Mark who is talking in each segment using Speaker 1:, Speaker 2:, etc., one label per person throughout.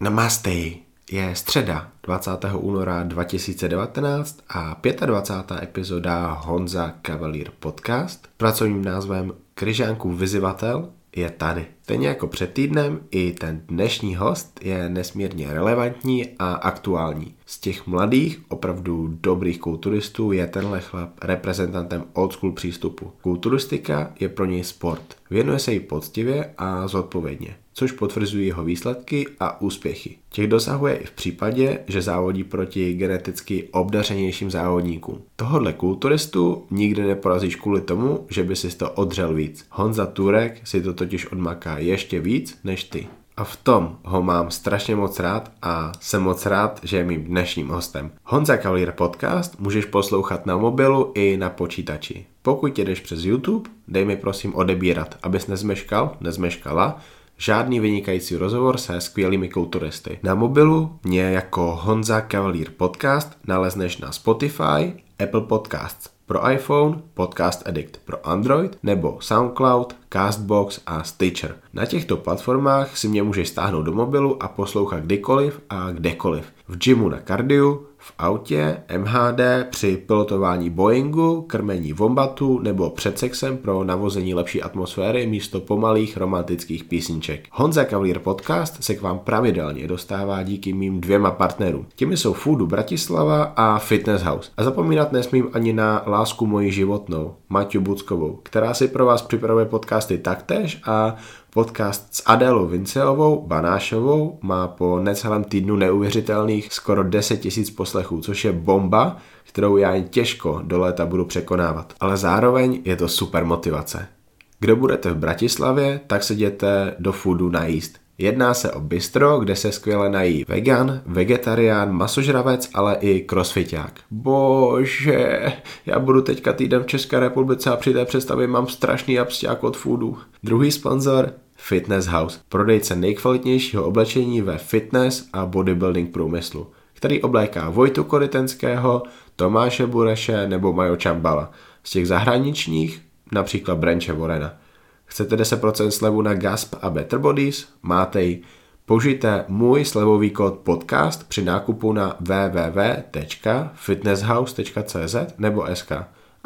Speaker 1: Namaste. Je středa 20. února 2019 a 25. epizoda Honza Cavalier podcast pracovním názvem Kryžánku vyzivatel je tady. Stejně jako před týdnem, i ten dnešní host je nesmírně relevantní a aktuální. Z těch mladých, opravdu dobrých kulturistů je tenhle chlap reprezentantem old school přístupu. Kulturistika je pro něj sport. Věnuje se jí poctivě a zodpovědně což potvrzují jeho výsledky a úspěchy. Těch dosahuje i v případě, že závodí proti geneticky obdařenějším závodníkům. Tohodle kulturistu nikdy neporazíš kvůli tomu, že by si to odřel víc. Honza Turek si to totiž odmaká ještě víc než ty. A v tom ho mám strašně moc rád a jsem moc rád, že je mým dnešním hostem. Honza Cavalier podcast můžeš poslouchat na mobilu i na počítači. Pokud jdeš přes YouTube, dej mi prosím odebírat, abys nezmeškal, nezmeškala, žádný vynikající rozhovor se skvělými kulturisty. Na mobilu mě jako Honza Cavalier Podcast nalezneš na Spotify, Apple Podcasts pro iPhone, Podcast Addict pro Android nebo SoundCloud, Castbox a Stitcher. Na těchto platformách si mě můžeš stáhnout do mobilu a poslouchat kdykoliv a kdekoliv. V gymu na kardiu, v autě, MHD, při pilotování Boeingu, krmení vombatu nebo před sexem pro navození lepší atmosféry místo pomalých romantických písniček. Honza Cavalier Podcast se k vám pravidelně dostává díky mým dvěma partnerům. Těmi jsou Foodu Bratislava a Fitness House. A zapomínat nesmím ani na lásku moji životnou, Maťu Buckovou, která si pro vás připravuje podcasty taktéž a Podcast s Adélou Vinceovou Banášovou má po necelém týdnu neuvěřitelných skoro 10 tisíc poslechů, což je bomba, kterou já jen těžko do léta budu překonávat. Ale zároveň je to super motivace. Kdo budete v Bratislavě, tak se jděte do foodu najíst. Jedná se o bistro, kde se skvěle nají vegan, vegetarián, masožravec, ale i crossfiták. Bože, já budu teďka týden v České republice a při té představě mám strašný absťák od foodu. Druhý sponzor Fitness House, prodejce nejkvalitnějšího oblečení ve fitness a bodybuilding průmyslu, který obléká Vojtu Korytenského, Tomáše Bureše nebo Majo Čambala. Z těch zahraničních například Branche Vorena. Chcete 10% slevu na Gasp a Better Bodies? Máte ji. Použijte můj slevový kód podcast při nákupu na www.fitnesshouse.cz nebo SK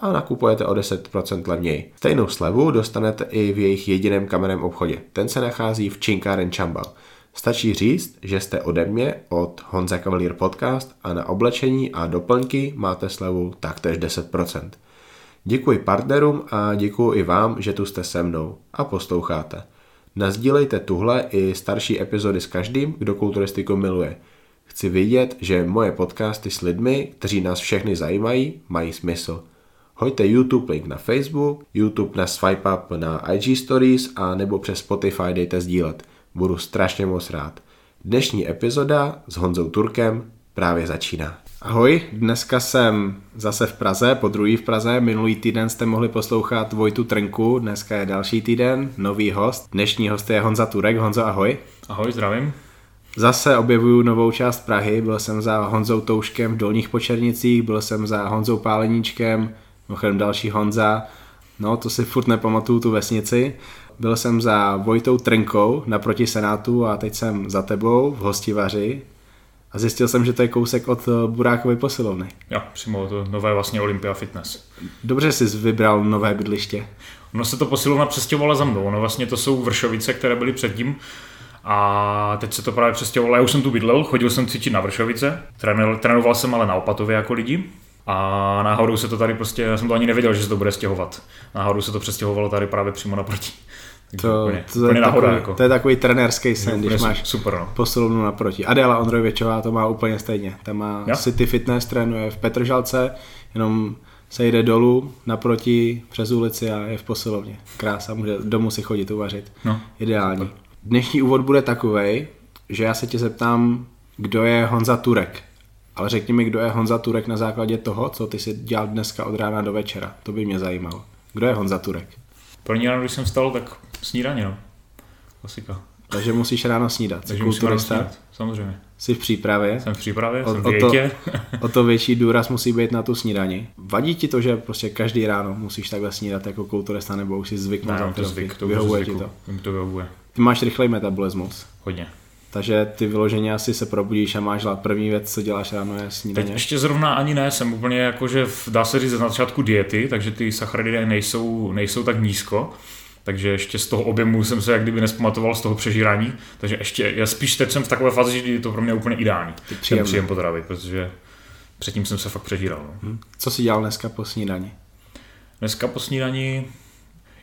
Speaker 1: a nakupujete o 10% levněji. Stejnou slevu dostanete i v jejich jediném kamenném obchodě. Ten se nachází v Činkáren Čambal. Stačí říct, že jste ode mě od Honza Cavalier Podcast a na oblečení a doplňky máte slevu taktéž 10%. Děkuji partnerům a děkuji i vám, že tu jste se mnou a posloucháte. Nazdílejte tuhle i starší epizody s každým, kdo kulturistiku miluje. Chci vidět, že moje podcasty s lidmi, kteří nás všechny zajímají, mají smysl. Hojte YouTube link na Facebook, YouTube na swipe up na IG Stories a nebo přes Spotify dejte sdílet. Budu strašně moc rád. Dnešní epizoda s Honzou Turkem právě začíná. Ahoj, dneska jsem zase v Praze, po druhý v Praze. Minulý týden jste mohli poslouchat Vojtu Trnku, dneska je další týden, nový host. Dnešní host je Honza Turek. Honzo, ahoj.
Speaker 2: Ahoj, zdravím.
Speaker 1: Zase objevuju novou část Prahy, byl jsem za Honzou Touškem v Dolních Počernicích, byl jsem za Honzou Páleníčkem, mimochodem další Honza, no to si furt nepamatuju tu vesnici. Byl jsem za Vojtou Trnkou naproti Senátu a teď jsem za tebou v Hostivaři a zjistil jsem, že to je kousek od eh, Burákovy posilovny.
Speaker 2: Jo, přímo to nové vlastně Olympia Fitness.
Speaker 1: Dobře jsi vybral nové bydliště.
Speaker 2: Ono se to posilovna přestěhovala za mnou, ono vlastně to jsou Vršovice, které byly předtím, a teď se to právě přestěhovalo. Já už jsem tu bydlel, chodil jsem cvičit na Vršovice, trénoval jsem ale na Opatově jako lidi. A náhodou se to tady prostě, já jsem to ani nevěděl, že se to bude stěhovat. Náhodou se to přestěhovalo tady právě přímo naproti.
Speaker 1: To, úplně, to, úplně je takový, jako. to je takový trenérský sen, když máš
Speaker 2: super, no.
Speaker 1: posilovnu naproti. Adela Ondrojevičová to má úplně stejně. Ta má ja? City Fitness, trénuje v Petržalce, jenom se jde dolů naproti přes ulici a je v posilovně. Krása, může domů si chodit uvařit. No. Ideální. Dnešní úvod bude takový, že já se tě zeptám, kdo je Honza Turek. Ale řekni mi, kdo je Honza Turek na základě toho, co ty si dělal dneska od rána do večera. To by mě zajímalo. Kdo je Honza Turek?
Speaker 2: První ráno, když jsem vstal, tak snídaně, no. Klasika.
Speaker 1: Takže musíš ráno snídat.
Speaker 2: Takže musím ráno snídat, samozřejmě.
Speaker 1: Jsi v přípravě?
Speaker 2: Jsem v přípravě,
Speaker 1: o,
Speaker 2: jsem v
Speaker 1: o, to, o to větší důraz musí být na tu snídani. Vadí ti to, že prostě každý ráno musíš takhle snídat jako kulturista, nebo už si zvyknout?
Speaker 2: Ne, to zvyk, to vyhovuje ti to. To vyhovuje.
Speaker 1: Ty máš rychlej metabolismus.
Speaker 2: Hodně.
Speaker 1: Takže ty vyloženě asi se probudíš a máš hlad. První věc, co děláš ráno, je snídaně.
Speaker 2: Teď ještě zrovna ani ne, jsem úplně jakože, v, dá se říct, na začátku diety, takže ty sacharidy nejsou, nejsou tak nízko. Takže ještě z toho objemu jsem se jak kdyby nespamatoval z toho přežírání. Takže ještě, já spíš teď jsem v takové fázi, že je to pro mě úplně ideální.
Speaker 1: Příjem.
Speaker 2: příjem potravy, protože předtím jsem se fakt přežíral. No.
Speaker 1: Hm. Co jsi dělal dneska po snídani?
Speaker 2: Dneska po snídani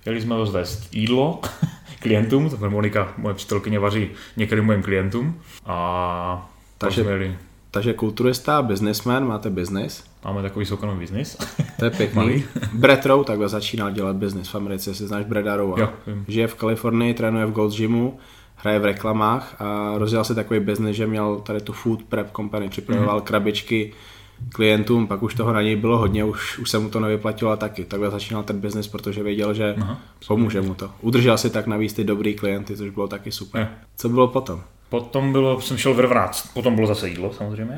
Speaker 2: jeli jsme rozvést jídlo klientům, to Monika, moje přítelkyně, vaří některým mojim klientům. A
Speaker 1: Takže-
Speaker 2: takže jeli,
Speaker 1: Takže kulturista, businessman, máte business.
Speaker 2: máme takový soukromý biznis.
Speaker 1: To je pěkný.
Speaker 2: Malý.
Speaker 1: Brett Rowe takhle začínal dělat business v Americe, jestli znáš Breda Rowe.
Speaker 2: Jo.
Speaker 1: Žije v Kalifornii, trénuje v Gold Gymu, hraje v reklamách a rozdělal si takový business, že měl tady tu food prep company, připravoval mm-hmm. krabičky klientům, pak už toho na něj bylo hodně, už, už se mu to nevyplatilo a taky. Takhle začínal ten business, protože věděl, že
Speaker 2: Aha.
Speaker 1: pomůže mu to. Udržel si tak navíc ty dobrý klienty, což bylo taky super.
Speaker 2: Jo.
Speaker 1: Co bylo potom?
Speaker 2: Potom bylo, jsem šel ve 12, potom bylo zase jídlo samozřejmě.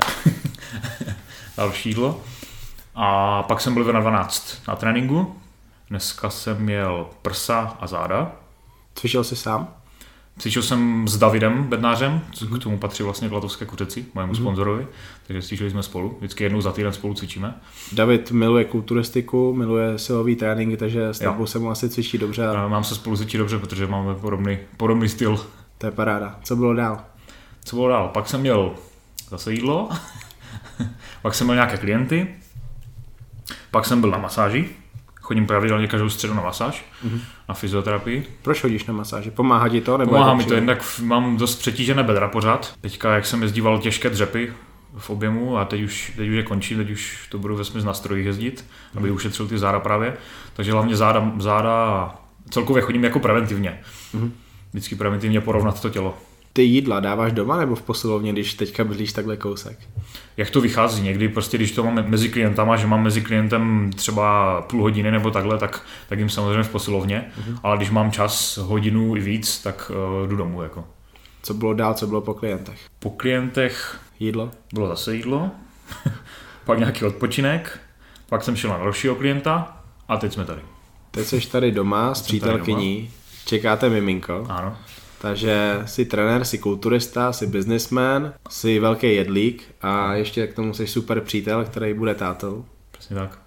Speaker 2: Další jídlo. A pak jsem byl ve na 12 na tréninku. Dneska jsem měl prsa a záda.
Speaker 1: Cvičil jsi sám?
Speaker 2: Cvičil jsem s Davidem Bednářem, k tomu patří vlastně Klatovské kuřeci, mojemu sponzorovi, takže cvičili jsme spolu, vždycky jednou za týden spolu cvičíme.
Speaker 1: David miluje kulturistiku, miluje silový tréninky, takže s tebou se mu asi cvičí dobře A
Speaker 2: mám se spolu cvičit dobře, protože máme podobný, podobný styl.
Speaker 1: to je paráda. Co bylo dál?
Speaker 2: Co bylo dál? Pak jsem měl zase jídlo, pak jsem měl nějaké klienty, pak jsem byl na masáži, chodím pravidelně každou středu na masáž, mm-hmm. na fyzioterapii.
Speaker 1: Proč chodíš na masáže? Pomáhá ti to? Nebo
Speaker 2: Pomáhá mi to, jednak mám dost přetížené bedra pořád. Teďka, jak jsem jezdíval těžké dřepy v objemu a teď už, teď už je končí, teď už to budu ve smyslu na strojích jezdit, aby ušetřil ty záda právě. Takže hlavně záda, záda celkově chodím jako preventivně. Vždycky preventivně porovnat to tělo.
Speaker 1: Ty jídla dáváš doma nebo v posilovně, když teďka bydlíš takhle kousek?
Speaker 2: Jak to vychází? Někdy prostě, když to máme mezi klientama, že mám mezi klientem třeba půl hodiny nebo takhle, tak, tak jim samozřejmě v posilovně, ale když mám čas, hodinu i víc, tak uh, jdu domů. Jako.
Speaker 1: Co bylo dál, co bylo po klientech?
Speaker 2: Po klientech
Speaker 1: Jídlo?
Speaker 2: bylo zase jídlo, pak nějaký odpočinek, pak jsem šel na dalšího klienta a teď jsme tady.
Speaker 1: Teď jsi tady doma s přítelkyní, čekáte miminko,
Speaker 2: Ano,
Speaker 1: takže jsi trenér, jsi kulturista, jsi businessman, jsi velký jedlík a ještě k tomu jsi super přítel, který bude tátou.
Speaker 2: přesně tak.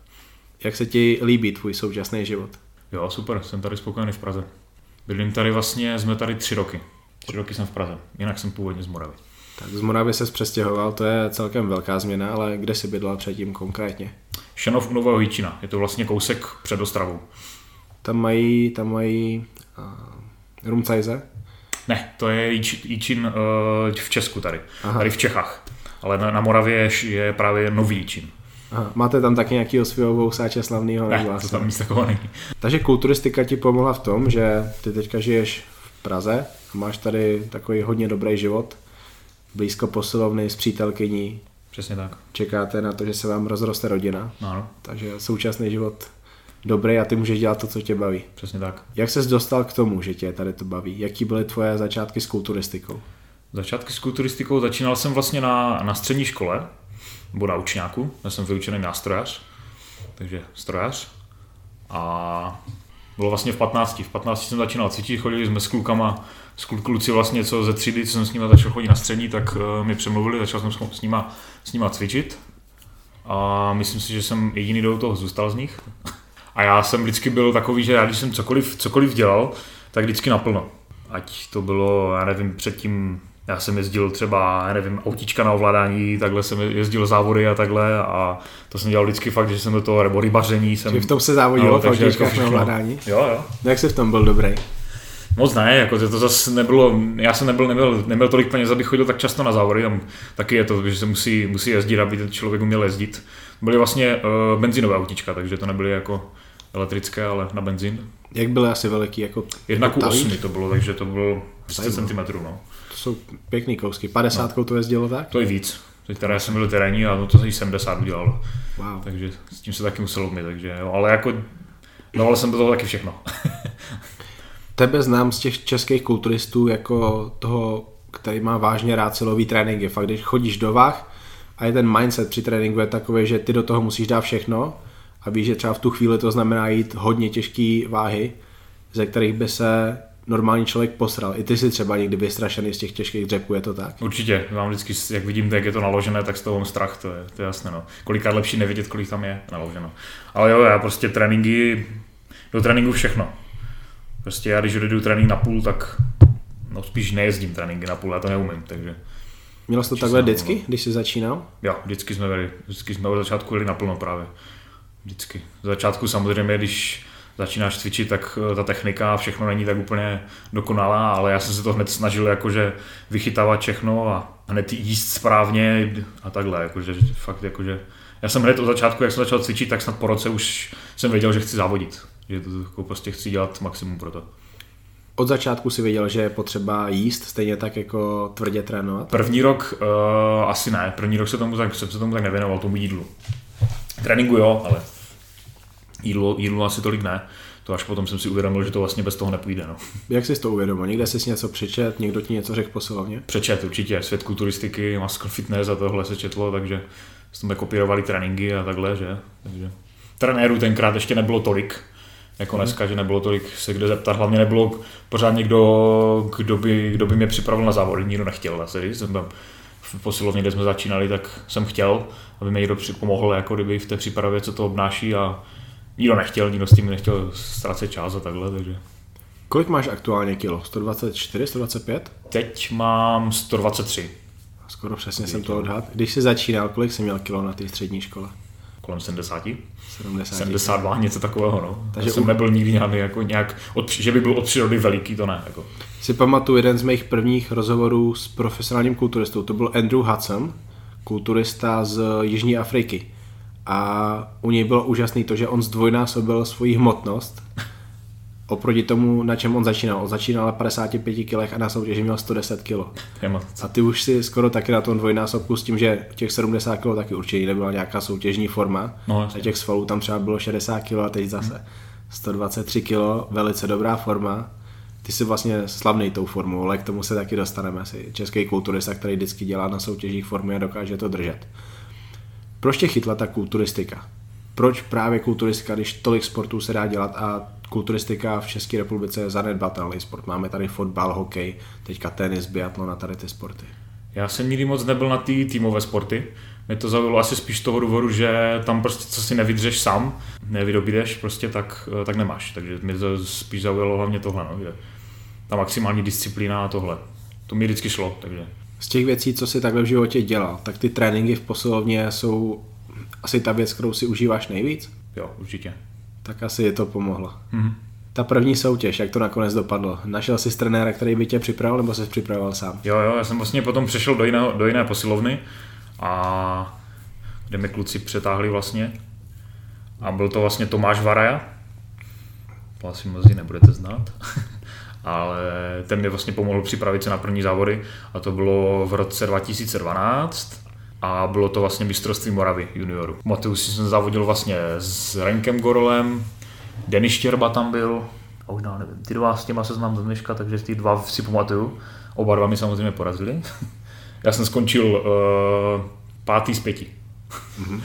Speaker 1: Jak se ti líbí tvůj současný život?
Speaker 2: Jo, super, jsem tady spokojený v Praze. Bydlím tady vlastně, jsme tady tři roky. Tři roky jsem v Praze, jinak jsem původně z Moravy.
Speaker 1: Tak z Moravy se přestěhoval, to je celkem velká změna, ale kde jsi bydlel předtím konkrétně?
Speaker 2: Šanov u Nového Jíčina, je to vlastně kousek před Ostravou.
Speaker 1: Tam mají, tam mají uh, Rumcajze?
Speaker 2: Ne, to je Jíčin uh, v Česku tady,
Speaker 1: Aha.
Speaker 2: Tady v Čechách. Ale na, na Moravě je, právě Nový Jíčin.
Speaker 1: Aha, máte tam taky nějakého svého vousáče slavného?
Speaker 2: Ne, to
Speaker 1: asi
Speaker 2: tam nic takového není.
Speaker 1: Takže kulturistika ti pomohla v tom, že ty teďka žiješ v Praze a máš tady takový hodně dobrý život, blízko posilovny s přítelkyní,
Speaker 2: Přesně tak.
Speaker 1: čekáte na to, že se vám rozroste rodina,
Speaker 2: No, ano,
Speaker 1: takže současný život dobrý a ty můžeš dělat to, co tě baví.
Speaker 2: přesně tak.
Speaker 1: Jak ses dostal k tomu, že tě tady to baví? Jaký byly tvoje začátky s kulturistikou?
Speaker 2: Začátky s kulturistikou začínal jsem vlastně na, na střední škole, nebo na učňáku, já jsem vyučený nástrojař, takže strojař. A bylo vlastně v 15. V 15 jsem začínal cvičit, chodili jsme s klukama, s klu- kluci vlastně, co ze třídy, co jsem s nimi začal chodit na střední, tak uh, mi přemluvili, začal jsem s- nima, s nima cvičit. A myslím si, že jsem jediný, kdo u toho zůstal z nich. A já jsem vždycky byl takový, že já když jsem cokoliv, cokoliv dělal, tak vždycky naplno. Ať to bylo, já nevím, předtím, já jsem jezdil třeba, já nevím, autíčka na ovládání, takhle jsem jezdil závody a takhle a to jsem dělal vždycky fakt, že jsem do toho, nebo rybaření jsem...
Speaker 1: Že v tom se závodilo
Speaker 2: No,
Speaker 1: v
Speaker 2: takže
Speaker 1: autíčkách
Speaker 2: jako
Speaker 1: na ovládání?
Speaker 2: Jo, jo.
Speaker 1: No jak jsi v tom byl dobrý?
Speaker 2: Moc ne, jako to, to zase nebylo, já jsem nebyl, nebyl, neměl tolik peněz, abych chodil tak často na závody, tam taky je to, že se musí, musí jezdit, aby ten člověk uměl jezdit. Byly vlastně uh, benzinové autíčka, takže to nebyly jako elektrické, ale na benzín.
Speaker 1: Jak byly asi veliký? Jako
Speaker 2: Jedna
Speaker 1: talíř?
Speaker 2: osmi to bylo, takže to bylo 30
Speaker 1: Zajímavé.
Speaker 2: cm. No.
Speaker 1: To jsou pěkný kousky. 50 no. to jezdilo tak?
Speaker 2: To je víc. Teď teda jsem byl terénní a no to se i 70 udělalo.
Speaker 1: Wow.
Speaker 2: Takže s tím se taky muselo umět, takže jo, ale jako dával jsem do toho taky všechno.
Speaker 1: Tebe znám z těch českých kulturistů jako toho, který má vážně rád silový tréninky. Fakt, když chodíš do vah a je ten mindset při tréninku je takový, že ty do toho musíš dát všechno a víš, že třeba v tu chvíli to znamená jít hodně těžký váhy, ze kterých by se normální člověk posral. I ty si třeba někdy vystrašený z těch těžkých dřepů, je to tak?
Speaker 2: Určitě, mám vždycky, jak vidím, jak je to naložené, tak z toho mám strach, to je, to je jasné. No. Kolikrát lepší nevidět, kolik tam je naloženo. Ale jo, já prostě tréninky, do tréninku všechno. Prostě já, když jdu trénink na půl, tak no spíš nejezdím tréninky na půl, já to neumím, takže
Speaker 1: Měl jsi to takhle vždycky, když jsi začínal?
Speaker 2: Jo, vždycky jsme byli, vždycky jsme od začátku jeli naplno právě. Vždycky. Z začátku samozřejmě, když začínáš cvičit, tak eh, ta technika a všechno není tak úplně dokonalá, ale já jsem se to hned snažil jakože vychytávat všechno a hned jíst správně a takhle, jakože fakt jakože já jsem hned od začátku, jak jsem začal cvičit, tak snad po roce už jsem věděl, že chci závodit. Že to jako prostě chci dělat maximum pro to.
Speaker 1: Od začátku si věděl, že je potřeba jíst, stejně tak jako tvrdě trénovat?
Speaker 2: První rok uh, asi ne, první rok se tomu tak, jsem se tomu tak nevěnoval, tomu jídlu. Tréninku jo, ale jídlu, jídlu asi tolik ne. To až potom jsem si uvědomil, že to vlastně bez toho nepůjde. No.
Speaker 1: Jak jsi to uvědomil? Někde jsi si něco přečet, někdo ti něco řekl posilovně?
Speaker 2: Přečet určitě, svět kulturistiky, Muscle Fitness a tohle se četlo, takže jsme kopírovali tréninky a takhle, že? Takže trenérů tenkrát ještě nebylo tolik, jako dneska, že nebylo tolik se kde zeptat. Hlavně nebylo pořád někdo, kdo by, kdo by mě připravil na závody, nikdo nechtěl. Asi, když jsem tam v posilovně, kde jsme začínali, tak jsem chtěl, aby mi někdo pomohl jako kdyby v té přípravě, co to obnáší a nikdo nechtěl, nikdo s tím nechtěl ztrácet čas a takhle, takže
Speaker 1: Kolik máš aktuálně kilo? 124, 125?
Speaker 2: teď mám 123,
Speaker 1: Skoro přesně jsem to odhad. Když jsi začínal, kolik jsi měl kilo na té střední škole?
Speaker 2: Kolem 70,
Speaker 1: 70.
Speaker 2: 72, něco takového, no.
Speaker 1: Takže
Speaker 2: jsem
Speaker 1: u-
Speaker 2: nebyl nikdy nějak, jako nějak od, že by byl od přírody veliký, to ne. Jako.
Speaker 1: Si pamatuju jeden z mých prvních rozhovorů s profesionálním kulturistou. To byl Andrew Hudson, kulturista z Jižní Afriky. A u něj bylo úžasné to, že on zdvojnásobil svoji hmotnost oproti tomu, na čem on začínal. On začínal na 55 kg a na soutěži měl 110 kg. A ty už si skoro taky na tom dvojnásobku s tím, že těch 70 kg taky určitě nebyla nějaká soutěžní forma.
Speaker 2: No,
Speaker 1: a těch svalů tam třeba bylo 60 kg a teď zase 123 kg, velice dobrá forma. Ty jsi vlastně slavný tou formou, ale k tomu se taky dostaneme. Jsi český kulturista, který vždycky dělá na soutěžích formy a dokáže to držet. Proč tě chytla ta kulturistika? Proč právě kulturistika, když tolik sportů se dá dělat a kulturistika v České republice je zanedbatelný sport? Máme tady fotbal, hokej, teďka tenis, biatlon a tady ty sporty.
Speaker 2: Já jsem nikdy moc nebyl na ty týmové sporty. Mě to zaujalo asi spíš toho důvodu, že tam prostě co si nevydržeš sám, nevydobídeš prostě, tak, tak nemáš. Takže mě to spíš zaujalo hlavně tohle, no, že ta maximální disciplína a tohle. To mi vždycky šlo, takže
Speaker 1: Z těch věcí, co si takhle v životě dělal, tak ty tréninky v posilovně jsou asi ta věc, kterou si užíváš nejvíc?
Speaker 2: jo, určitě.
Speaker 1: Tak asi je to pomohlo.
Speaker 2: Mhm.
Speaker 1: Ta první soutěž, jak to nakonec dopadlo? Našel jsi trenéra, který by tě připravil, nebo jsi připravoval sám?
Speaker 2: Jo, jo, já jsem vlastně potom přešel do jiné, do jiné posilovny a kde mi kluci přetáhli vlastně. A byl to vlastně Tomáš Varaja, to asi mnozí nebudete znát, ale ten mi vlastně pomohl připravit se na první závody a to bylo v roce 2012 a bylo to vlastně mistrovství Moravy junioru. Pamatuju si, jsem závodil vlastně s Renkem Gorolem, Denis Štěrba tam byl, a už dál nevím, ty dva s těma se znám do dneška, takže ty dva si pamatuju. Oba dva mi samozřejmě porazili. Já jsem skončil uh, pátý z pěti.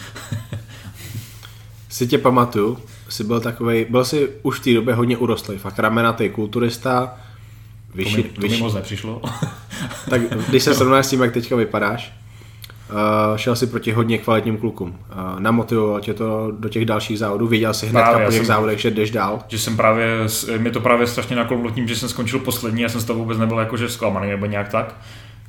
Speaker 1: Si tě pamatuju, jsi byl takový, byl jsi už v té době hodně urostlý, fakt ramenatý kulturista,
Speaker 2: To
Speaker 1: vyšší,
Speaker 2: mi, to mi moc nepřišlo.
Speaker 1: tak když se srovnáš s tím, jak teďka vypadáš, uh, šel si proti hodně kvalitním klukům. Uh, namotivovalo tě to do těch dalších závodů, viděl jsi hned po těch
Speaker 2: jsem-
Speaker 1: závodech, že jdeš dál.
Speaker 2: že jsem právě, mě to právě strašně naklonilo tím, že jsem skončil poslední, já jsem z toho vůbec nebyl jakože zklamaný nebo nějak tak.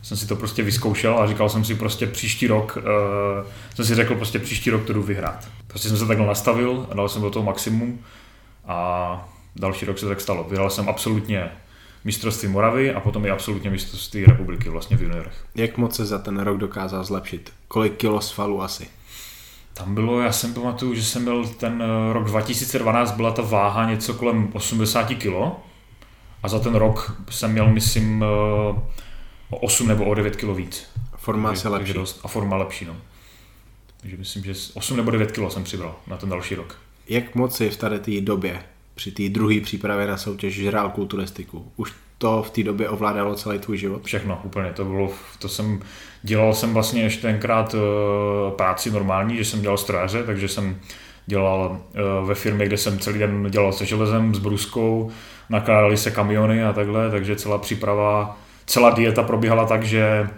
Speaker 2: Jsem si to prostě vyzkoušel a říkal jsem si prostě příští rok, uh, jsem si řekl prostě příští rok to jdu vyhrát. Prostě jsem se takhle nastavil a dal jsem do toho maximum a další rok se tak stalo. Vyhrál jsem absolutně mistrovství Moravy a potom i absolutně mistrovství republiky vlastně v juniorech.
Speaker 1: Jak moc se za ten rok dokázal zlepšit? Kolik kilo svalů asi?
Speaker 2: Tam bylo, já jsem pamatuju, že jsem byl ten eh, rok 2012, byla ta váha něco kolem 80 kg a za ten rok jsem měl, myslím, eh, o 8 nebo o 9 kg víc.
Speaker 1: Forma
Speaker 2: Takže-
Speaker 1: se lepší.
Speaker 2: dost, a forma lepší, no. Takže myslím, že z 8 nebo 9 kg jsem přibral na ten další rok.
Speaker 1: Jak moc si v tady té době, při té druhé přípravě na soutěž, žrál kulturistiku? Už to v té době ovládalo celý tvůj život?
Speaker 2: Všechno, úplně, to bylo, to jsem, dělal jsem vlastně ještě tenkrát eh, práci normální, že jsem dělal strojaře, takže jsem dělal eh, ve firmě, kde jsem celý den dělal se železem, s bruskou, nakládali se kamiony a takhle, takže celá příprava, celá dieta probíhala tak, že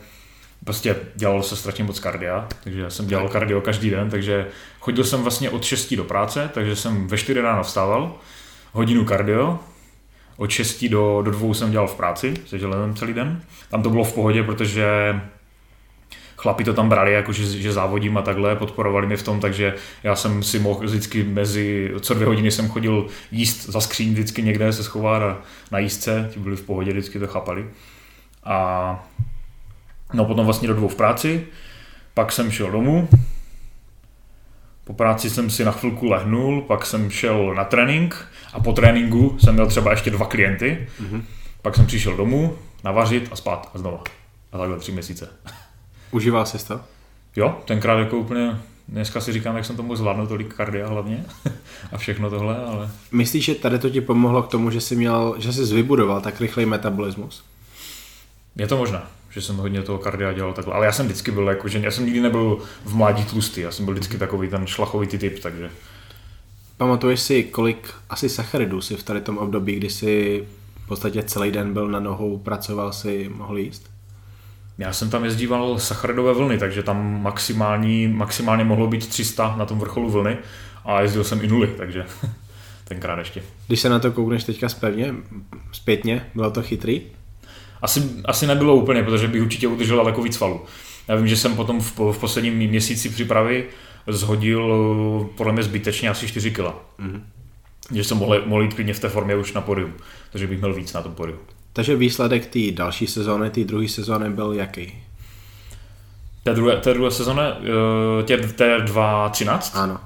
Speaker 2: prostě dělalo se strašně moc kardia, takže já jsem dělal kardio každý den, takže chodil jsem vlastně od 6 do práce, takže jsem ve 4 ráno vstával, hodinu kardio, od 6 do, do 2 jsem dělal v práci se železem celý den. Tam to bylo v pohodě, protože chlapi to tam brali, jako že, že závodím a takhle, podporovali mě v tom, takže já jsem si mohl vždycky mezi, co dvě hodiny jsem chodil jíst za skříň vždycky někde se schovat a na jízdce, ti byli v pohodě, vždycky to chápali. A no potom vlastně do dvou v práci, pak jsem šel domů, po práci jsem si na chvilku lehnul, pak jsem šel na trénink a po tréninku jsem měl třeba ještě dva klienty. Mm-hmm. Pak jsem přišel domů, navařit a spát a znova. A takhle tři měsíce.
Speaker 1: Užíval jsi to?
Speaker 2: Jo, tenkrát jako úplně, dneska si říkám, jak jsem to mohl zvládnout, tolik kardia hlavně a všechno tohle, ale...
Speaker 1: Myslíš, že tady to ti pomohlo k tomu, že jsi měl, že jsi vybudoval tak rychlej metabolismus?
Speaker 2: Je to možné, že jsem hodně toho kardia dělal takhle, ale já jsem vždycky byl jako, že já jsem nikdy nebyl v mládí tlustý, já jsem byl vždycky takový ten šlachovitý typ, takže...
Speaker 1: Pamatuješ si, kolik asi sacharidů si v tady tom období, kdy jsi v podstatě celý den byl na nohou, pracoval si, mohl jíst?
Speaker 2: Já jsem tam jezdíval sacharidové vlny, takže tam maximální, maximálně mohlo být 300 na tom vrcholu vlny a jezdil jsem i nuly, takže tenkrát ještě.
Speaker 1: Když se na to koukneš teďka zpětně, zpětně bylo to chytrý?
Speaker 2: Asi, asi nebylo úplně, protože bych určitě udržel daleko víc falu. Já vím, že jsem potom v, v posledním měsíci přípravy zhodil podle mě zbytečně asi 4 kg. Mm-hmm. Že jsem mohl, mohl jít klidně v té formě už na podium, takže bych měl víc na tom podium.
Speaker 1: Takže výsledek té další sezóny, té druhé sezóny byl jaký?
Speaker 2: Té druhé, té druhé sezóny, eh, tě, té 2.13?
Speaker 1: Ano.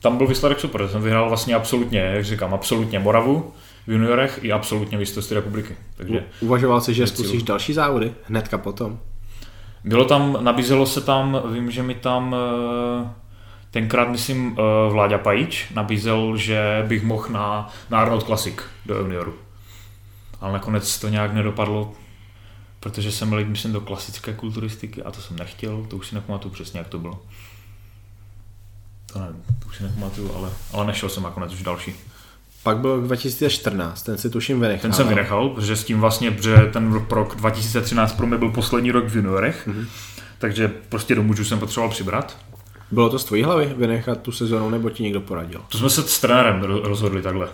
Speaker 2: Tam byl výsledek super, jsem vyhrál vlastně absolutně, jak říkám, absolutně Moravu v juniorech i absolutně mistrovství republiky. Takže
Speaker 1: Uvažoval jsi, že zkusíš další závody hnedka potom?
Speaker 2: Bylo tam, nabízelo se tam, vím, že mi tam eh, tenkrát, myslím, eh, Vláďa Pajíč nabízel, že bych mohl na, na Arnold Classic do junioru ale nakonec to nějak nedopadlo, protože jsem byl, myslím, do klasické kulturistiky a to jsem nechtěl, to už si nepamatuju přesně, jak to bylo. To nevím, to už si nepamatuju, ale, ale nešel jsem nakonec už další.
Speaker 1: Pak byl 2014, ten si tuším vynechal.
Speaker 2: Ten jsem vynechal, protože s tím vlastně, protože ten rok 2013 pro mě byl poslední rok v juniorech, mm-hmm. takže prostě do mužů jsem potřeboval přibrat.
Speaker 1: Bylo to z tvojí hlavy vynechat tu sezonu, nebo ti někdo poradil?
Speaker 2: To jsme se s trenérem rozhodli takhle.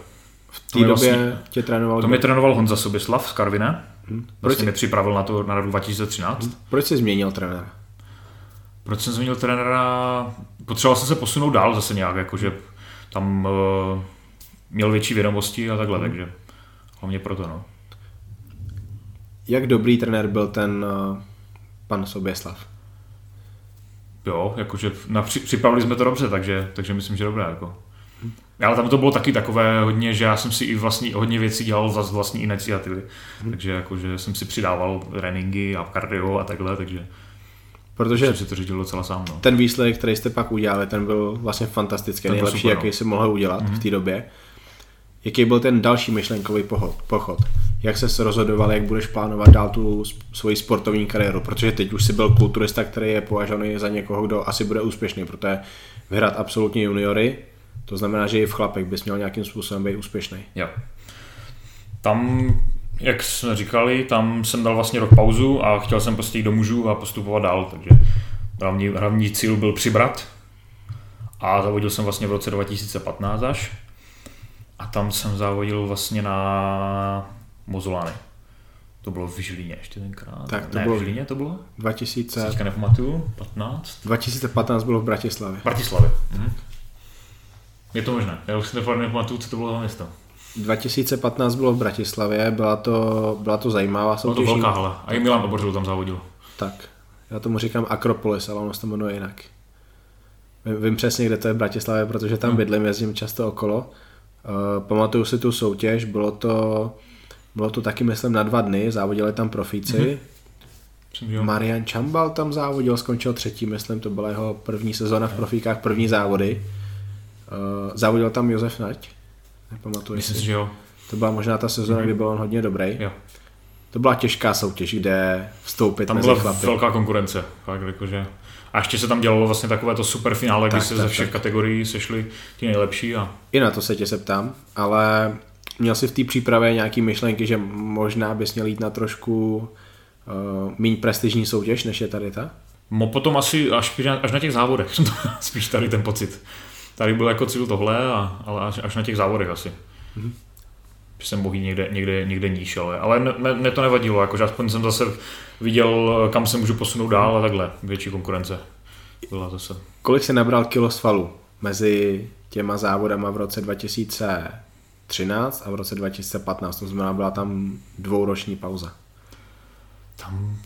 Speaker 1: V té době vlastně, tě trénoval...
Speaker 2: To mě trénoval Honza Sobislav z Karvina. Hmm. Proč vlastně mě připravil na to na rok 2013. Hmm.
Speaker 1: Proč jsi změnil trenéra?
Speaker 2: Proč jsem změnil trenéra? Potřeboval jsem se posunout dál zase nějak, jakože tam uh, měl větší vědomosti a takhle, hmm. takže hlavně proto, no.
Speaker 1: Jak dobrý trenér byl ten uh, pan Soběslav?
Speaker 2: Jo, jakože na, připravili jsme to dobře, takže, takže myslím, že dobré. Jako. Ale tam to bylo taky takové hodně, že já jsem si i vlastně hodně věcí dělal za vlastní iniciativy. Hmm. Takže jakože jsem si přidával tréninky a kardio a takhle, takže Protože jsem si to řídil docela sám. No.
Speaker 1: Ten výsledek, který jste pak udělali, ten byl vlastně fantastický, ten nejlepší, super, jaký no. si mohl udělat hmm v té době. Jaký byl ten další myšlenkový pochod? Jak se rozhodoval, jak budeš plánovat dál tu svoji sportovní kariéru? Protože teď už si byl kulturista, který je považovaný za někoho, kdo asi bude úspěšný, protože vyhrát absolutně juniory, to znamená, že i v chlapech bys měl nějakým způsobem být úspěšný.
Speaker 2: Jo. Tam, jak jsme říkali, tam jsem dal vlastně rok pauzu a chtěl jsem prostě jít do mužů a postupovat dál, takže hlavní, hlavní cíl byl přibrat a zavodil jsem vlastně v roce 2015 až a tam jsem závodil vlastně na Mozolány. To bylo v Žilíně ještě tenkrát.
Speaker 1: Tak to
Speaker 2: ne,
Speaker 1: bylo
Speaker 2: v Žilíně to bylo?
Speaker 1: 2000...
Speaker 2: Teďka nepamatuju, 15?
Speaker 1: 2015 bylo v Bratislavě.
Speaker 2: V Bratislavě. Mhm. Je to možné, já už si nepamatuju, co to bylo za město.
Speaker 1: 2015 bylo v Bratislavě, byla to, byla to zajímavá
Speaker 2: soutěž. Byla to velká hala a i Milan Obořil tam závodil. Tak,
Speaker 1: já tomu říkám Akropolis, ale ono se to jmenuje jinak. Vím, vím přesně, kde to je v Bratislavě, protože tam hmm. bydlím, jezdím často okolo. Uh, pamatuju si tu soutěž, bylo to, bylo to taky, myslím, na dva dny, závodili tam profíci. Mm-hmm. Marian Čambal tam závodil, skončil třetí, myslím, to byla jeho první sezóna v profíkách, první závody. Uh, závodil tam Josef Nať? Nepamatuji
Speaker 2: Myslím si, že jo.
Speaker 1: To byla možná ta sezóna, mm-hmm. kdy byl on hodně dobrý.
Speaker 2: Jo.
Speaker 1: To byla těžká soutěž, kde vstoupit
Speaker 2: Tam
Speaker 1: mezi
Speaker 2: byla
Speaker 1: chlapy.
Speaker 2: velká konkurence. Fakt, jakože. A ještě se tam dělalo vlastně takové to super finále, kdy se
Speaker 1: tak,
Speaker 2: ze všech
Speaker 1: tak.
Speaker 2: kategorií sešli ti nejlepší a
Speaker 1: I na to se tě se ptám, ale měl jsi v té přípravě nějaký myšlenky, že možná bys měl jít na trošku uh, méně prestižní soutěž, než je tady ta?
Speaker 2: Mo potom asi až, až na těch závodech, spíš tady ten pocit. Tady byl jako cíl tohle, a, ale až, až na těch závodech asi. Mm-hmm.
Speaker 1: Mhm.
Speaker 2: Že jsem bohý někde, někde, někde níž, ale, ale ne- ne- mě to nevadilo, jakože aspoň jsem zase viděl, kam se můžu posunout dál a takhle, větší konkurence byla zase.
Speaker 1: Kolik jsi nabral kilo svalů mezi těma závodama v roce 2013 a v roce 2015? To znamená, byla tam dvouroční pauza.
Speaker 2: Tam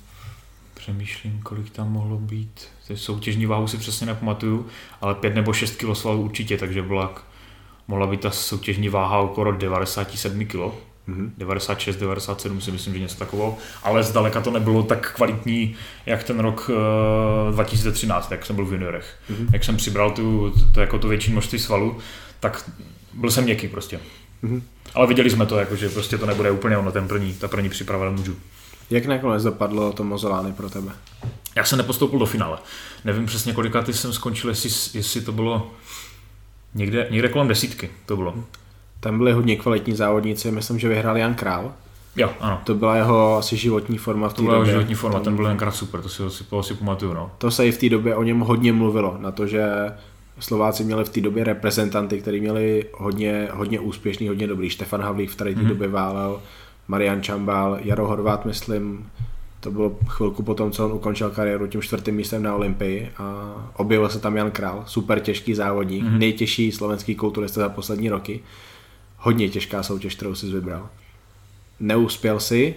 Speaker 2: přemýšlím, kolik tam mohlo být. Ty soutěžní váhu si přesně nepamatuju, ale 5 nebo 6 kg svalů určitě, takže byla, mohla být ta soutěžní váha okolo 97 kg. Mm-hmm. 96, 97 si myslím, že něco takového, ale zdaleka to nebylo tak kvalitní, jak ten rok uh, 2013, jak jsem byl v juniorech. Mm-hmm. Jak jsem přibral tu, to, jako to větší množství svalů, tak byl jsem měkký prostě. Mm-hmm. Ale viděli jsme to, jako, že prostě to nebude úplně ono, ten první, ta první příprava můžu.
Speaker 1: Jak nakonec dopadlo to mozolány pro tebe?
Speaker 2: Já jsem nepostoupil do finále. Nevím přesně, kolika ty jsem skončil, jestli, jestli to bylo někde, někde kolem desítky. To bylo.
Speaker 1: Tam byli hodně kvalitní závodníci, myslím, že vyhrál Jan Král.
Speaker 2: Jo, ano.
Speaker 1: To byla jeho asi životní forma v té
Speaker 2: To byla
Speaker 1: době.
Speaker 2: životní forma, ten byl tenkrát super, to si, si, to si pamatuju. No.
Speaker 1: To se i v té době o něm hodně mluvilo, na to, že Slováci měli v té době reprezentanty, kteří měli hodně, hodně úspěšný, hodně dobrý. Štefan Havlík v té mm-hmm. době válel, Marian Čambal, Jaro Horvát, myslím, to bylo chvilku potom, co on ukončil kariéru tím čtvrtým místem na Olympii a objevil se tam Jan Král, super těžký závodník, mm-hmm. nejtěžší slovenský kulturista za poslední roky. Hodně těžká soutěž, kterou jsi vybral. Neuspěl si,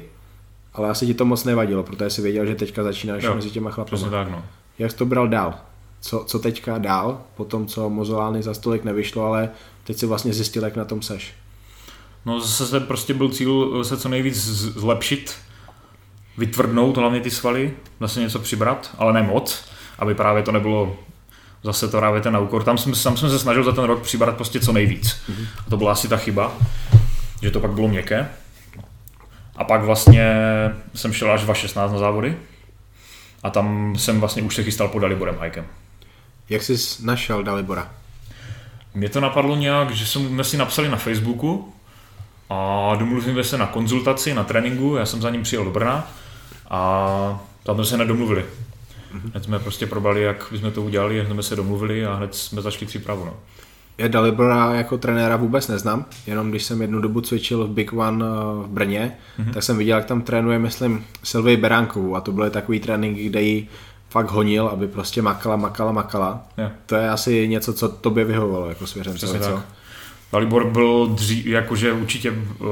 Speaker 1: ale asi ti to moc nevadilo, protože jsi věděl, že teďka začínáš
Speaker 2: Jo,
Speaker 1: mezi těma chlapama.
Speaker 2: Tak, no.
Speaker 1: Jak jsi to bral dál? Co, co teďka dál, po tom, co Mozolány za stolik nevyšlo, ale teď si vlastně zjistil, jak na tom seš.
Speaker 2: No zase se prostě byl cíl se co nejvíc zlepšit, vytvrdnout hlavně ty svaly, zase něco přibrat, ale ne moc, aby právě to nebylo zase to právě ten na úkor. Tam jsem, tam jsem se snažil za ten rok přibrat prostě co nejvíc. Mm-hmm. A to byla asi ta chyba, že to pak bylo měkké. A pak vlastně jsem šel až 2.16 na závody. A tam jsem vlastně už se chystal pod Daliborem Hajkem.
Speaker 1: Jak jsi našel Dalibora?
Speaker 2: Mě to napadlo nějak, že jsme si napsali na Facebooku a domluvili jsme se na konzultaci, na tréninku, já jsem za ním přijel do Brna a tam jsme se nedomluvili. Hned jsme prostě probali, jak bychom to udělali, jak jsme se domluvili a hned jsme začali přípravu. No.
Speaker 1: Já Dalibora jako trenéra vůbec neznám, jenom když jsem jednu dobu cvičil v Big One eh, v Brně, mm-hmm. tak jsem viděl, jak tam trénuje, myslím, Sylvii Beránkovou a to byly takový tréninky, kde ji fakt honil, aby prostě makala, makala, makala.
Speaker 2: Jo.
Speaker 1: To je asi něco, co tobě vyhovovalo jako svěřencovi.
Speaker 2: Dalibor byl dřív, jakože určitě uh,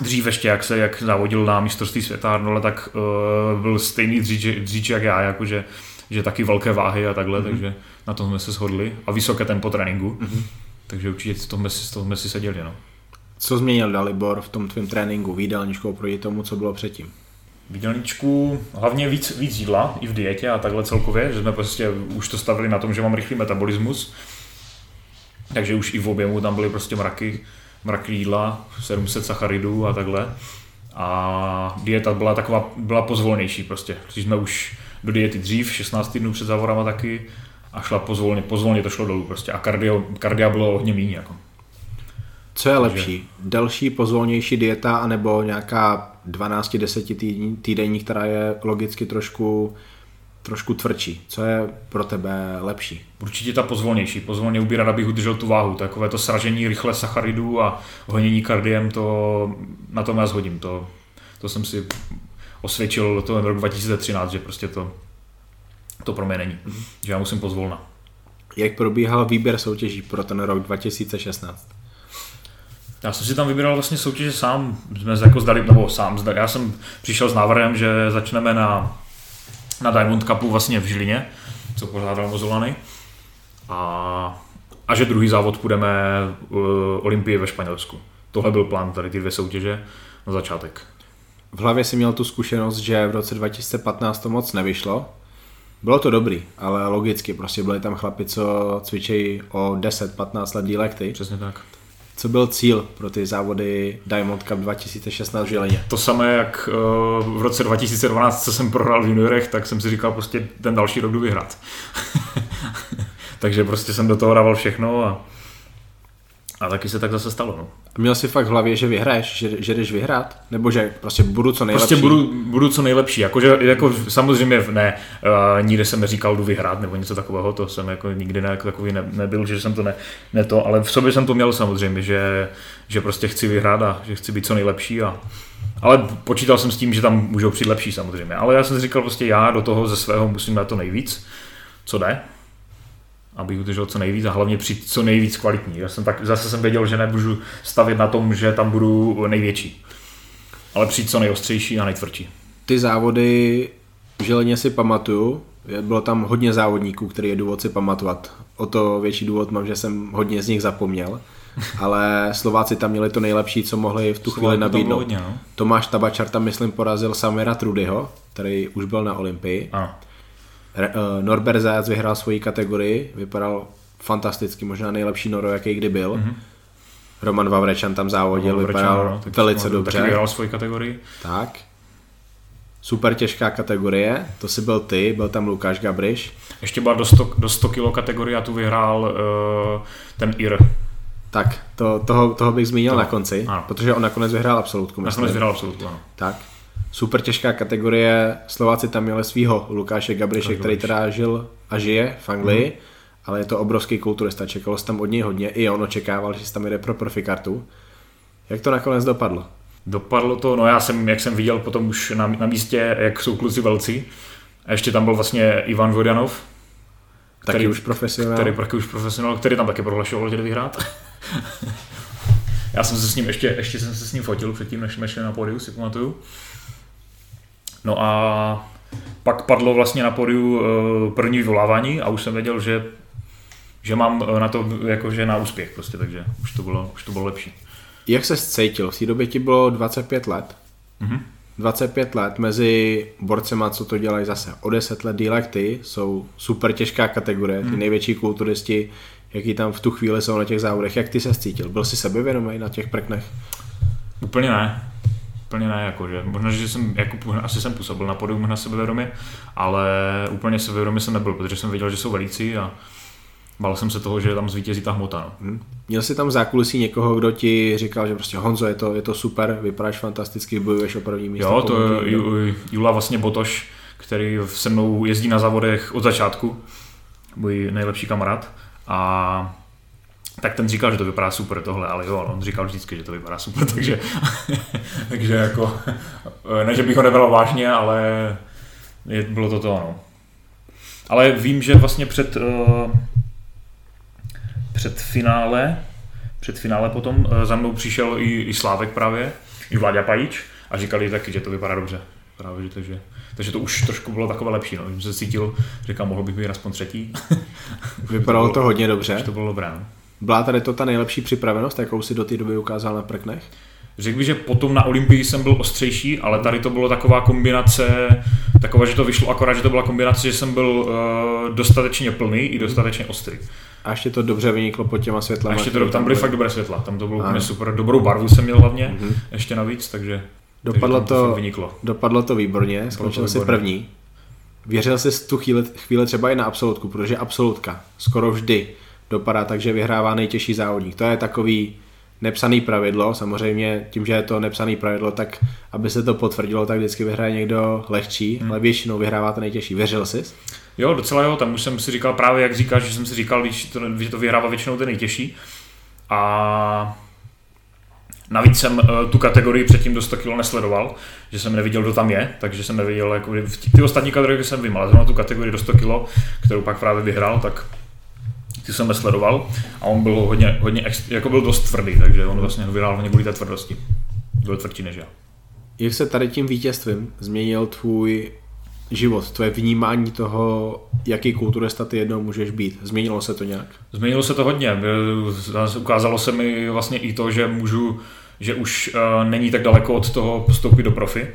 Speaker 2: dřív ještě, jak se jak závodil na mistrovství světa Arnold, tak uh, byl stejný dříč, dříč jak já, jakože že taky velké váhy a takhle, mm-hmm. takže na tom jsme se shodli. A vysoké tempo tréninku. Mm-hmm. Takže určitě z toho jsme toho jsme si seděli. No.
Speaker 1: Co změnil Dalibor v tom tvém tréninku, v jídelníčku oproti tomu, co bylo předtím?
Speaker 2: V jídelníčku hlavně víc, víc jídla i v dietě a takhle celkově, že jsme prostě už to stavili na tom, že mám rychlý metabolismus. Takže už i v objemu tam byly prostě mraky, mraky jídla, 700 sacharidů a takhle. A dieta byla taková, byla pozvolnější prostě. Když jsme už do diety dřív, 16 týdnů před závodama taky, a šla pozvolně, pozvolně to šlo dolů prostě. A kardio, kardia bylo hodně méně. Jako.
Speaker 1: Co je lepší? Delší, pozvolnější dieta, anebo nějaká 12-10 týdní, týdenní, která je logicky trošku, trošku tvrdší? Co je pro tebe lepší?
Speaker 2: Určitě ta pozvolnější. Pozvolně ubírat, abych udržel tu váhu. Takové to sražení rychle sacharidů a honění kardiem, to na tom já zhodím. To, to jsem si osvědčil to rok 2013, že prostě to, to pro mě není. Mm-hmm. Že já musím pozvolna.
Speaker 1: Jak probíhal výběr soutěží pro ten rok 2016?
Speaker 2: Já jsem si tam vybíral vlastně soutěže sám, jsme jako zdali, nebo sám zdali. Já jsem přišel s návrhem, že začneme na, na Diamond Cupu vlastně v Žilině, co pořádal Mozolany. A, a že druhý závod půjdeme uh, Olympii ve Španělsku. Tohle byl plán, tady ty dvě soutěže na začátek.
Speaker 1: V hlavě si měl tu zkušenost, že v roce 2015 to moc nevyšlo. Bylo to dobrý, ale logicky, prostě byli tam chlapi, co cvičejí o 10-15 let díl jak ty.
Speaker 2: Přesně tak.
Speaker 1: Co byl cíl pro ty závody Diamond Cup 2016 v Žilině?
Speaker 2: To samé, jak uh, v roce 2012, co jsem prohrál v juniorech, tak jsem si říkal prostě ten další rok jdu vyhrát. Takže prostě jsem do toho dával všechno a, a taky se tak zase stalo. No.
Speaker 1: Měl jsi fakt v hlavě, že vyhraješ, že, že jdeš vyhrát? Nebo že prostě budu co nejlepší?
Speaker 2: Prostě budu, budu co nejlepší. Jakože, jako samozřejmě ne, uh, nikdy jsem neříkal, jdu vyhrát nebo něco takového, to jsem jako nikdy ne, jako takový ne, nebyl, že jsem to ne, ne, to, ale v sobě jsem to měl samozřejmě, že, že prostě chci vyhrát a že chci být co nejlepší a, ale počítal jsem s tím, že tam můžou přijít lepší samozřejmě. Ale já jsem si říkal prostě já do toho ze svého musím dát to nejvíc, co jde abych udržel co nejvíc a hlavně přijít co nejvíc kvalitní. Já jsem tak, zase jsem věděl, že nemůžu stavit na tom, že tam budu největší. Ale přijít co nejostřejší a nejtvrdší.
Speaker 1: Ty závody v Želeně si pamatuju, bylo tam hodně závodníků, který je důvod si pamatovat. O to větší důvod mám, že jsem hodně z nich zapomněl. Ale Slováci tam měli to nejlepší, co mohli v tu chvíli nabídnout. Hodně, no? Tomáš Tabačar tam, myslím, porazil Samira Trudyho, který už byl na Olympii. Ano. Eh, Norbert Zajac vyhrál svoji kategorii, vypadal fantasticky, možná nejlepší Noro, jaký kdy byl. Mm-hmm. Roman Vavrečan tam závodil, Vavrečan, vypadal no, velice
Speaker 2: taky
Speaker 1: dobře.
Speaker 2: Taky vyhrál svoji kategorii.
Speaker 1: Tak. Super těžká kategorie, to si byl ty, byl tam Lukáš Gabriš.
Speaker 2: Ještě byla do 100, do 100 kg kategorie a tu vyhrál uh, ten Ir.
Speaker 1: Tak, to, toho, toho bych zmínil to, na konci, ano. protože on nakonec vyhrál absolutku.
Speaker 2: Nakonec vyhrál absolutku, ano.
Speaker 1: Tak super těžká kategorie. Slováci tam měli svého Lukáše Gabriše, který teda žil a žije v Anglii, mm. ale je to obrovský kulturista, čekalo se tam od něj hodně, i on očekával, že se tam jde pro profikartu. Jak to nakonec dopadlo?
Speaker 2: Dopadlo to, no já jsem, jak jsem viděl potom už na, na místě, jak jsou kluci velcí, a ještě tam byl vlastně Ivan Vodanov,
Speaker 1: který, taky už profesionál.
Speaker 2: Který, taky už profesionál, který tam taky prohlašoval, že jde vyhrát. já jsem se s ním ještě, ještě jsem se s ním fotil předtím, než jsme šli na pódiu, si pamatuju. No a pak padlo vlastně na podiu eh, první vyvolávání a už jsem věděl, že, že mám eh, na to jakože na úspěch prostě, takže už to bylo, už to bylo lepší.
Speaker 1: Jak se cítil? V té době ti bylo 25 let. Mm-hmm. 25 let mezi borcema, co to dělají zase o 10 let díl ty, jsou super těžká kategorie, ty mm. největší kulturisti, jaký tam v tu chvíli jsou na těch závodech. Jak ty se cítil? Byl jsi sebevědomý na těch prknech?
Speaker 2: Úplně ne úplně ne, jako, že možná, že jsem, jako, asi jsem působil na podium na sebevědomě, ale úplně sebevědomě jsem nebyl, protože jsem věděl, že jsou velící a bál jsem se toho, že tam zvítězí ta hmota. No. Hmm.
Speaker 1: Měl jsi tam v zákulisí někoho, kdo ti říkal, že prostě Honzo, je to, je to super, vypadáš fantasticky, bojuješ o první místo.
Speaker 2: Jo, to je Jula vlastně Botoš, který se mnou jezdí na závodech od začátku, můj nejlepší kamarád. A tak ten říkal, že to vypadá super tohle, ale jo, on říkal vždycky, že to vypadá super, takže, takže jako, ne, že bych ho nebral vážně, ale je, bylo to to, ano. Ale vím, že vlastně před, uh, před finále, před finále potom uh, za mnou přišel i, i Slávek právě, i Vláďa Pajíč a říkali taky, že to vypadá dobře. Právě, že takže, takže to už trošku bylo takové lepší. No. Jsem se cítil, říkám, mohl bych být aspoň třetí.
Speaker 1: Vypadalo to, bylo, to hodně dobře.
Speaker 2: To bylo dobré. No.
Speaker 1: Byla tady to ta nejlepší připravenost, jakou si do té doby ukázal na prknech?
Speaker 2: Řekl bych, že potom na Olympii jsem byl ostřejší, ale tady to bylo taková kombinace, taková, že to vyšlo akorát, že to byla kombinace, že jsem byl uh, dostatečně plný i dostatečně ostrý.
Speaker 1: A ještě to dobře vyniklo pod těma světlama.
Speaker 2: A ještě to, tam, tam byly fakt dobré světla, tam to bylo úplně super, dobrou barvu jsem měl hlavně, mm-hmm. ještě navíc, takže,
Speaker 1: dopadlo takže to, to vyniklo. Dopadlo to výborně, skončil si první. Věřil jsi tu chvíli, chvíli třeba i na absolutku, protože absolutka skoro vždy dopadá tak, že vyhrává nejtěžší závodník. To je takový nepsaný pravidlo, samozřejmě tím, že je to nepsaný pravidlo, tak aby se to potvrdilo, tak vždycky vyhraje někdo lehčí, hmm. ale většinou vyhrává to nejtěžší. Věřil jsi?
Speaker 2: Jo, docela jo, tam už jsem si říkal právě, jak říkáš, že jsem si říkal, víš, to, že to vyhrává většinou ten nejtěžší. A Navíc jsem uh, tu kategorii předtím do 100 kg nesledoval, že jsem neviděl, kdo tam je, takže jsem neviděl, jako, ty ostatní kategorie jsem vymal, zrovna tu kategorii do 100 kg, kterou pak právě vyhrál, tak ty jsem nesledoval a on byl hodně, hodně jako byl dost tvrdý, takže on vlastně vyhrál hodně kvůli té tvrdosti. Byl tvrdší než já.
Speaker 1: Jak se tady tím vítězstvím změnil tvůj život, tvoje vnímání toho, jaký kulturista ty jednou můžeš být? Změnilo se to nějak?
Speaker 2: Změnilo se to hodně. Ukázalo se mi vlastně i to, že můžu, že už uh, není tak daleko od toho postoupit do profi.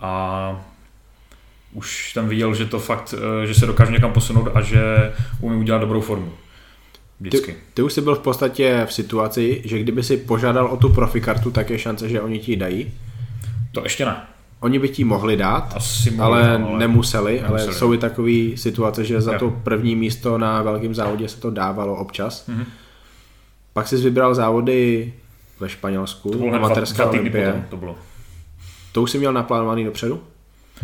Speaker 2: A už tam viděl, že to fakt, eh, že se dokáže někam posunout a že umí udělat dobrou formu. Vždycky.
Speaker 1: Ty, ty už jsi byl v podstatě v situaci, že kdyby si požádal o tu profikartu, tak je šance, že oni ti ji dají.
Speaker 2: To ještě ne.
Speaker 1: Oni by ti mohli dát,
Speaker 2: Asi mohli,
Speaker 1: ale,
Speaker 2: ale
Speaker 1: nemuseli, ale
Speaker 2: nemuseli.
Speaker 1: jsou i takové situace, že za
Speaker 2: Jo.
Speaker 1: to první místo na velkém závodě se to dávalo občas.
Speaker 2: Mhm.
Speaker 1: Pak jsi vybral závody ve Španělsku, amatérská olympie.
Speaker 2: To bylo.
Speaker 1: To už jsi měl naplánovaný dopředu?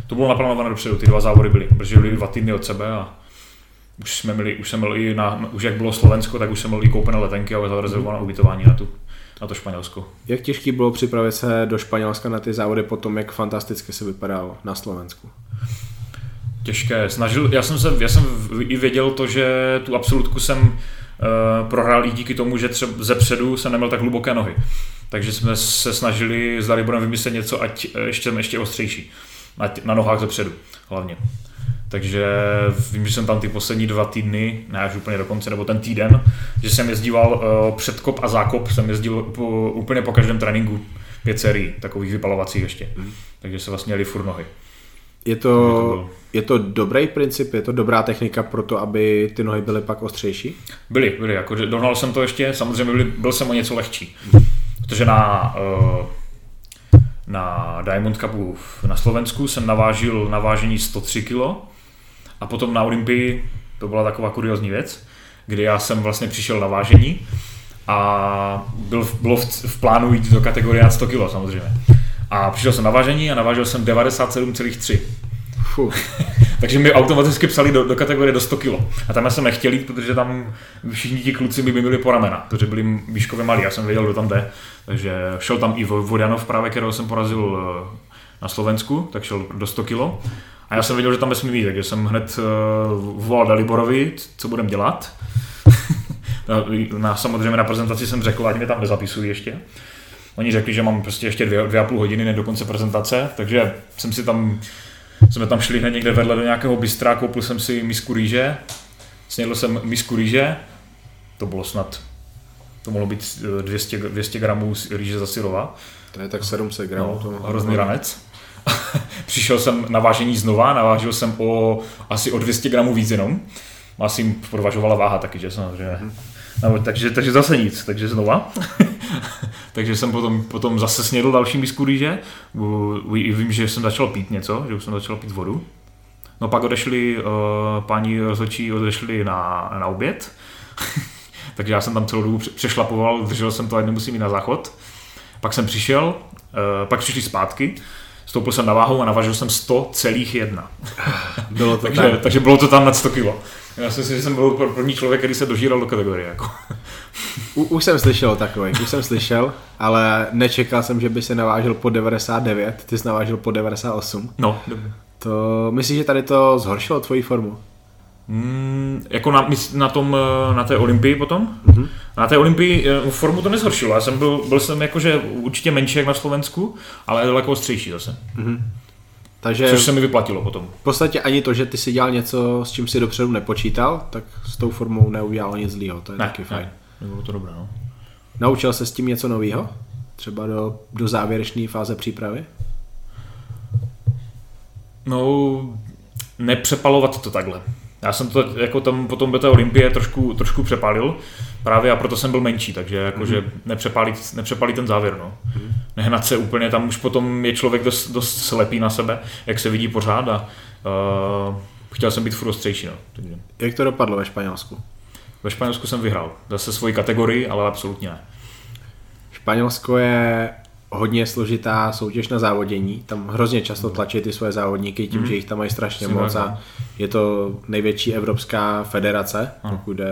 Speaker 2: To bylo naplánované dopředu, ty dva závody byly, protože byly dva týdny od sebe a už jsme měli, už jsem měl i na, už jak bylo Slovensko, tak už jsem měl i koupené letenky a zarezervované ubytování na, tu, na to Španělsko.
Speaker 1: Jak těžký bylo připravit se do Španělska na ty závody po tom, jak fantasticky se vypadal na Slovensku?
Speaker 2: Těžké. Snažil, já jsem, se, já jsem i věděl to, že tu absolutku jsem uh, prohrál i díky tomu, že třeba ze předu jsem neměl tak hluboké nohy. Takže jsme se snažili s Daliborem vymyslet něco, ať eh, ještě, ještě ostřejší. Na, na nohách ze předu hlavně. Takže vím, že jsem tam ty poslední dva týdny, ne až úplně do konce, nebo ten týden, že jsem jezdíval uh, předkop a zákop, jsem jezdil po, úplně po každém tréninku pět sérií, takových vypalovacích ještě. Takže se vlastně jeli furt nohy.
Speaker 1: Je
Speaker 2: to
Speaker 1: to, je to dobrý princip, je to dobrá technika pro to, aby ty nohy byly pak ostřejší?
Speaker 2: Byly, byly, jakože dohnal jsem to ještě, samozřejmě byli, byl jsem o něco lehčí. Protože na, eh, na Diamond Cupu na Slovensku jsem navážil na vážení 103 kg a potom na Olympii, to byla taková kuriozní věc, kdy já jsem vlastně přišel na vážení a byl, bylo v, v plánu jít do kategorie nad 100 kg samozřejmě. A přišel jsem na vážení a navážil jsem 97,3. Takže mi automaticky psali do, do kategorie do 100 kg. A tam já jsem nechtěl jít, protože tam všichni ti kluci by mi byli po ramena, protože byli výškově malí, já jsem věděl, kdo tam jde. Takže šel tam i Vodanov právě, kterého jsem porazil eh, na Slovensku, tak šel do 100 kg. A já jsem věděl, že tam nesmím jít, takže jsem hned eh, volal Daliborovi, co budem dělat. na, na, samozřejmě na prezentaci jsem řekl, ať mě tam nezapisují ještě. Oni řekli, že mám prostě ještě dvě, dvě a půl hodiny než do konce prezentace, takže jsem si tam, jsme tam šli hned někde vedle do nějakého bystra, koupil jsem si misku rýže, snědl jsem misku rýže, to bylo snad, to mohlo být eh, 200, 200 gramů rýže za syrova,
Speaker 1: To je tak 700 gramů.
Speaker 2: no, hrozný ranec. Přišel jsem na vážení znova, navážil jsem o asi o 200 gramů víc jenom. Asi jim provažovala váha taky, že samozřejmě. No, takže, takže zase nic, takže znova. takže jsem potom, potom zase snědl další misku rýže. Vím, že jsem začal pít něco, že už jsem začal pít vodu. No pak odešli, uh, páni rozhodčí odešli na, na oběd. takže já jsem tam celou dobu pře- přešlapoval, držel jsem to, ať nemusím jít na záchod. Pak jsem přišel, eh, pak přišli zpátky, stoupil jsem na váhu a navažil jsem 100,1.
Speaker 1: Bylo to
Speaker 2: Takže,
Speaker 1: tak.
Speaker 2: takže bylo to tam nad 100 kg. Já si myslím, že jsem byl pr- první člověk, který se dožíral do kategorie. Jako.
Speaker 1: U, už jsem slyšel o takových, už jsem slyšel, ale nečekal jsem, že by se navážil po 99, ty jsi navážil po 98.
Speaker 2: No,
Speaker 1: To myslíš, že tady to zhoršilo tvoji formu?
Speaker 2: Mm, jako na, na, tom, eh, na té olympii potom?
Speaker 1: Mhm.
Speaker 2: Na té olympii eh, formu to nezhoršilo. Já jsem byl, byl jsem jakože určitě menší jak na Slovensku, ale daleko ostřejší zase.
Speaker 1: Takže
Speaker 2: Což se mi vyplatilo potom.
Speaker 1: v podstatě ani to, že ty si dělal něco, s čím si dopředu nepočítal, tak s tou formou neudělalo nic zlýho, to je
Speaker 2: Ne,
Speaker 1: taky fajn.
Speaker 2: ne, bylo to dobré. No.
Speaker 1: Naučil se s tím něco nového? Třeba do, do závěrečné fáze přípravy?
Speaker 2: No, nepřepalovat to takhle. Já jsem to jako tam potom do té olympie trošku, trošku přepálil, právě a proto jsem byl menší, takže jakože mm-hmm. nepřepálit, nepřepálit ten závěr. No. Mm-hmm. Nehnat se úplně, tam už potom je člověk dost, dost slepý na sebe, jak se vidí pořád a uh, chtěl jsem být furt ostřejší. No. Takže
Speaker 1: Jak to dopadlo ve Španělsku?
Speaker 2: ve Španělsku jsem vyhrál. Zase svoji kategorii, ale absolutně ne.
Speaker 1: Španělsko je hodně složitá soutěž na závodění. Tam hrozně často tlačí ty svoje závodníky tím, že jich tam mají strašně
Speaker 2: Přesně
Speaker 1: moc a
Speaker 2: no.
Speaker 1: je to největší evropská federace,
Speaker 2: Ano.
Speaker 1: pokud jde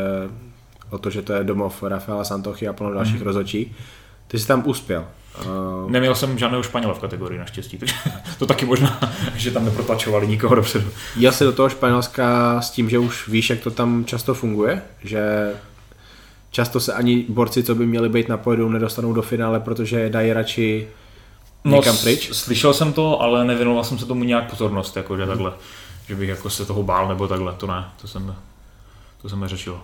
Speaker 1: o to, že to je domov Rafaela Santochy a plno dalších rozhodčí. Ty jsi tam uspěl. Uh,
Speaker 2: Neměl jsem žádného Španěla v kategorii naštěstí, takže to taky možná, že tam neprotlačovali nikoho dopředu.
Speaker 1: Jel jsi do toho Španělska s tím, že už víš, jak to tam často funguje? Že často se ani borci, co by měli být na pódiu, nedostanou do finále, protože je dají radši někam
Speaker 2: s-
Speaker 1: pryč?
Speaker 2: Slyšel jsem to, ale nevěnoval jsem se tomu nějak pozornost, jako že takhle, že bych jako se toho bál nebo takhle, to ne, to jsem, to jsem neřešil.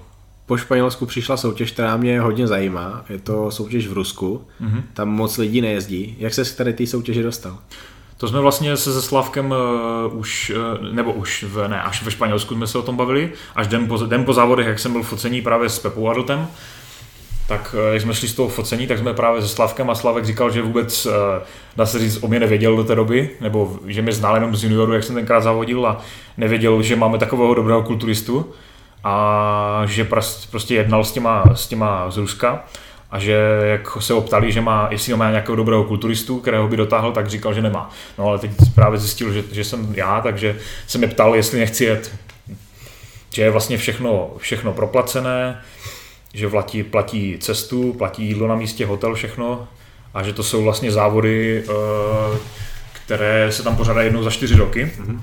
Speaker 1: Po Španělsku přišla soutěž, která mě hodně zajímá. Je to soutěž v Rusku.
Speaker 2: Mhm.
Speaker 1: Tam moc lidí nejezdí. Jak se z tady té soutěže dostal?
Speaker 2: To jsme vlastně se se Slavkem uh, už, uh, nebo už, v, ne, až ve Španělsku jsme se o tom bavili, až den po, den po závodech, jak jsem byl focení právě s Pepou Adltem, tak jak jsme šli z toho focení, tak jsme právě se Slavkem a Slavek říkal, že vůbec, dá se říct, o mě nevěděl do té doby, nebo že mě znal jenom z junioru, jak jsem tenkrát závodil a nevěděl, že máme takového dobrého kulturistu a že prostě jednal s těma, s těma z Ruska a že jak se optali, že má, jestli má nějakého dobrého kulturistu, kterého by dotáhl, tak říkal, že nemá. No ale teď právě zjistil, že, že jsem já, takže se mě ptal, jestli nechci jet. Že je vlastně všechno, všechno proplacené, že platí, platí cestu, platí jídlo na místě, hotel, všechno a že to jsou vlastně závody, eh, které se tam pořádají jednou za čtyři roky. Mm-hmm.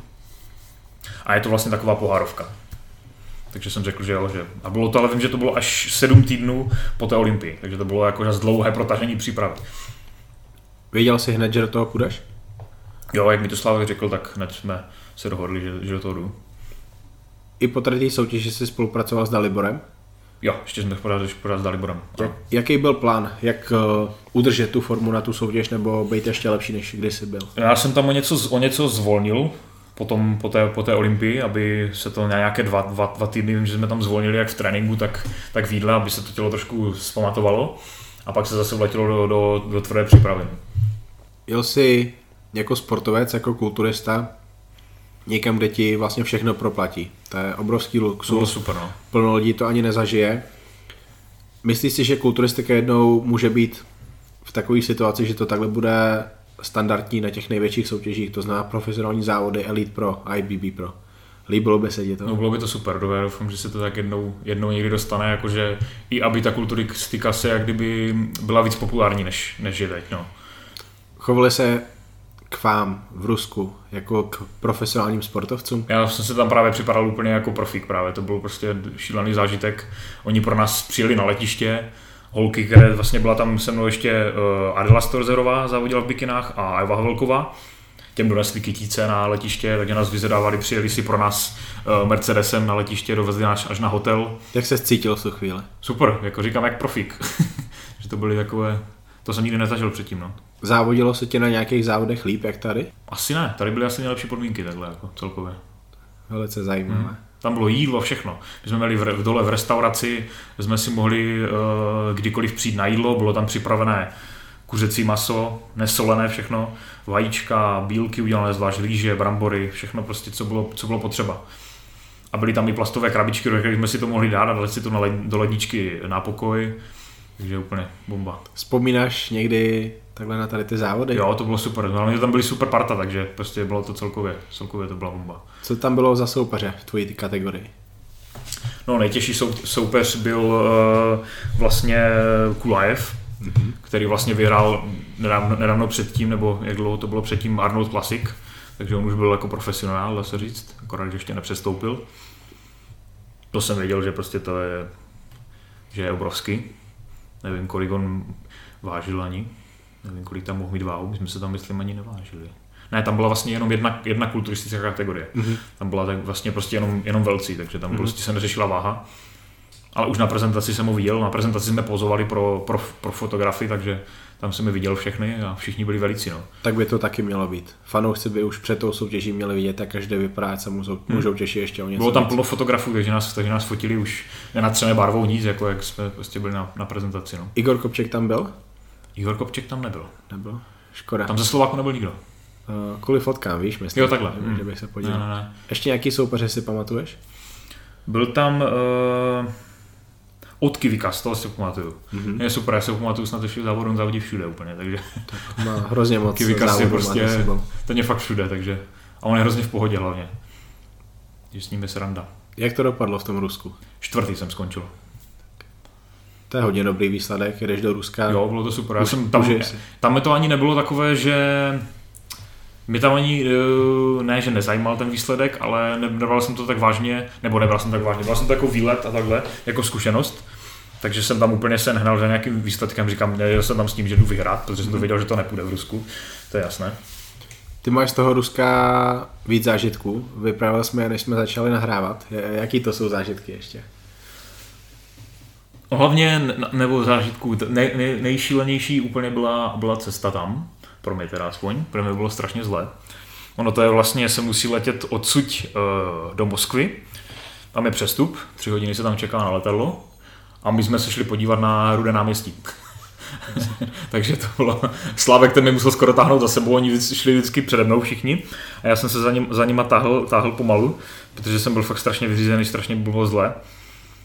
Speaker 2: A je to vlastně taková pohárovka. Takže jsem řekl, že jo, že. A bylo to, ale vím, že to bylo až sedm týdnů po té Olympii, takže to bylo jako dlouhé protažení přípravy.
Speaker 1: Věděl jsi hned, že do toho půjdeš?
Speaker 2: Jo, jak mi to Slávek řekl, tak hned jsme se dohodli, že, že do toho jdu.
Speaker 1: I po tady soutěži jsi spolupracoval s Daliborem?
Speaker 2: Jo, ještě jsme pořád, pořád s Daliborem.
Speaker 1: Jak, jaký byl plán? Jak uh, udržet tu formu na tu soutěž nebo být ještě lepší, než kdy jsi byl?
Speaker 2: Já jsem tam o něco, o něco zvolnil, potom po té, po té Olympii, aby se to na nějaké dva, dva, dva týdny, vím, že jsme tam zvolnili jak v tréninku, tak, tak v jídle, aby se to tělo trošku zpamatovalo a pak se zase vletilo do, do, do tvrdé přípravy.
Speaker 1: Jel jsi jako sportovec, jako kulturista někam, kde ti vlastně všechno proplatí. To je obrovský luxus. To
Speaker 2: bylo super, no.
Speaker 1: Plno lidí to ani nezažije. Myslíš si, že kulturistika jednou může být v takové situaci, že to takhle bude standardní na těch největších soutěžích, to znamená profesionální závody Elite Pro, IBB Pro. Líbilo by se ti to?
Speaker 2: No bylo by to super, doufám, že se to tak jednou, jednou někdy dostane, jakože i aby ta kulturistika se jak kdyby byla víc populární, než, než je teď. No.
Speaker 1: Chovali se k vám v Rusku jako k profesionálním sportovcům?
Speaker 2: Já jsem se tam právě připadal úplně jako profík právě, to byl prostě šílený zážitek. Oni pro nás přijeli na letiště, holky, které vlastně byla tam se mnou ještě uh, Adela Storzerová, závodila v bikinách a Eva Havelková. Těm donesli kytíce na letiště, takže nás vyzvedávali, přijeli si pro nás uh, Mercedesem na letiště, dovezli nás až na hotel.
Speaker 1: Jak se cítil v tu chvíli?
Speaker 2: Super, jako říkám, jak profík. že to byly takové, to jsem nikdy nezažil předtím. No.
Speaker 1: Závodilo se tě na nějakých závodech líp, jak tady?
Speaker 2: Asi ne, tady byly asi nejlepší podmínky takhle, jako celkově.
Speaker 1: Velice zajímavé. Hmm.
Speaker 2: Tam bylo jídlo, všechno. My jsme měli v, dole v restauraci, jsme si mohli uh, kdykoliv přijít na jídlo, bylo tam připravené kuřecí maso, nesolené všechno, vajíčka, bílky udělané zvlášť, líže, brambory, všechno prostě, co bylo, co bylo potřeba. A byly tam i plastové krabičky, do jsme si to mohli dát a dali si to na led, do ledničky na pokoj. Takže úplně bomba.
Speaker 1: Vzpomínáš někdy takhle na tady ty závody?
Speaker 2: Jo, to bylo super. Hlavně tam byly super parta, takže prostě bylo to celkově, celkově to byla bomba.
Speaker 1: Co tam bylo za soupeře v tvojí kategorii?
Speaker 2: No nejtěžší sou, soupeř byl uh, vlastně Kulajev, mm-hmm. který vlastně vyhrál nedávno, nedávno předtím, nebo jak dlouho to bylo předtím Arnold Classic, takže on už byl jako profesionál, dá se říct, akorát, že ještě nepřestoupil. To jsem věděl, že prostě to je, že je obrovský. Nevím, kolik on vážil ani. Nevím, kolik tam mohl mít váhu, my jsme se tam, myslím, ani nevážili. Ne, tam byla vlastně jenom jedna, jedna kulturistická kategorie. Mm-hmm. Tam byla tak vlastně prostě jenom, jenom velcí, takže tam mm-hmm. prostě se neřešila váha. Ale už na prezentaci jsem ho viděl, na prezentaci jsme pozovali pro, pro, pro fotografii, takže tam jsem je viděl všechny a všichni byli velicí. No.
Speaker 1: Tak by to taky mělo být. Fanoušci by už před tou soutěží měli vidět, jak každý vypadá, se můžou, hmm. můžou těšit ještě o něco.
Speaker 2: Bylo tam plno fotografů, takže nás, takže nás fotili už nenatřené barvou nic, jako jak jsme prostě byli na, na prezentaci. No.
Speaker 1: Igor Kopček tam byl?
Speaker 2: Igor Kopček tam nebyl.
Speaker 1: Nebyl? Škoda.
Speaker 2: Tam ze Slováku nebyl nikdo.
Speaker 1: Uh, kvůli fotkám, víš, myslím.
Speaker 2: Jo, takhle.
Speaker 1: Že, mm. že bych se podíval. Ne, ne, ne. Ještě nějaký soupeře si pamatuješ?
Speaker 2: Byl tam uh, od Kivika, z toho si pamatuju. Mm-hmm. Je super, já si pamatuju snad ještě závod, on závodí všude úplně, takže...
Speaker 1: Tak má hrozně moc
Speaker 2: Kivika si prostě, ten je fakt všude, takže... A on je hrozně v pohodě hlavně. Že s ním je sranda.
Speaker 1: Jak to dopadlo v tom Rusku?
Speaker 2: Čtvrtý jsem skončil.
Speaker 1: To je hodně dobrý výsledek, jdeš do Ruska.
Speaker 2: Jo, bylo to super. Já jsem tam, tam to ani nebylo takové, že mě tam ani, eh, ne, že nezajímal ten výsledek, ale nebral jsem to tak vážně, nebo nebral jsem tak vážně, bral jsem to jako výlet a takhle, jako zkušenost. Takže jsem tam úplně se nehnal za nějakým výsledkem, říkám, nejel jsem tam s tím, že jdu vyhrát, protože jsem to mhm. věděl, že to nepůjde v Rusku, to je jasné.
Speaker 1: Ty máš z toho Ruska víc zážitků, vyprávěli jsme, než jsme začali nahrávat. Jaký to jsou zážitky ještě?
Speaker 2: Hlavně, nebo zážitků, nej, nej, nejšílenější úplně byla, byla cesta tam, Pro mě teda aspoň, pro mě bylo strašně zlé. Ono to je vlastně, se musí letět odsud uh, do Moskvy, tam je přestup, tři hodiny se tam čeká na letadlo a my jsme se šli podívat na Rudé náměstí. Takže to bylo, Slávek ten mi musel skoro táhnout za sebou, oni šli vždycky přede mnou všichni a já jsem se za, ním, za nima táhl, táhl pomalu, protože jsem byl fakt strašně vyřízený, strašně bylo zle.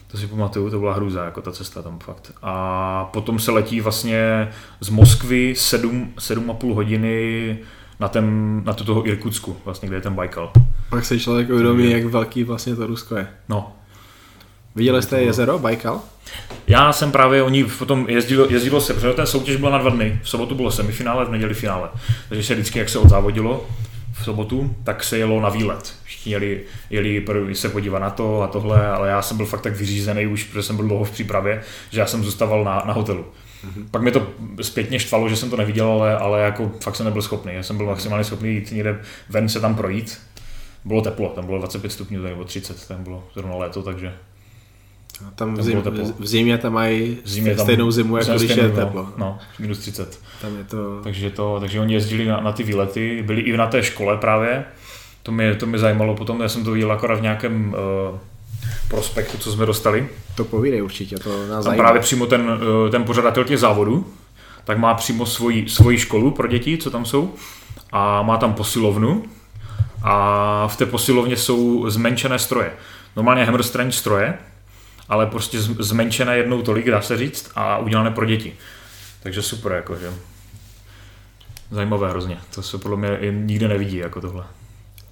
Speaker 2: To si pamatuju, to byla hrůza, jako ta cesta tam fakt. A potom se letí vlastně z Moskvy 7, 7,5 hodiny na, ten, na tuto Irkutsku, vlastně, kde je ten Baikal.
Speaker 1: Pak se člověk uvědomí, jak velký vlastně to Rusko je.
Speaker 2: No.
Speaker 1: Viděli jste jezero Baikal?
Speaker 2: Já jsem právě, oni potom jezdilo, jezdilo se, protože ten soutěž byla na dva dny. V sobotu bylo semifinále, v neděli finále. Takže se vždycky, jak se odzávodilo v sobotu, tak se jelo na výlet. Všichni jeli, jeli se podívat na to a tohle, ale já jsem byl fakt tak vyřízený už, protože jsem byl dlouho v přípravě, že já jsem zůstával na, na hotelu. Mm-hmm. Pak mi to zpětně štvalo, že jsem to neviděl, ale, ale jako fakt jsem nebyl schopný. Já jsem byl maximálně schopný jít někde ven se tam projít. Bylo teplo, tam bylo 25 stupňů, nebo 30, tam bylo zrovna léto, takže
Speaker 1: a tam v, zim, v zimě tam mají
Speaker 2: v zimě
Speaker 1: tam stejnou zimu, jako když je teplo.
Speaker 2: No, minus 30.
Speaker 1: Tam je to...
Speaker 2: Takže, to, takže oni jezdili na, na ty výlety, byli i na té škole právě. To mě, to mě zajímalo potom, já jsem to viděl akorát v nějakém uh, prospektu, co jsme dostali.
Speaker 1: To povídej určitě, to nás
Speaker 2: Tam
Speaker 1: zajímá.
Speaker 2: právě přímo ten, uh, ten pořadatel těch závodů, tak má přímo svoji, svoji školu pro děti, co tam jsou. A má tam posilovnu. A v té posilovně jsou zmenšené stroje. Normálně Hammer Strange stroje, ale prostě zmenšené jednou tolik, dá se říct, a udělané pro děti. Takže super, jakože. Zajímavé hrozně. To se podle mě nikde nevidí jako tohle.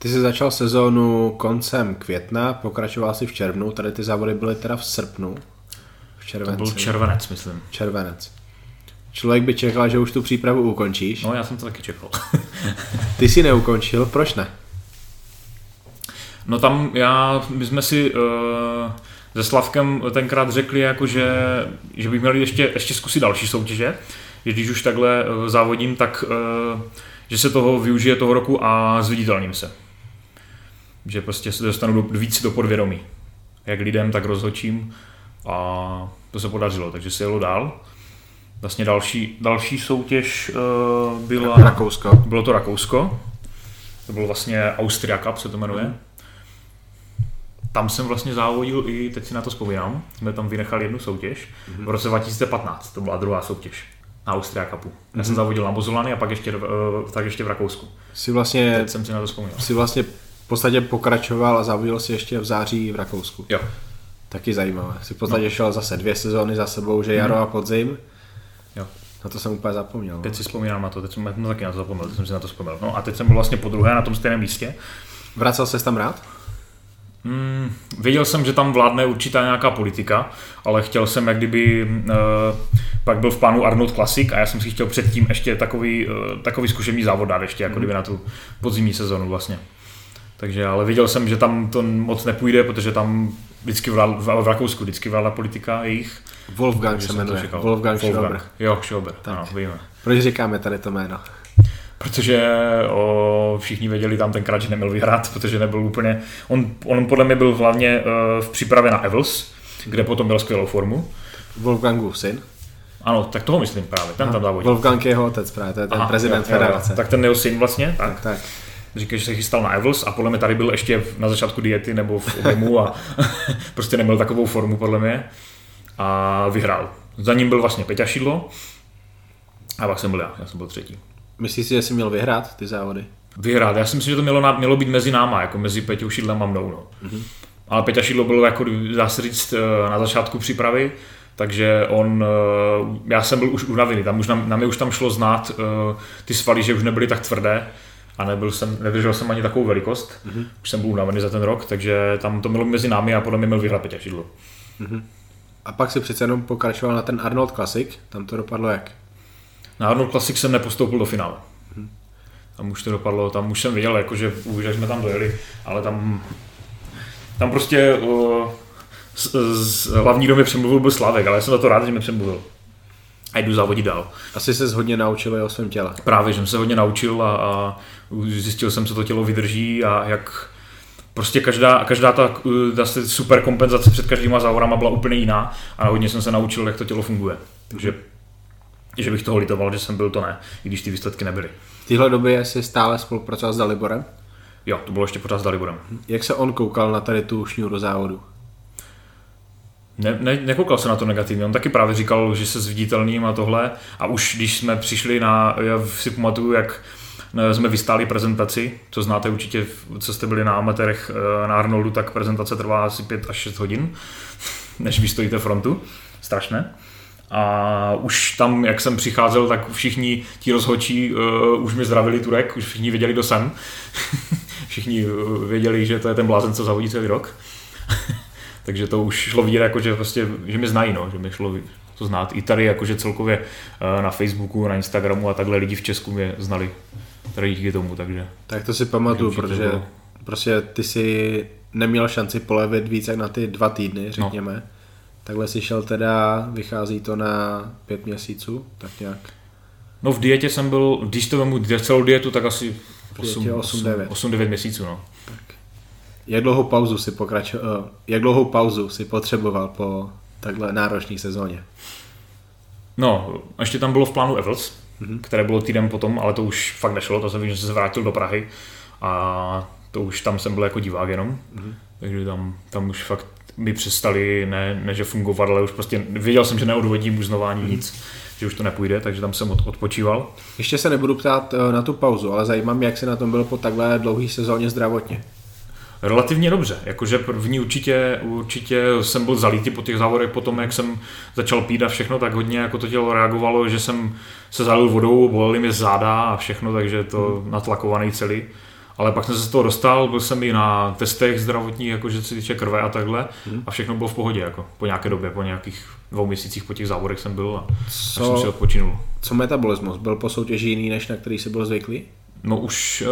Speaker 1: Ty jsi začal sezónu koncem května, pokračoval si v červnu, tady ty závody byly teda v srpnu.
Speaker 2: V červenci. To byl červenec, myslím.
Speaker 1: Červenec. Člověk by čekal, že už tu přípravu ukončíš.
Speaker 2: No, já jsem to taky čekal.
Speaker 1: ty si neukončil, proč ne?
Speaker 2: No tam já, my jsme si uh, se Slavkem tenkrát řekli, jako že, že bych měli ještě, ještě zkusit další soutěže, že když už takhle uh, závodím, tak uh, že se toho využije toho roku a zviditelním se. Že prostě se dostanu do, víc do podvědomí. Jak lidem, tak rozhočím. A to se podařilo, takže se jelo dál. Vlastně další, další soutěž uh, byla...
Speaker 1: Rakousko.
Speaker 2: Bylo to Rakousko. To bylo vlastně Austria Cup, se to jmenuje. Mm. Tam jsem vlastně závodil i, teď si na to vzpomínám, jsme tam vynechali jednu soutěž mm. v roce 2015, to byla druhá soutěž na Austria Cupu. Já mm-hmm. jsem zavodil na Bozolany a pak ještě, uh, tak ještě v Rakousku.
Speaker 1: Si vlastně,
Speaker 2: Teď jsem si na to vzpomněl.
Speaker 1: Si vlastně v podstatě pokračoval a zavodil si ještě v září v Rakousku.
Speaker 2: Jo.
Speaker 1: Taky zajímavé. Si v podstatě no. šel zase dvě sezóny za sebou, že jaro mm. a podzim.
Speaker 2: Jo.
Speaker 1: Na to jsem úplně zapomněl.
Speaker 2: Teď no. si vzpomínám na to, teď jsem no, taky na to zapomněl, teď jsem si na to vzpomněl. No a teď jsem byl vlastně po druhé na tom stejném místě.
Speaker 1: Vracel ses tam rád?
Speaker 2: Hmm, věděl jsem, že tam vládne určitá nějaká politika, ale chtěl jsem, jak kdyby uh, pak byl v plánu Arnold Classic a já jsem si chtěl předtím ještě takový, uh, takový zkušební závod dát ještě, jako kdyby na tu podzimní sezonu vlastně. Takže, ale viděl jsem, že tam to moc nepůjde, protože tam vždycky vládla, v Rakousku vždycky vládla politika jejich.
Speaker 1: Wolfgang se jmenuje. Wolfgang, Wolfgang.
Speaker 2: Jo, Schauber, ano, víme.
Speaker 1: Proč říkáme tady to jméno?
Speaker 2: protože o, všichni věděli tam tenkrát, že neměl vyhrát, protože nebyl úplně, on, on podle mě byl hlavně uh, v přípravě na Evels, kde potom měl skvělou formu.
Speaker 1: Wolfgangův syn?
Speaker 2: Ano, tak toho myslím právě, ten Aha, tam závodil.
Speaker 1: Wolfgang je jeho otec právě, to je ten Aha, prezident jo, federace.
Speaker 2: Jo, tak ten jeho syn vlastně, tak.
Speaker 1: tak, tak.
Speaker 2: Říká, že se chystal na Evels a podle mě tady byl ještě na začátku diety nebo v objemu a prostě neměl takovou formu podle mě a vyhrál. Za ním byl vlastně Peťa Šidlo a pak jsem byl já, já jsem byl třetí.
Speaker 1: Myslíš si, že jsi měl vyhrát ty závody?
Speaker 2: Vyhrát, já si myslím, že to mělo, mělo být mezi náma, jako mezi Peťou Šidlem a mnou. No. Mm-hmm. Ale Peťa Šidlo byl, jako, dá se říct, eh, na začátku přípravy, takže on, eh, já jsem byl už unavený, tam už na, na mě už tam šlo znát uh, ty svaly, že už nebyly tak tvrdé a nebyl jsem, nevydržel jsem ani takovou velikost, mm-hmm. už jsem byl unavený za ten rok, takže tam to bylo mezi námi a podle mě měl vyhrát Peťa Šidlo.
Speaker 1: Mm-hmm. A pak si přece jenom pokračoval na ten Arnold Classic, tam to dopadlo jak?
Speaker 2: Na Arnold Classic jsem nepostoupil do finále. Tam už to dopadlo, tam už jsem viděl, jakože už jsme tam dojeli, ale tam, tam prostě uh, z, z, hlavní, kdo mě přemluvil, byl Slavek, ale já jsem za to rád, že mě přemluvil. A jdu závodit dál.
Speaker 1: Asi se hodně naučil o svém těle.
Speaker 2: Právě, že jsem se hodně naučil a, a zjistil jsem, co to tělo vydrží a jak prostě každá, každá ta, ta super kompenzace před každýma závodama byla úplně jiná a hodně jsem se naučil, jak to tělo funguje. Takže Že bych toho litoval, že jsem byl, to ne, i když ty výsledky nebyly.
Speaker 1: V téhle době jsi stále spolupracoval s Daliborem.
Speaker 2: Jo, to bylo ještě pořád s Daliborem.
Speaker 1: Jak se on koukal na tady tu šňůru závodu?
Speaker 2: Ne, ne, nekoukal se na to negativně, on taky právě říkal, že se zviditelným a tohle. A už když jsme přišli na, já si pamatuju, jak eh, jsme vystáli prezentaci, to znáte určitě, co jste byli na amatérech eh, na Arnoldu, tak prezentace trvá asi 5 až 6 hodin, než vy stojíte frontu. Strašné. A už tam, jak jsem přicházel, tak všichni ti rozhočí uh, už mi zdravili Turek, už všichni věděli, kdo jsem. všichni věděli, že to je ten blázen, co zavodí celý rok. Takže to už šlo vidět, jako, že, prostě, že mě znají, no, že mi šlo to znát. I tady jakože celkově uh, na Facebooku, na Instagramu a takhle lidi v Česku mě znali tady díky tomu, takže...
Speaker 1: Tak to si pamatuju, protože bylo. prostě ty si neměl šanci polevit víc jak na ty dva týdny, řekněme. No. Takhle si šel teda, vychází to na pět měsíců, tak nějak.
Speaker 2: No v dietě jsem byl, když to vemu celou dietu, tak asi 8-9 měsíců. No.
Speaker 1: Jak dlouhou pauzu si pokračo, uh, jak dlouhou pauzu si potřeboval po takhle náročné sezóně?
Speaker 2: No, ještě tam bylo v plánu Evels, mm-hmm. které bylo týden potom, ale to už fakt nešlo, to jsem vím, že jsem se vrátil do Prahy a to už tam jsem byl jako divák jenom, mm-hmm. takže tam, tam už fakt mi přestali, ne, ne že fungovat, ale už prostě věděl jsem, že neodvodím už znova ani mm-hmm. nic, že už to nepůjde, takže tam jsem od, odpočíval.
Speaker 1: Ještě se nebudu ptát eh, na tu pauzu, ale zajímá mě, jak se na tom byl po takhle dlouhé sezóně zdravotně.
Speaker 2: Relativně dobře, jakože první určitě, určitě jsem byl zalitý po těch závodech, potom jak jsem začal pít a všechno, tak hodně jako to tělo reagovalo, že jsem se zalil vodou, bolely mi záda a všechno, takže to hmm. natlakovaný celý. Ale pak jsem se z toho dostal, byl jsem i na testech zdravotních, jakože se týče krve a takhle hmm. a všechno bylo v pohodě, jako po nějaké době, po nějakých dvou měsících po těch závodech jsem byl a co, jsem si odpočinul.
Speaker 1: Co metabolismus? Byl po soutěži jiný, než na který jsi byl zvyklý?
Speaker 2: No už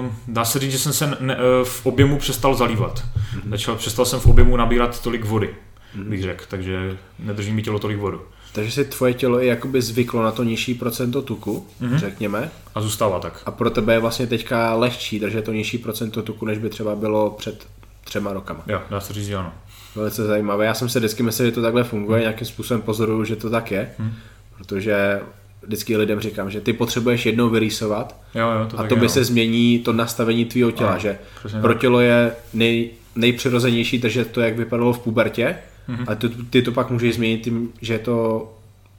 Speaker 2: uh, dá se říct, že jsem se ne, uh, v objemu přestal zalívat. Mm-hmm. Začal, přestal jsem v objemu nabírat tolik vody, mm-hmm. bych řekl, takže nedrží mi tělo tolik vodu.
Speaker 1: Takže si tvoje tělo je jakoby zvyklo na to nižší procento tuku, mm-hmm. řekněme.
Speaker 2: A zůstává tak.
Speaker 1: A pro tebe je vlastně teďka lehčí držet to nižší procento tuku, než by třeba bylo před třema rokama.
Speaker 2: Jo, dá se říct, že ano.
Speaker 1: Velice zajímavé. Já jsem se vždycky myslel, že to takhle funguje, mm. nějakým způsobem pozoruju, že to tak je, mm. protože vždycky lidem říkám, že ty potřebuješ jednou vyrýsovat
Speaker 2: jo, jo, to
Speaker 1: a to by se změní to nastavení tvýho těla, no, že pro tělo je nej, nejpřirozenější držet to, jak vypadalo v pubertě, mm-hmm. a ty, ty to pak můžeš změnit tím, že to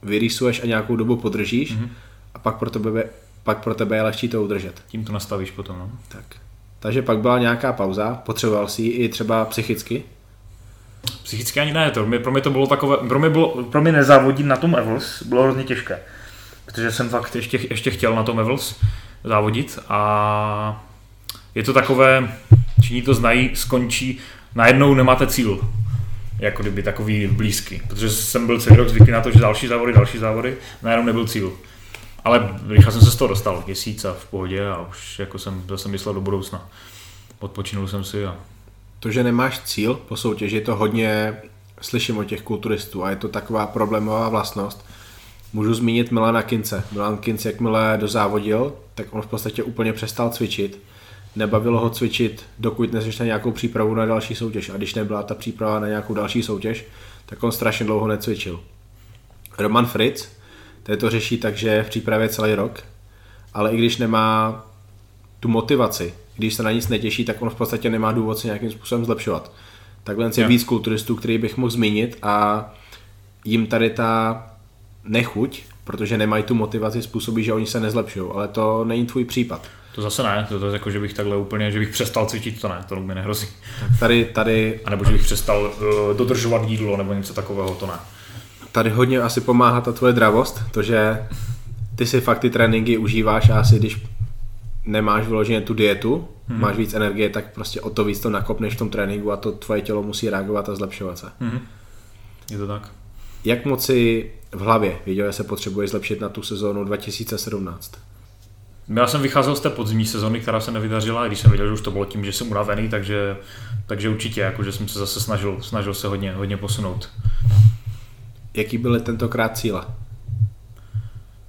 Speaker 1: vyrýsuješ a nějakou dobu podržíš mm-hmm. a pak pro, tebe, pak pro tebe je lehčí to udržet.
Speaker 2: Tím to nastavíš potom, no.
Speaker 1: Tak. Takže pak byla nějaká pauza, potřeboval si ji i třeba psychicky?
Speaker 2: Psychicky ani ne, to, pro mě to bylo takové, pro mě, bylo, pro mě nezávodit na tom Evels bylo hrozně těžké protože jsem fakt ještě, ještě chtěl na tom Evels závodit a je to takové, činí to znají, skončí, najednou nemáte cíl, jako kdyby takový blízký, protože jsem byl celý rok zvyklý na to, že další závody, další závody, najednou nebyl cíl. Ale rychle jsem se z toho dostal, měsíc a v pohodě a už jako jsem zase myslel do budoucna. Odpočinul jsem si a...
Speaker 1: To, že nemáš cíl po soutěži, to hodně slyším od těch kulturistů a je to taková problémová vlastnost, Můžu zmínit Milana Kince. Milan Kince, jakmile dozávodil, tak on v podstatě úplně přestal cvičit. Nebavilo ho cvičit, dokud neřešil nějakou přípravu na další soutěž. A když nebyla ta příprava na nějakou další soutěž, tak on strašně dlouho necvičil. Roman Fritz, ten to řeší tak, že je v přípravě celý rok, ale i když nemá tu motivaci, když se na nic netěší, tak on v podstatě nemá důvod se nějakým způsobem zlepšovat. Takhle je víc kulturistů, který bych mohl zmínit a jim tady ta nechuť, protože nemají tu motivaci, způsobí, že oni se nezlepšují, ale to není tvůj případ.
Speaker 2: To zase ne, to, to je jako, že bych takhle úplně, že bych přestal cvičit, to ne, to mi nehrozí.
Speaker 1: Tak tady, tady...
Speaker 2: A nebo že bych přestal uh, dodržovat jídlo nebo něco takového, to ne.
Speaker 1: Tady hodně asi pomáhá ta tvoje dravost, to, že ty si fakt ty tréninky užíváš a asi když nemáš vyloženě tu dietu, hmm. máš víc energie, tak prostě o to víc to nakopneš v tom tréninku a to tvoje tělo musí reagovat a zlepšovat se.
Speaker 2: Hmm. Je to tak.
Speaker 1: Jak moci v hlavě věděl, že se potřebuje zlepšit na tu sezónu 2017?
Speaker 2: Já jsem vycházel z té podzimní sezóny, která se nevydařila, i když jsem věděl, že už to bylo tím, že jsem unavený, takže, takže určitě, jako, že jsem se zase snažil, snažil se hodně, hodně posunout.
Speaker 1: Jaký byly tentokrát cíle?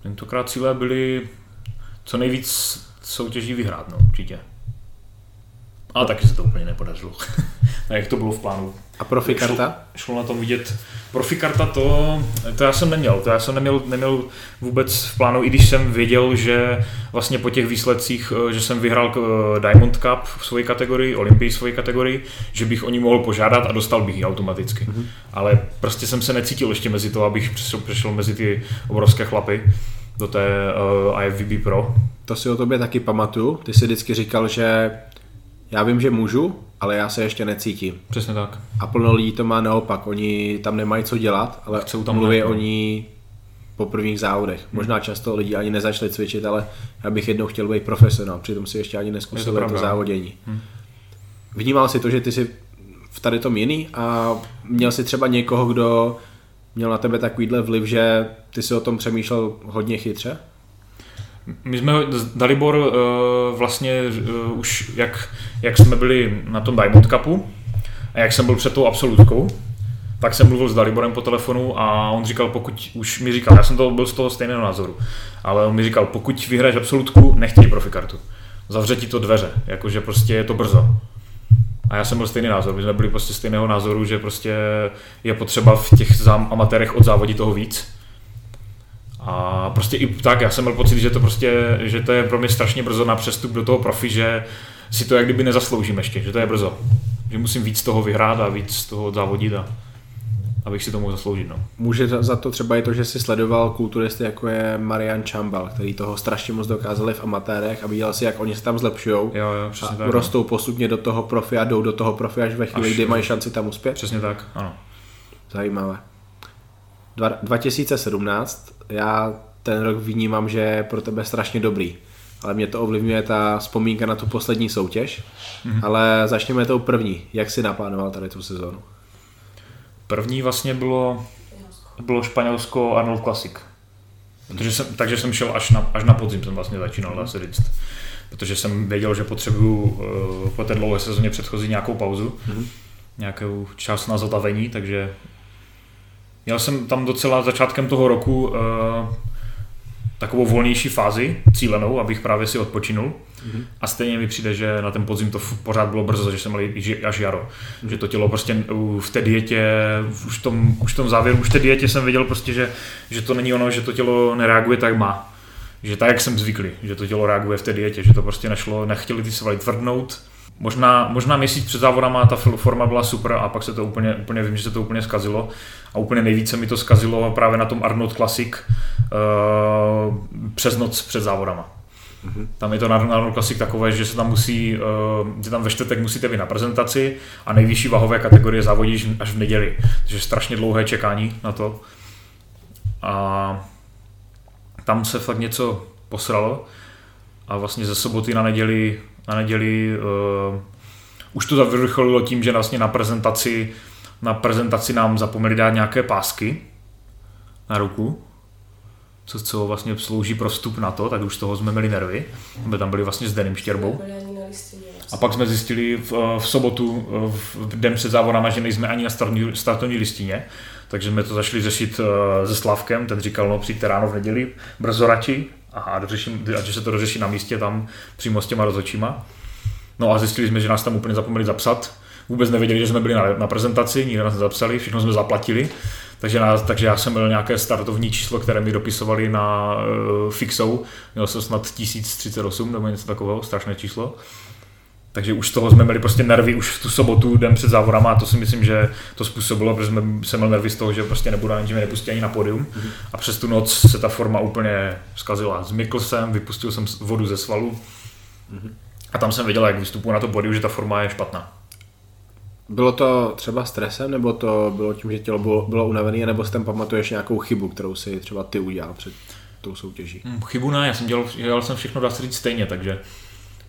Speaker 2: Tentokrát cíle byly co nejvíc soutěží vyhrát, no, určitě. A taky se to úplně nepodařilo. ne, jak to bylo v plánu.
Speaker 1: A profikarta?
Speaker 2: Šlo, šlo na tom vidět. Profikarta to, to já jsem neměl. To já jsem neměl, neměl vůbec v plánu, i když jsem věděl, že vlastně po těch výsledcích, eh, že jsem vyhrál eh, Diamond Cup v své kategorii, Olympii v své kategorii, že bych o ní mohl požádat a dostal bych ji automaticky. Mm-hmm. Ale prostě jsem se necítil ještě mezi to, abych přešel, přešel mezi ty obrovské chlapy do té uh, IFVB Pro.
Speaker 1: To si o tobě taky pamatuju. Ty jsi vždycky říkal, že já vím, že můžu, ale já se ještě necítím.
Speaker 2: Přesně tak.
Speaker 1: A plno lidí to má naopak. Oni tam nemají co dělat, ale Chcou tam mluví o ní po prvních závodech. Hmm. Možná často lidi ani nezačali cvičit, ale já bych jednou chtěl být profesionál, přitom si ještě ani neskusil to, to závodění. Hmm. Vnímal si to, že ty jsi v tady tom jiný a měl si třeba někoho, kdo měl na tebe takovýhle vliv, že ty si o tom přemýšlel hodně chytře?
Speaker 2: My jsme Dalibor uh, vlastně uh, už jak, jak jsme byli na tom Diamond Cupu a jak jsem byl před tou absolutkou, tak jsem mluvil s Daliborem po telefonu a on říkal, pokud už mi říkal, já jsem to byl z toho stejného názoru, ale on mi říkal, pokud vyhraješ absolutku, nechtěj profikartu. Zavře ti to dveře, jakože prostě je to brzo. A já jsem byl stejný názor, my jsme byli prostě stejného názoru, že prostě je potřeba v těch amatérech od závodí toho víc. A prostě i tak, já jsem měl pocit, že to prostě, že to je pro mě strašně brzo na přestup do toho profi, že si to jak kdyby nezasloužím ještě, že to je brzo. Že musím víc toho vyhrát a víc toho závodit a abych si to mohl zasloužit. No.
Speaker 1: Může za to třeba i to, že si sledoval kulturisty, jako je Marian Chambal, který toho strašně moc dokázali v amatérech a viděl si, jak oni se tam zlepšují.
Speaker 2: Jo, jo,
Speaker 1: a tak, rostou no. postupně do toho profi a jdou do toho profi až ve chvíli, až, kdy mají šanci tam uspět.
Speaker 2: Přesně tak, ano.
Speaker 1: Zajímavé. 2017, já ten rok vnímám, že je pro tebe strašně dobrý, ale mě to ovlivňuje ta vzpomínka na tu poslední soutěž, mm-hmm. ale začněme tou první. Jak si naplánoval tady tu sezónu?
Speaker 2: První vlastně bylo, bylo Španělsko Arnold Classic. Protože jsem, takže jsem šel až na, až na podzim, jsem vlastně začínal, dá se říct. Protože jsem věděl, že potřebuju po té dlouhé sezóně předchozí nějakou pauzu, mm-hmm. nějakou čas na zotavení, takže měl jsem tam docela začátkem toho roku uh, takovou volnější fázi, cílenou, abych právě si odpočinul. Mm-hmm. A stejně mi přijde, že na ten podzim to pořád bylo brzo, že jsem měl až jaro. Mm-hmm. Že to tělo prostě v té dietě, už v tom, už v tom závěru, už v té dietě jsem věděl prostě, že, že to není ono, že to tělo nereaguje tak, jak má. Že tak, jak jsem zvyklý, že to tělo reaguje v té dietě, že to prostě nešlo, nechtěli ty svaly tvrdnout, Možná, možná měsíc před závodama ta forma byla super a pak se to úplně, úplně vím, že se to úplně skazilo. A úplně nejvíce mi to skazilo právě na tom Arnold Classic uh, přes noc před závodama. Mm-hmm. Tam je to na Arnold Classic takové, že se tam musí, uh, že tam ve čtvrtek musíte být na prezentaci a nejvyšší vahové kategorie závodíš až v neděli. Takže strašně dlouhé čekání na to. A tam se fakt něco posralo a vlastně ze soboty na neděli na neděli uh, už to zavrcholilo tím, že vlastně na prezentaci, na prezentaci nám zapomněli dát nějaké pásky na ruku, co, co vlastně slouží pro vstup na to, tak už z toho jsme měli nervy, aby tam byli vlastně s Denim Štěrbou. A pak jsme zjistili v, eh, v sobotu, eh, v den před závodama, že nejsme ani na startovní, startovní listině, takže jsme to zašli řešit se Slavkem, ten říkal, no přijďte ráno v neděli, brzo radši, aha, dořeším, a že se to dořeší na místě tam přímo s těma rozočíma. No a zjistili jsme, že nás tam úplně zapomněli zapsat. Vůbec nevěděli, že jsme byli na, na prezentaci, nikdo nás nezapsali, všechno jsme zaplatili. Takže, nás, takže já jsem měl nějaké startovní číslo, které mi dopisovali na uh, fixou. Měl jsem snad 1038 nebo něco takového, strašné číslo. Takže už z toho jsme měli prostě nervy už v tu sobotu, den před závodama a to si myslím, že to způsobilo, protože jsme, jsem měl nervy z toho, že prostě nebudu ani mě nepustí ani na podium. Mm-hmm. A přes tu noc se ta forma úplně zkazila. Zmykl jsem, vypustil jsem vodu ze svalu mm-hmm. a tam jsem věděl, jak vystupuji na to podium, že ta forma je špatná.
Speaker 1: Bylo to třeba stresem, nebo to bylo tím, že tělo bylo, bylo unavené, nebo si tam pamatuješ nějakou chybu, kterou si třeba ty udělal před tou soutěží?
Speaker 2: Hmm, chybu ne, já jsem dělal, dělal jsem všechno, dá se říct, stejně, takže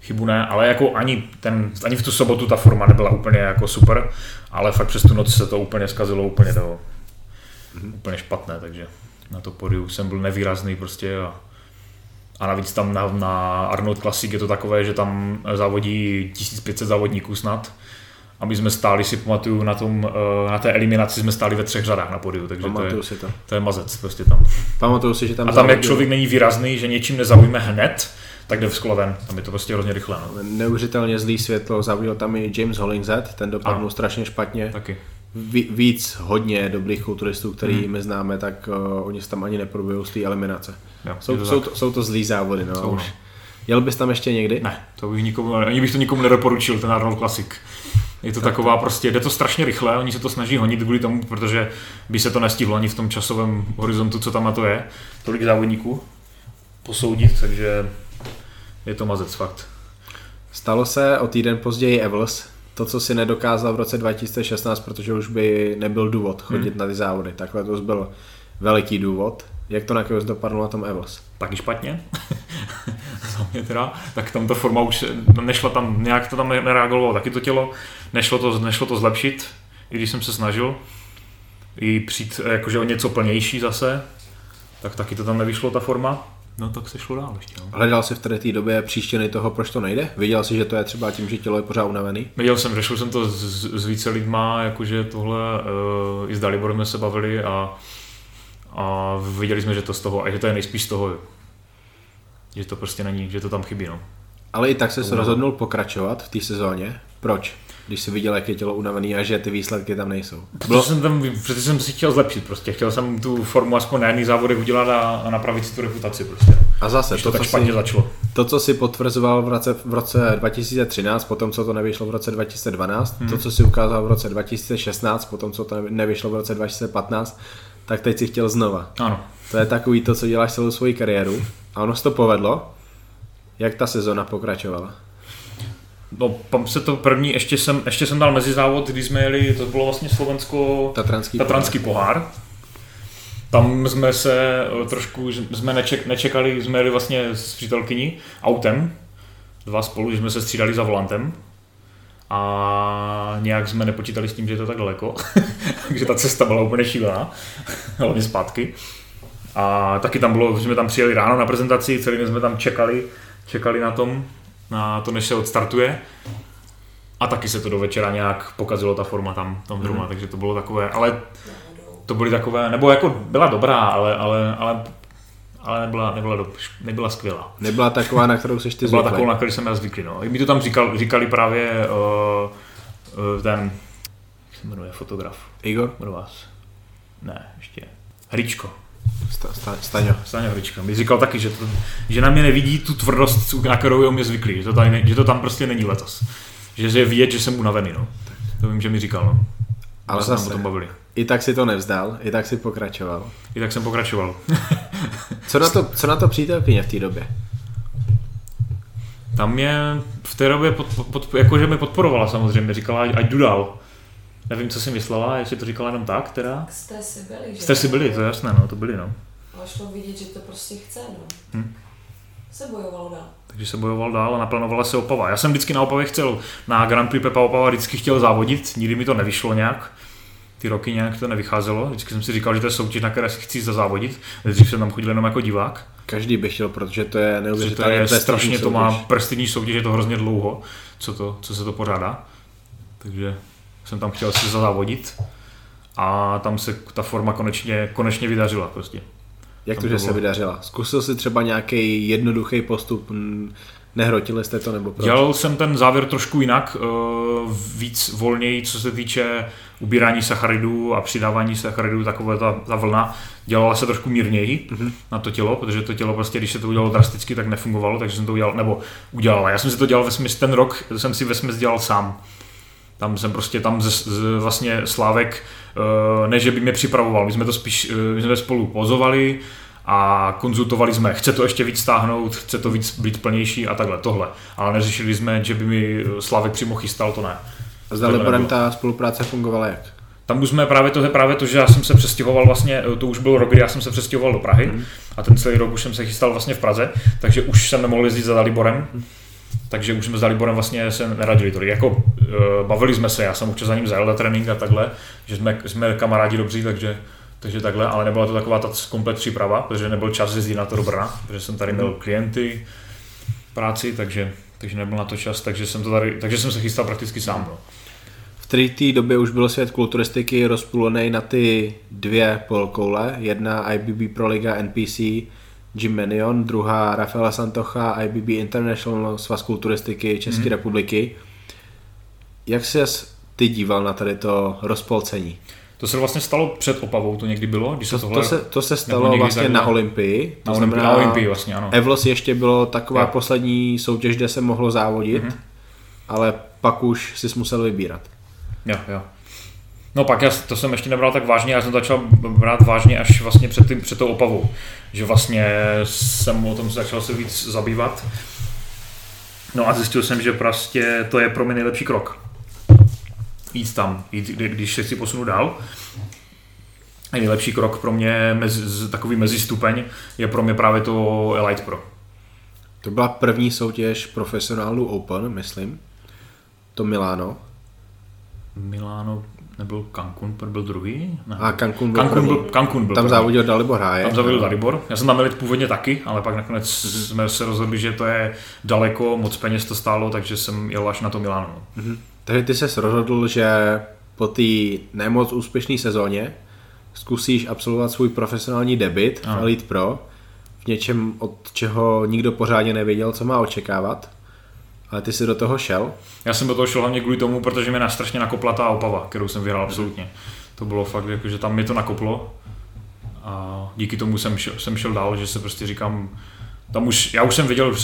Speaker 2: chybu ne, ale jako ani, ten, ani v tu sobotu ta forma nebyla úplně jako super, ale fakt přes tu noc se to úplně zkazilo úplně mm-hmm. úplně špatné, takže na to podiu jsem byl nevýrazný prostě a, a navíc tam na, na Arnold Classic je to takové, že tam závodí 1500 závodníků snad, a my jsme stáli, si pamatuju, na, tom, eh, na té eliminaci jsme stáli ve třech řadách na podiu, takže to je,
Speaker 1: si to.
Speaker 2: to je mazec prostě tam.
Speaker 1: Pamatuju si, že tam
Speaker 2: A tam, jak člověk není výrazný, že něčím nezaujme hned, tak jde z ven. Tam je to prostě hrozně rychle. No.
Speaker 1: Neuvěřitelně zlý světlo, závodil tam i James Hollingset, ten dopadnul
Speaker 2: Ano.
Speaker 1: strašně špatně.
Speaker 2: Taky.
Speaker 1: Ví- Víc hodně dobrých kulturistů, který hmm. my známe, tak uh, oni se tam ani neprobují z té eliminace.
Speaker 2: Jo,
Speaker 1: Jsou,
Speaker 2: to
Speaker 1: jsou,
Speaker 2: tak.
Speaker 1: to, jsou to zlý závody, no.
Speaker 2: Jsou, no.
Speaker 1: už. Jel bys tam ještě někdy?
Speaker 2: Ne, to bych nikomu, ani bych to nikomu nedoporučil, ten Arnold Classic. Je to taková prostě, jde to strašně rychle, oni se to snaží honit kvůli tomu, protože by se to nestihlo ani v tom časovém horizontu, co tam na to je, tolik závodníků posoudit, takže je to mazec fakt.
Speaker 1: Stalo se o týden později Evels, to, co si nedokázal v roce 2016, protože už by nebyl důvod chodit hmm. na ty závody. Takhle to byl veliký důvod. Jak to nakonec dopadlo na tom Evels?
Speaker 2: Taky špatně, za mě teda, tak tam ta forma už nešla tam, nějak to tam nereagovalo taky to tělo, nešlo to, nešlo to zlepšit, i když jsem se snažil, i přijít jakože o něco plnější zase, tak taky to tam nevyšlo ta forma, no tak se šlo dál ještě. No.
Speaker 1: Hledal jsi v té té době příčiny toho, proč to nejde? Viděl jsi, že to je třeba tím, že tělo je pořád unavený?
Speaker 2: Viděl jsem, řešil jsem to s, s více lidma, jakože tohle, uh, i s Daliborem jsme se bavili a, a viděli jsme, že to z toho, a že to je nejspíš z toho, že to prostě není, že to tam chybí, no.
Speaker 1: Ale i tak se rozhodnul pokračovat v té sezóně. Proč? Když jsi viděl, jak je tělo unavený a že ty výsledky tam nejsou.
Speaker 2: Bylo... Protože jsem, tam, protože jsem si chtěl zlepšit prostě, chtěl jsem tu formu aspoň na jedných závodech udělat a, a napravit si tu reputaci prostě.
Speaker 1: A zase,
Speaker 2: Když
Speaker 1: to,
Speaker 2: to tak
Speaker 1: co
Speaker 2: špatně
Speaker 1: si,
Speaker 2: začalo.
Speaker 1: to, co si potvrzoval v roce, v roce 2013, potom co to nevyšlo v roce 2012, hmm. to, co si ukázal v roce 2016, potom co to nevyšlo v roce 2015, tak teď si chtěl znova.
Speaker 2: Ano.
Speaker 1: To je takový to, co děláš celou svoji kariéru. A ono se to povedlo. Jak ta sezona pokračovala?
Speaker 2: No, pam se to první, ještě jsem, ještě jsem dal mezi závod, když jsme jeli, to bylo vlastně Slovensko,
Speaker 1: Tatranský,
Speaker 2: Tatranský pohár. Tam jsme se eh, trošku, jsme neček, nečekali, jsme jeli vlastně s přítelkyní autem, dva spolu, že jsme se střídali za volantem a nějak jsme nepočítali s tím, že je to tak daleko, takže ta cesta byla úplně šílená, hlavně zpátky. A taky tam bylo, že jsme tam přijeli ráno na prezentaci, celý den jsme tam čekali, čekali na tom, na to, než se odstartuje. A taky se to do večera nějak pokazilo ta forma tam, tam doma, mm. takže to bylo takové, ale to byly takové, nebo jako byla dobrá, ale, ale, ale, ale nebyla, nebyla, do, nebyla skvělá.
Speaker 1: Nebyla taková, na kterou seš ty
Speaker 2: byla takovou, na který jsem já zvyklý. No. Mi to tam říkal, říkali právě uh, uh, ten, jak se jmenuje, fotograf
Speaker 1: Igor?
Speaker 2: od vás. Ne, ještě. Hričko.
Speaker 1: Sta, sta, Staňo.
Speaker 2: Staňa Hrička. Mi říkal taky, že, to, že na mě nevidí tu tvrdost, na kterou je mě zvyklý. Že to, tady, ne- že to tam prostě není letos. Že je vidět, že jsem unavený. No. To vím, že mi říkal. No.
Speaker 1: Ale
Speaker 2: se o tom bavili.
Speaker 1: i tak si to nevzdal, i tak si pokračoval.
Speaker 2: I tak jsem pokračoval.
Speaker 1: Co na to, co na to přítelkyně v té době?
Speaker 2: Tam mě v té době pod, pod, pod, jakože mi podporovala samozřejmě, říkala, ať, ať jdu dál. Nevím, co si myslela, jestli to říkala jenom tak, teda.
Speaker 3: Jste si byli, že?
Speaker 2: Jste si byli, to je jasné, no, to byli, no.
Speaker 3: Ale šlo vidět, že to prostě chce, no.
Speaker 2: Hm.
Speaker 3: Se bojovalo dál.
Speaker 2: Takže se bojoval dál a naplánovala se Opava. Já jsem vždycky na Opavě chtěl, na Grand Prix Pepa Opava vždycky chtěl závodit, nikdy mi to nevyšlo nějak. Ty roky nějak to nevycházelo, vždycky jsem si říkal, že to je soutěž, na které si chci zazávodit. Dřív jsem tam chodil jenom jako divák,
Speaker 1: Každý by chtěl, protože to je
Speaker 2: protože to je strašně, to má
Speaker 1: soutěž.
Speaker 2: prestižní soutěž, je to hrozně dlouho, co, to, co se to pořádá. Takže jsem tam chtěl si zazávodit a tam se ta forma konečně, konečně vydařila prostě.
Speaker 1: Jak
Speaker 2: tam
Speaker 1: to,
Speaker 2: to
Speaker 1: že se vydařila? Zkusil si třeba nějaký jednoduchý postup, nehrotili jste to nebo proč?
Speaker 2: Dělal jsem ten závěr trošku jinak, eh, víc volněji, co se týče ubírání sacharidů a přidávání sacharidů, takové ta, ta vlna. Dělala se trošku mírněji
Speaker 1: Mhm.
Speaker 2: na to tělo, protože to tělo prostě, když se to udělalo drasticky, tak nefungovalo, takže jsem to udělal, nebo udělal. Já jsem si to dělal ve smyslu, ten rok jsem si ve smyslu dělal sám. Tam jsem prostě tam z, z, vlastně Slávek, eh, ne že by mě připravoval, my jsme to spíš, eh, my jsme spolu pozovali a konzultovali jsme, chce to ještě víc stáhnout, chce to víc být plnější a takhle, tohle. Ale neřešili jsme, že by mi eh, Slávek přímo chystal, to ne.
Speaker 1: S
Speaker 2: tohle
Speaker 1: Daliborem ta spolupráce fungovala jak?
Speaker 2: Tam už jsme právě to, právě to, že já jsem se přestěhoval vlastně, to už byl rok, kdy já jsem se přestěhoval do Prahy
Speaker 1: Mhm.
Speaker 2: a ten celý rok už jsem se chystal vlastně v Praze, takže už jsem nemohl jezdit za Daliborem, takže už jsme s Daliborem vlastně se neradili tolik. Jako uh, bavili jsme se, já jsem občas za ním zajel na trénink a takhle, že jsme, jsme kamarádi dobří, takže, takže takhle, ale nebyla to taková ta komplet příprava, protože nebyl čas jezdit na to do Brna, protože jsem tady měl klienty, práci, takže, takže nebyl na to čas, takže jsem, to tady, takže jsem se chystal prakticky sám. No.
Speaker 1: V té té době už byl svět kulturistiky rozpůlený na ty dvě polkoule, jedna IBB Pro Liga NPC, Jim Menion, druhá Rafaela Santocha, IBB International, Svaz kulturistiky České
Speaker 2: Mhm.
Speaker 1: republiky. Jak ses ty díval na tady to rozpolcení?
Speaker 2: To se vlastně stalo před Opavou, to někdy bylo, když se
Speaker 1: To,
Speaker 2: tohle...
Speaker 1: to, se, to se stalo vlastně
Speaker 2: takhle-
Speaker 1: na Olympii.
Speaker 2: Na, Olympi, na Olympii vlastně, ano.
Speaker 1: Evlos ještě bylo taková
Speaker 2: Jo.
Speaker 1: poslední soutěž, kde se mohlo závodit,
Speaker 2: Mhm.
Speaker 1: ale pak už si musel vybírat.
Speaker 2: Jo, jo. No pak já to jsem ještě nebral tak vážně, já jsem začal brát vážně až vlastně před, tím, před tou opavou. Že vlastně jsem o tom začal se víc zabývat. No a zjistil jsem, že prostě to je pro mě nejlepší krok. Jít tam, jít, kdy- když se chci posunu dál. A nejlepší krok pro mě, mezi, takový mezistupeň, je pro mě právě to Elite Pro.
Speaker 1: To byla první soutěž profesionálů Open, myslím. To Milano.
Speaker 2: Milano nebyl Cancun, byl druhý? Ne.
Speaker 1: A Cancun byl
Speaker 2: Cancun byl. Cancun byl
Speaker 1: Tam závodil Dalibor Hájek.
Speaker 2: Tam zavěl Dalibor. Já jsem tam byl původně taky, ale pak nakonec jsme se rozhodli, že to je daleko, moc peněz to stálo, takže jsem jel až na to Miláno.
Speaker 1: Mhm. Takže ty se rozhodl, že po té nemoc úspěšné sezóně zkusíš absolvovat svůj profesionální debit v. Elite Pro v něčem, od čeho nikdo pořádně nevěděl, co má očekávat. Ale ty jsi do toho šel.
Speaker 2: Já jsem do toho šel hlavně kvůli tomu, protože mě strašně nakopla ta opava, kterou jsem vyhrál absolutně. To bylo fakt, jako, že tam mě to nakoplo a díky tomu jsem šel, jsem šel dál, že se prostě říkám, tam už, já už jsem viděl, uh,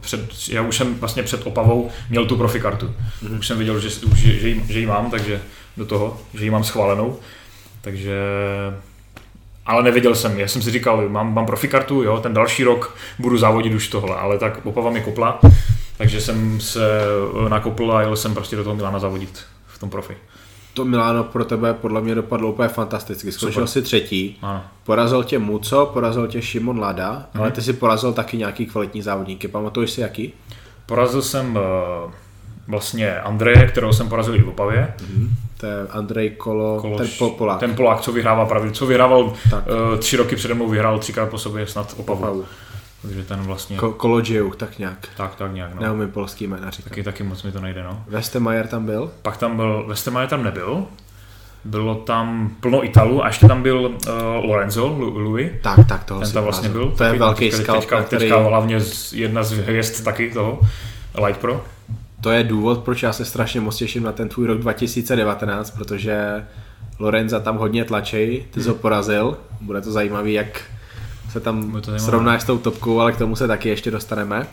Speaker 2: před, já už jsem vlastně před opavou měl tu profikartu. Mm-hmm. Už jsem viděl, že, už, že, že, ji, že ji mám, takže do toho, že ji mám schválenou. Takže ale nevěděl jsem, já jsem si říkal, mám, mám profikartu, jo, ten další rok budu závodit už tohle, ale tak opava mi kopla, takže jsem se eh, nakopl a jel jsem prostě do toho Milána závodit v tom profi.
Speaker 1: To Milano pro tebe podle mě dopadlo úplně fantasticky. Skončil si třetí.
Speaker 2: Ano.
Speaker 1: Porazil tě Muco, porazil tě Šimon Lada, ale ty si porazil taky nějaký kvalitní závodníky. Pamatuješ si jaký?
Speaker 2: Porazil jsem eh, vlastně Andreje, kterého jsem porazil i v Opavě.
Speaker 1: To je Andrej Kolo,
Speaker 2: Kološ-
Speaker 1: ten Pol- Polák.
Speaker 2: Ten Polák, co vyhrává pravidlo, co vyhrával
Speaker 1: Tak.
Speaker 2: uh, tři roky přede mnou, vyhrál třikrát po sobě snad Opavu.
Speaker 1: Opavu.
Speaker 2: Takže ten vlastně,
Speaker 1: Ko- Kolodziuk, tak nějak.
Speaker 2: tak, tak nějak, no.
Speaker 1: Neumím polský jména říkat.
Speaker 2: Taky, taky moc mi to nejde, no.
Speaker 1: Westemajer tam byl?
Speaker 2: Pak tam byl, Westermayer tam nebyl, bylo tam plno Italů a ještě tam byl uh, Lorenzo, Louis,
Speaker 1: Tak, tak, toho
Speaker 2: ten tam vlastně byl.
Speaker 1: To je velký
Speaker 2: teďka-
Speaker 1: skalp,
Speaker 2: teďka,
Speaker 1: na který...
Speaker 2: teďka hlavně z- jedna z hvězd taky toho, Light Pro.
Speaker 1: To je důvod, proč já se strašně moc těším na ten tvůj rok 2019, protože Lorenza tam hodně tlačí, ty jsi ho porazil, bude to zajímavý, jak se tam
Speaker 2: to
Speaker 1: srovnáš s tou topkou, ale k tomu se taky ještě dostaneme.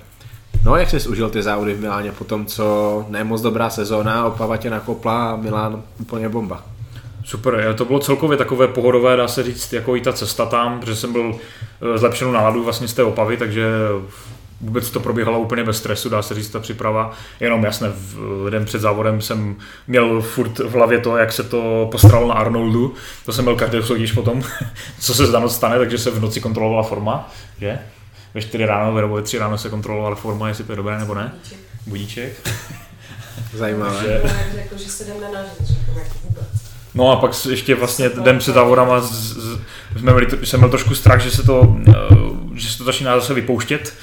Speaker 1: No jak jsi užil ty závody v Miláně po tom, co ne moc dobrá sezóna, Opava tě nakopla a Milán úplně bomba.
Speaker 2: Super, je, to bylo celkově takové pohodové, dá se říct, jako i ta cesta tam, protože jsem byl eh, zlepšenou náladu vlastně z té opavy, takže vůbec to probíhalo úplně bez stresu, dá se říct, ta příprava. Jenom jasně, v den před závodem jsem měl furt v hlavě to, jak se to postaralo na Arnoldu, to jsem měl každý soutěž potom, co se za noc stane, takže se v noci kontrolovala forma, že? Ve 4 ráno nebo ve 3 ráno se kontrolovala forma, jestli to je dobré nebo ne.
Speaker 3: Díček.
Speaker 2: Budíček.
Speaker 1: Zajímavé.
Speaker 2: Že-
Speaker 3: No, jak řekl, že se jako vůbec.
Speaker 2: No a pak ještě vlastně den před závodama z, z, jsme měli, to- jsem měl trošku strach, že se to, eh, že se to začíná zase vypouštět.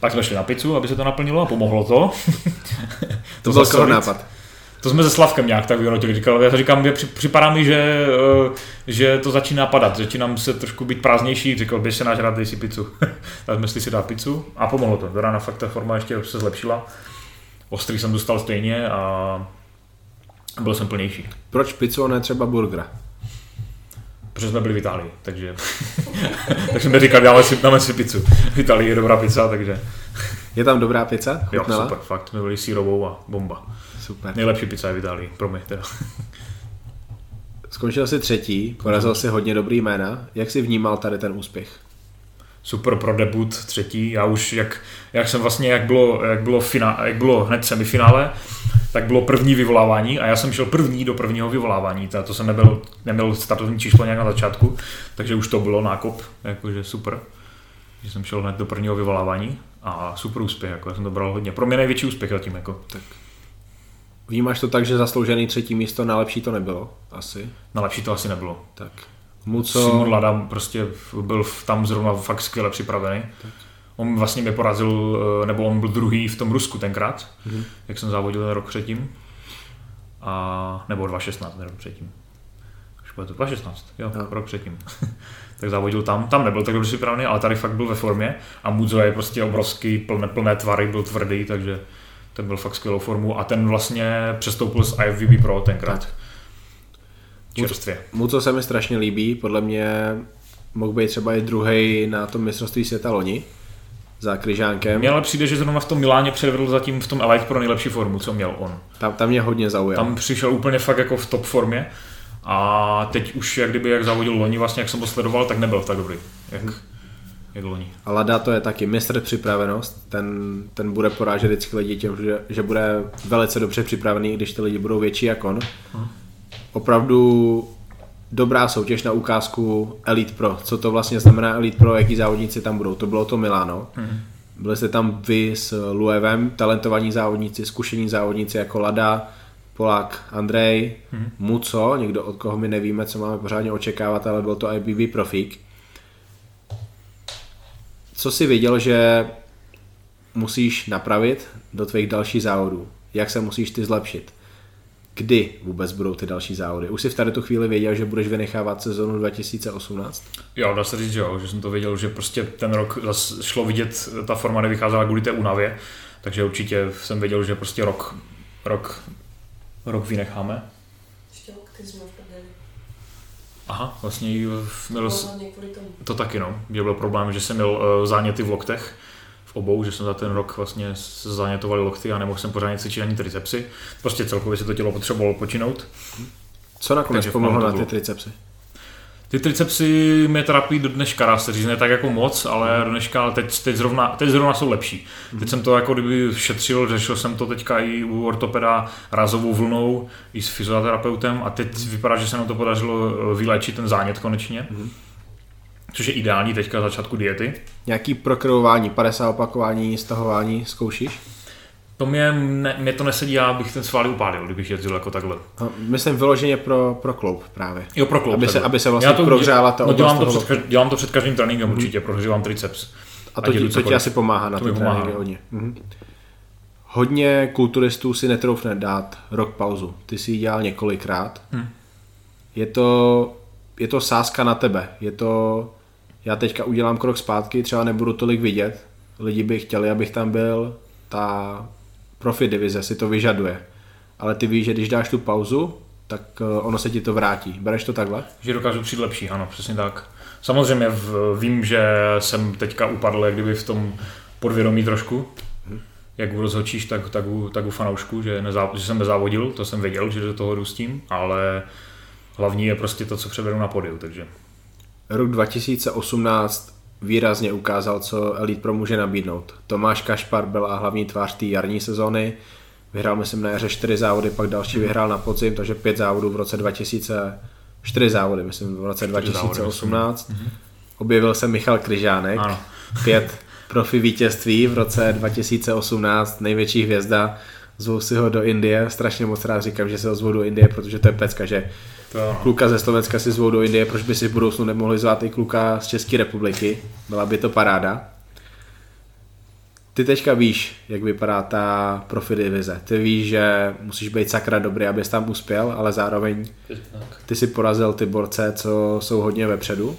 Speaker 2: Tak jsme šli na pizzu, aby se to naplnilo a pomohlo to.
Speaker 1: To byl
Speaker 2: zastavit.
Speaker 1: koho nápad.
Speaker 2: To jsme se Slavkem nějak tak vyhodnotili. Říkal, já říkám, že při- připadá mi, že, eh, že to začíná padat, začínám se trošku být prázdnější. Říkal, běž se náš rád, dej si pizzu. tak jsme si dát pizzu a pomohlo to. Do rána fakt ta forma ještě se zlepšila. Ostrý jsem dostal stejně a byl jsem plnější.
Speaker 1: Proč pizzu a ne třeba burgera?
Speaker 2: Protože jsme byli v Itálii, takže, takže jsme říkali, dáme si, dáme si pizzu. V Itálii je dobrá pizza, takže
Speaker 1: Je tam dobrá pizza?
Speaker 2: jo,
Speaker 1: Chutnala?
Speaker 2: super, fakt, jsme byli sírovou a bomba.
Speaker 1: super.
Speaker 2: Nejlepší pizza je v Itálii, pro mě teda.
Speaker 1: Skončil jsi třetí, porazil si hodně dobrý jména. Jak jsi vnímal tady ten úspěch?
Speaker 2: Super pro debut, třetí, já už, jak, jak jsem vlastně, jak bylo, jak bylo, fina, jak bylo hned semifinále, tak bylo první vyvolávání a já jsem šel první do prvního vyvolávání, to, to jsem nebyl, neměl startovní číslo nějak na začátku, takže už to bylo nákop, jakože super, že jsem šel hned do prvního vyvolávání a super úspěch, jako já jsem to bral hodně, pro mě největší úspěch zatím, jako.
Speaker 1: Tak. Vnímáš to tak, že zasloužený třetí místo na lepší to nebylo? Asi.
Speaker 2: Na lepší to asi nebylo.
Speaker 1: Tak.
Speaker 2: Co?
Speaker 1: Muco,
Speaker 2: Simon Lada prostě byl tam zrovna fakt skvěle připravený. On vlastně mě porazil, eh, nebo on byl druhý v tom Rusku tenkrát,
Speaker 1: Mhm.
Speaker 2: jak jsem závodil ten rok předtím. A, nebo 2016, ten rok předtím. Už bude to 2016, jo,
Speaker 1: Jo.
Speaker 2: rok předtím. tak závodil tam. Tam nebyl tak dobře připravený, ale tady fakt byl ve formě a Muzo je prostě obrovský, plné, plné tvary, byl tvrdý, takže ten byl fakt skvělou formu a ten vlastně přestoupil z IFBB Pro tenkrát. Čerstvě.
Speaker 1: Mu, co se mi strašně líbí, podle mě mohl být třeba i druhý na tom mistrovství světa loni za Kryžánkem.
Speaker 2: Mně ale přijde, že zrovna v tom Miláně předvedl zatím v tom Elite pro nejlepší formu, co měl on.
Speaker 1: Tam, tam mě hodně zaujal.
Speaker 2: Tam přišel úplně fakt jako v top formě a teď už jak kdyby jak závodil loni, vlastně jak jsem to sledoval, tak nebyl tak dobrý, jak, jak loni.
Speaker 1: A Lada to je taky mistr připravenost, ten, ten bude porážet vždycky lidi tím, že, že bude velice dobře připravený, když ty lidi budou větší jak on. Opravdu dobrá soutěž na ukázku Elite Pro. Co to vlastně znamená Elite Pro, jaký závodníci tam budou. To bylo to Milano. Byli jste tam vy s Luevem, talentovaní závodníci, zkušení závodníci jako Lada, Polák Andrej, Muco, někdo od koho my nevíme, co máme pořádně očekávat, ale byl to IBB profík. Co si viděl, že musíš napravit do tvých dalších závodů? Jak se musíš ty zlepšit? Kdy vůbec budou ty další závody? Už jsi v tady tu chvíli věděl, že budeš vynechávat sezonu 2018?
Speaker 2: Jo, dá se říct, že jo, že jsem to věděl, že prostě ten rok šlo vidět, ta forma nevycházela kvůli té únavě, takže určitě jsem věděl, že prostě rok, rok, rok vynecháme.
Speaker 3: Ještě jsme.
Speaker 2: Aha, vlastně měl, to taky no, že byl problém, že jsem měl uh, záněty v loktech, obou, že jsem za ten rok vlastně se zánětovaly lokty a nemohl jsem pořádně cvičit ani tricepsy. Prostě celkově si to tělo potřebovalo počinout.
Speaker 1: Co nakonec pomohlo na ty tricepsy?
Speaker 2: Ty tricepsy mě trápí do dneška, dá se říct, ne tak jako moc, ale do dneška, ale teď, teď, zrovna, teď zrovna jsou lepší. Teď jsem to jako kdyby šetřil, řešil jsem to teďka i u ortopeda razovou vlnou, i s fyzioterapeutem a teď vypadá, že se nám to podařilo vyléčit ten zánět konečně. Což je ideální teďka začátku diety.
Speaker 1: Nějaký prokrvování, 50 opakování, stahování zkoušíš?
Speaker 2: To mě, ne, mě to nesedí, já bych ten svaly upálil, kdybych jezdil jako takhle.
Speaker 1: No, myslím vyloženě pro, pro kloup právě.
Speaker 2: Jo, pro kloub,
Speaker 1: Aby se- aby se vlastně
Speaker 2: Já to,
Speaker 1: prohřála ta
Speaker 2: no,
Speaker 1: oblast
Speaker 2: dělám, to před, dělám to před každým tréninkem určitě, prohřívám triceps.
Speaker 1: A to ti, to ti asi pomáhá na
Speaker 2: To
Speaker 1: tréninky hodně. Mhm. Hodně kulturistů si netroufne dát rok pauzu. Ty si ji dělal několikrát.
Speaker 2: Hm.
Speaker 1: Je, to, je to sázka na tebe. Je to, já teďka udělám krok zpátky, třeba nebudu tolik vidět. Lidi by chtěli, abych tam byl. Ta profi divize si to vyžaduje. Ale ty víš, že když dáš tu pauzu, tak eh, ono se ti to vrátí. Bereš to takhle?
Speaker 2: Že dokážu přijít lepší, ano, přesně tak. Samozřejmě v, vím, že jsem teďka upadl jak kdyby v tom podvědomí trošku, jak u rozhodčíš, tak, tak, u, tak u fanoušku, že, nezá, že jsem nezávodil, to jsem věděl, že do toho jdu s tím, ale hlavní je prostě to, co převedu na podiu, takže
Speaker 1: Rok 2018 výrazně ukázal, co Elite Pro může nabídnout. Tomáš Kašpar byla hlavní tvář té jarní sezóny, vyhrál myslím na jaře 4 závody, pak další vyhrál na podzim, takže 5 závodů v roce 2000, 4 závody myslím v roce
Speaker 2: Čtyři závody,
Speaker 1: 2018. Objevil se Michal Kryžánek,
Speaker 2: Ano.
Speaker 1: pět profi vítězství v roce 2018, největší hvězda, zvou si ho do Indie, strašně moc rád říkám, že se ho zvou do Indie, protože to je pecka, že
Speaker 2: to
Speaker 1: kluka ze Slovenska si zvou do Indie, proč by si v budoucnu nemohli zvát i kluka z České republiky, byla by to paráda. Ty teďka víš, jak vypadá ta profi divize. Ty víš, že musíš být sakra dobrý, abys tam uspěl, ale zároveň ty si porazil ty borce, co jsou hodně vepředu.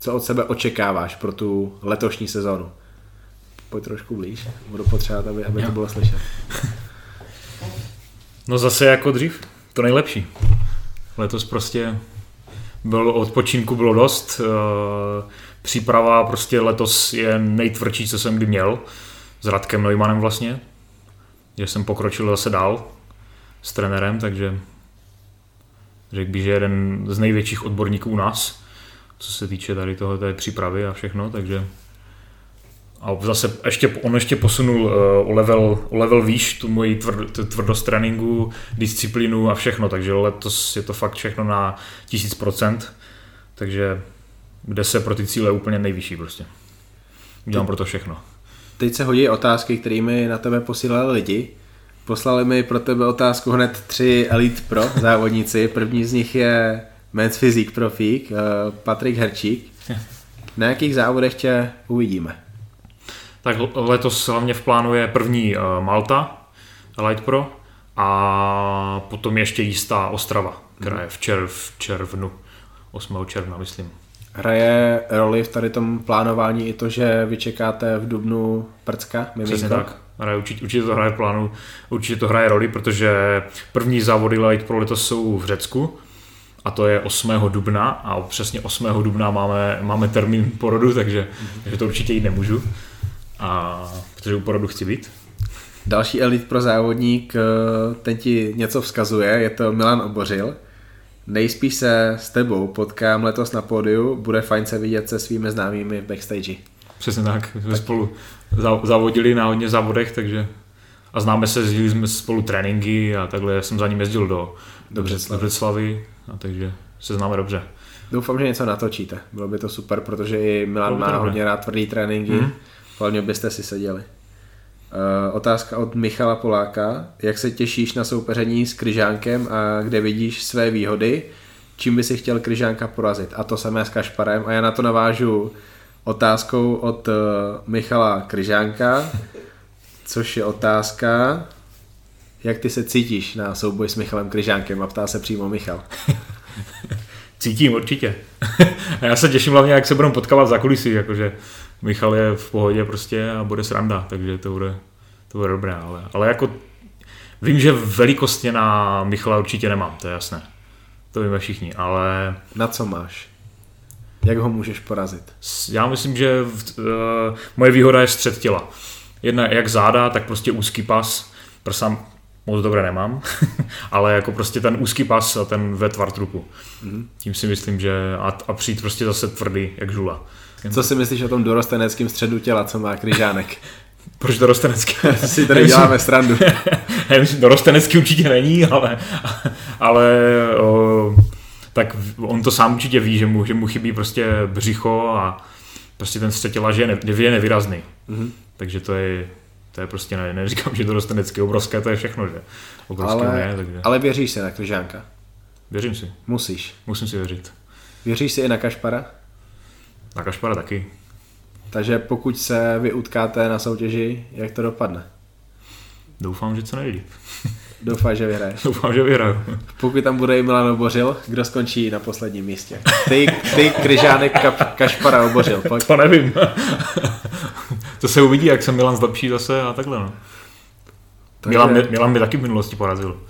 Speaker 1: Co od sebe očekáváš pro tu letošní sezonu? Pojď trošku blíž, budu potřebovat, aby, aby to bylo slyšet.
Speaker 2: No zase jako dřív, to nejlepší. Letos prostě bylo odpočinku bylo dost, eh, příprava prostě letos je nejtvrdší, co jsem kdy měl, s Radkem Neumannem vlastně, že jsem pokročil zase dál s trenérem, takže řekl bych, že jeden z největších odborníků u nás, co se týče tady toho té přípravy a všechno, takže a zase ještě, on ještě posunul uh, o, level, o level výš tu moji tvr, tu tvrdost tréninku, disciplínu a všechno, takže letos je to fakt všechno na 1000%, takže kde se pro ty cíle úplně nejvyšší prostě. Dělám pro to všechno.
Speaker 1: Teď se hodí otázky, kterými na tebe posílali lidi. Poslali mi pro tebe otázku hned tři Elite Pro závodníci. První z nich je Men's Physique Profík, eh, Patrik Herčík. Na jakých závodech tě uvidíme?
Speaker 2: Tak letos hlavně v plánu je první uh, Malta, Light Pro, a potom ještě jistá Ostrava, která je v, červ, v červnu, 8. června, myslím.
Speaker 1: Hraje roli v tady tom plánování i to, že vy čekáte v Dubnu prcka,
Speaker 2: Přesně tak. Hraje, určitě, určitě to hraje v plánu, určitě to hraje roli, protože první závody Light Pro letos jsou v Řecku a to je 8. dubna a přesně 8. dubna máme, máme termín porodu, takže, takže to určitě jít nemůžu. A protože u porodu chci být.
Speaker 1: Další elit pro závodník, eh, ten ti něco vzkazuje, je to Milan Obořil. Nejspíš se s tebou potkám letos na pódiu, bude fajn se vidět se svými známými v backstage.
Speaker 2: Přesně tak, jsme spolu zá- závodili na hodně závodech, takže a známe se, jezdili jsme spolu tréninky a takhle jsem za ním jezdil do, do,
Speaker 1: Břeclavi.
Speaker 2: do Břeclavy, a takže se známe dobře.
Speaker 1: Doufám, že něco natočíte. Bylo by to super, protože i Milan má hodně rád tvrdý tréninky.
Speaker 2: Mhm.
Speaker 1: Hlavně byste si seděli. Uh, otázka od Michala Poláka. Jak se těšíš na soupeření s Kryžánkem a kde vidíš své výhody? Čím by si chtěl Kryžánka porazit? A to samé s Kašparem. A já na to navážu otázkou od uh, Michala Kryžánka, což je otázka, jak ty se cítíš na souboj s Michalem Kryžánkem a ptá se přímo Michal.
Speaker 2: Cítím určitě. a já se těším hlavně, jak se budeme potkávat za kulisy, jakože Michal je v pohodě prostě a bude sranda, takže to bude, to bude dobré, ale, ale jako vím, že velikostně na Michala určitě nemám, to je jasné. To víme všichni, ale
Speaker 1: Na co máš? Jak ho můžeš porazit?
Speaker 2: já myslím, že v, uh, moje výhoda je střed těla. Jedna jak záda, tak prostě úzký pas, prsa moc dobré nemám, ale jako prostě ten úzký pas a ten ve tvar trupu.
Speaker 1: Mhm.
Speaker 2: Tím si myslím, že a, a přijít prostě zase tvrdý, jak žula.
Speaker 1: Co si myslíš o tom dorosteneckém středu těla, co má Kryžánek?
Speaker 2: Proč dorostenecký?
Speaker 1: si tady děláme srandu.
Speaker 2: Dorostenecký určitě není, ale, ale o, tak on to sám určitě ví, že mu, že mu chybí prostě břicho a prostě ten střed těla, že je, ne, je nevýrazný.
Speaker 1: Mhm.
Speaker 2: Takže to je, to je prostě, ne, neříkám, že dorostenecký, obrovské, to je všechno, že obrovské
Speaker 1: Ale,
Speaker 2: ne, takže
Speaker 1: ale věříš si na Kryžánka?
Speaker 2: věřím si,
Speaker 1: Musíš.
Speaker 2: musím si věřit.
Speaker 1: Věříš si i na Kašpara?
Speaker 2: Na Kašpara taky.
Speaker 1: Takže pokud se vy utkáte na soutěži, jak to dopadne?
Speaker 2: Doufám, že co nejlíp.
Speaker 1: Doufám, že vyhraješ.
Speaker 2: Doufám, že vyhraju.
Speaker 1: Pokud tam bude i Milan Obořil, kdo skončí na posledním místě? Ty, ty Kryžánek, Kap, Kašpara Obořil. Pojď.
Speaker 2: To nevím. to se uvidí, jak se Milan zlepší zase a takhle. No.
Speaker 1: Takže-
Speaker 2: Milan, mě- Milan mi taky v minulosti porazil.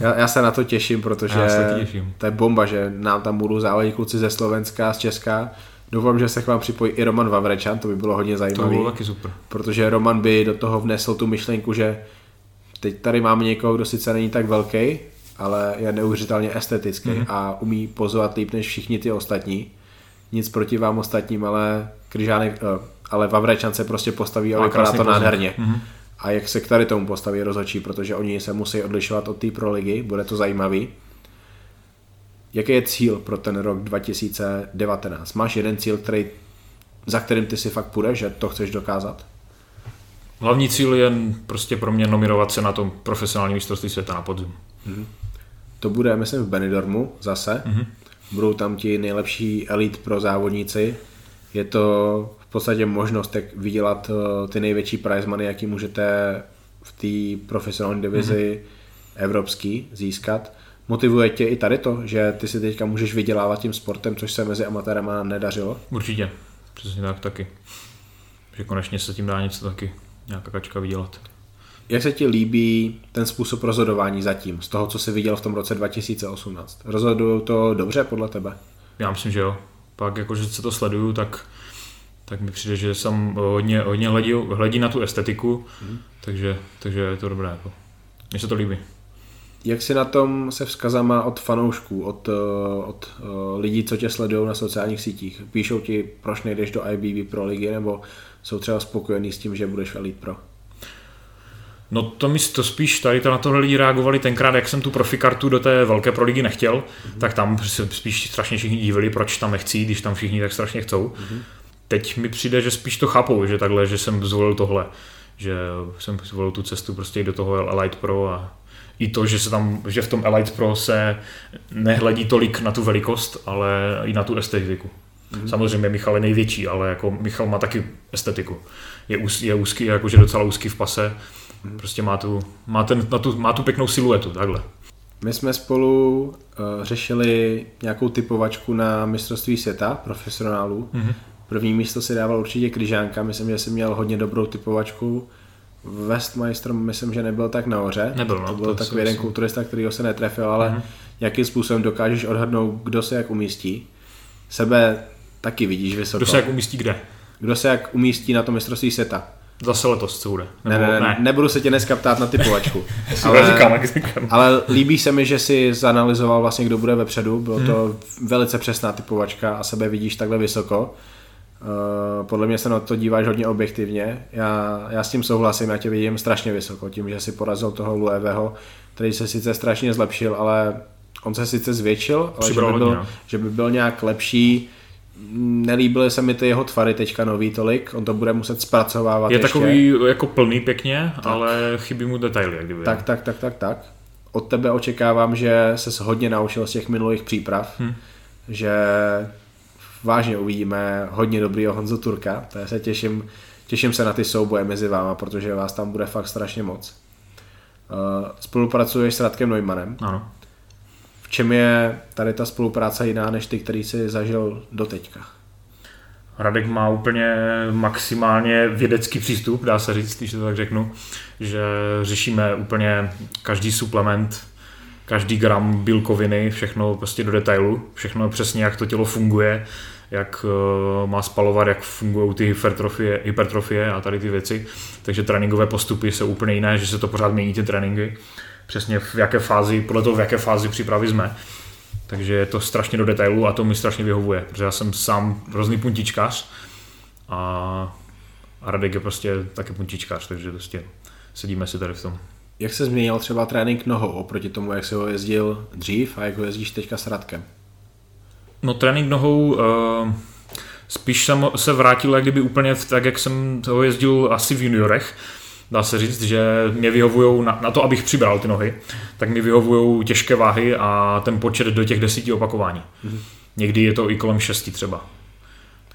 Speaker 1: Já, já se na to těším, protože
Speaker 2: Já se taky těším.
Speaker 1: to je bomba, že nám tam budou závodit kluci ze Slovenska, z Česka. Doufám, že se k vám připojí i Roman Vavrečan, to by bylo hodně
Speaker 2: To
Speaker 1: zajímavé.
Speaker 2: bylo taky super.
Speaker 1: protože Roman by do toho vnesl tu myšlenku, že teď tady máme někoho, kdo sice není tak velký, ale je neuvěřitelně estetický mm-hmm. a umí pozovat líp než všichni ty ostatní. Nic proti vám ostatním, ale Kryžánek, eh, ale Vavrečan se prostě postaví a vypadá to
Speaker 2: pozor.
Speaker 1: nádherně.
Speaker 2: Mhm.
Speaker 1: A jak se k tady tomu postaví rozhodčí, protože oni se musí odlišovat od té pro ligy, bude to zajímavý. Jaký je cíl pro ten rok 2019? Máš jeden cíl, který, za kterým ty si fakt půjdeš, že to chceš dokázat?
Speaker 2: Hlavní cíl je prostě pro mě nominovat se na tom profesionální mistrovství světa na podzim.
Speaker 1: To bude, myslím, v Benidormu zase.
Speaker 2: Mhm.
Speaker 1: Budou tam ti nejlepší elit pro závodníci. Je to v podstatě možnost, jak vydělat eh, ty největší prize money, jaký můžete v té profesionální divizi evropský získat. Motivuje tě i tady to, že ty si teďka můžeš vydělávat tím sportem, což se mezi amatérama nedařilo?
Speaker 2: Určitě. Přesně tak taky. Že konečně se tím dá něco taky, nějaká kačka vydělat.
Speaker 1: Jak se ti líbí ten způsob rozhodování zatím, z toho, co jsi viděl v tom roce 2018? Rozhodují to dobře podle tebe?
Speaker 2: Já myslím, že jo. Pak jakože se to sleduju, tak, tak mi přijde, že jsem hodně, hodně hledí, hledí na tu estetiku,
Speaker 1: Mhm.
Speaker 2: takže, takže je to dobré. Jako. Mně se to líbí.
Speaker 1: Jak si na tom se vzkazama od fanoušků, od, eh, od eh, lidí, co tě sledují na sociálních sítích? Píšou ti, proč nejdeš do IBB Pro ligy, nebo jsou třeba spokojení s tím, že budeš v Elite Pro?
Speaker 2: No to mi to spíš tady to na tohle lidi reagovali tenkrát, jak jsem tu profikartu do té velké proligy nechtěl, mm-hmm. tak tam se spíš strašně všichni divili, proč tam nechci, když tam všichni tak strašně chcou. Mm-hmm. Teď mi přijde, že spíš to chápou, že takhle, že jsem zvolil tohle, že jsem zvolil tu cestu prostě do toho Elite Pro a i to, že, se tam, že v tom Elite Pro se nehledí tolik na tu velikost, ale i na tu estetiku. Mm-hmm. Samozřejmě Michal je největší, ale jako Michal má taky estetiku. Je, úz, je úzký, jakože docela úzký v pase. Mm-hmm. Prostě má tu, má, ten, na tu, má tu pěknou siluetu, takhle.
Speaker 1: My jsme spolu uh, řešili nějakou typovačku na mistrovství světa profesionálů.
Speaker 2: Mhm.
Speaker 1: Mm-hmm. První místo si dával určitě Kryžánka, myslím, že si měl hodně dobrou typovačku. Westmeister myslím, že nebyl tak nahoře.
Speaker 2: Nebyl, no,
Speaker 1: to byl
Speaker 2: to
Speaker 1: takový jeden
Speaker 2: myslím.
Speaker 1: kulturista, kterýho se netrefil, ale
Speaker 2: Mhm.
Speaker 1: mm-hmm. jakým způsobem dokážeš odhadnout, kdo se jak umístí. Sebe taky vidíš vysoko.
Speaker 2: Kdo se jak umístí kde?
Speaker 1: kdo se jak umístí na tom mistrovství světa.
Speaker 2: Zase letos, co bude?
Speaker 1: Ne,
Speaker 2: Nebo,
Speaker 1: ne, ne, nebudu se tě dneska ptát na typovačku.
Speaker 2: Ale... Říkám, jak říkám.
Speaker 1: Ale líbí se mi, že si zanalizoval vlastně, kdo bude vepředu. Bylo to velice přesná typovačka a sebe vidíš takhle vysoko. Uh, podle mě se na to díváš hodně objektivně. Já, já s tím souhlasím, já tě vidím strašně vysoko, tím, že si porazil toho Lueveho, který se sice strašně zlepšil, ale on se sice zvětšil, ale že by, byl,
Speaker 2: hodně, no.
Speaker 1: že by byl nějak lepší. Nelíbily se mi ty jeho tvary teďka nový tolik, on to bude muset zpracovávat
Speaker 2: Je
Speaker 1: ještě.
Speaker 2: takový jako plný pěkně, ale chybí mu detaily, jak kdyby.
Speaker 1: Tak, tak, tak, tak, tak. Od tebe očekávám, že se hodně naučil z těch minulých příprav, hmm. že vážně uvidíme hodně dobrýho Honzu Turka, to se těším, těším se na ty souboje mezi váma, protože vás tam bude fakt strašně moc. Uh, spolupracuješ s Radkem Neumannem.
Speaker 2: Ano.
Speaker 1: V čem je tady ta spolupráce jiná než ty, který jsi zažil doteďka?
Speaker 2: Radek má úplně maximálně vědecký přístup, dá se říct, když to tak řeknu, že řešíme úplně každý suplement, každý gram bílkoviny, všechno prostě do detailu, všechno přesně, jak to tělo funguje, jak eh, má spalovat, jak fungují ty hypertrofie, hypertrofie a tady ty věci. Takže tréninkové postupy jsou úplně jiné, že se to pořád mění ty tréninky. Přesně v jaké fázi, podle toho, v jaké fázi přípravy jsme. Takže je to strašně do detailu a to mi strašně vyhovuje, protože já jsem sám hrozný puntičkář a Radek je prostě taky puntičkář, takže prostě sedíme si tady v tom.
Speaker 1: Jak se změnil třeba trénink nohou oproti tomu, jak se ho jezdil dřív a jak ho jezdíš teďka s Radkem?
Speaker 2: No trénink nohou uh, spíš jsem se vrátil jak kdyby úplně v, tak, jak jsem toho jezdil asi v juniorech. Dá se říct, že mě vyhovují na, na to, abych přibral ty nohy, tak mi vyhovují těžké váhy a ten počet do těch desíti opakování. Mm-hmm. Někdy je to i kolem šesti třeba.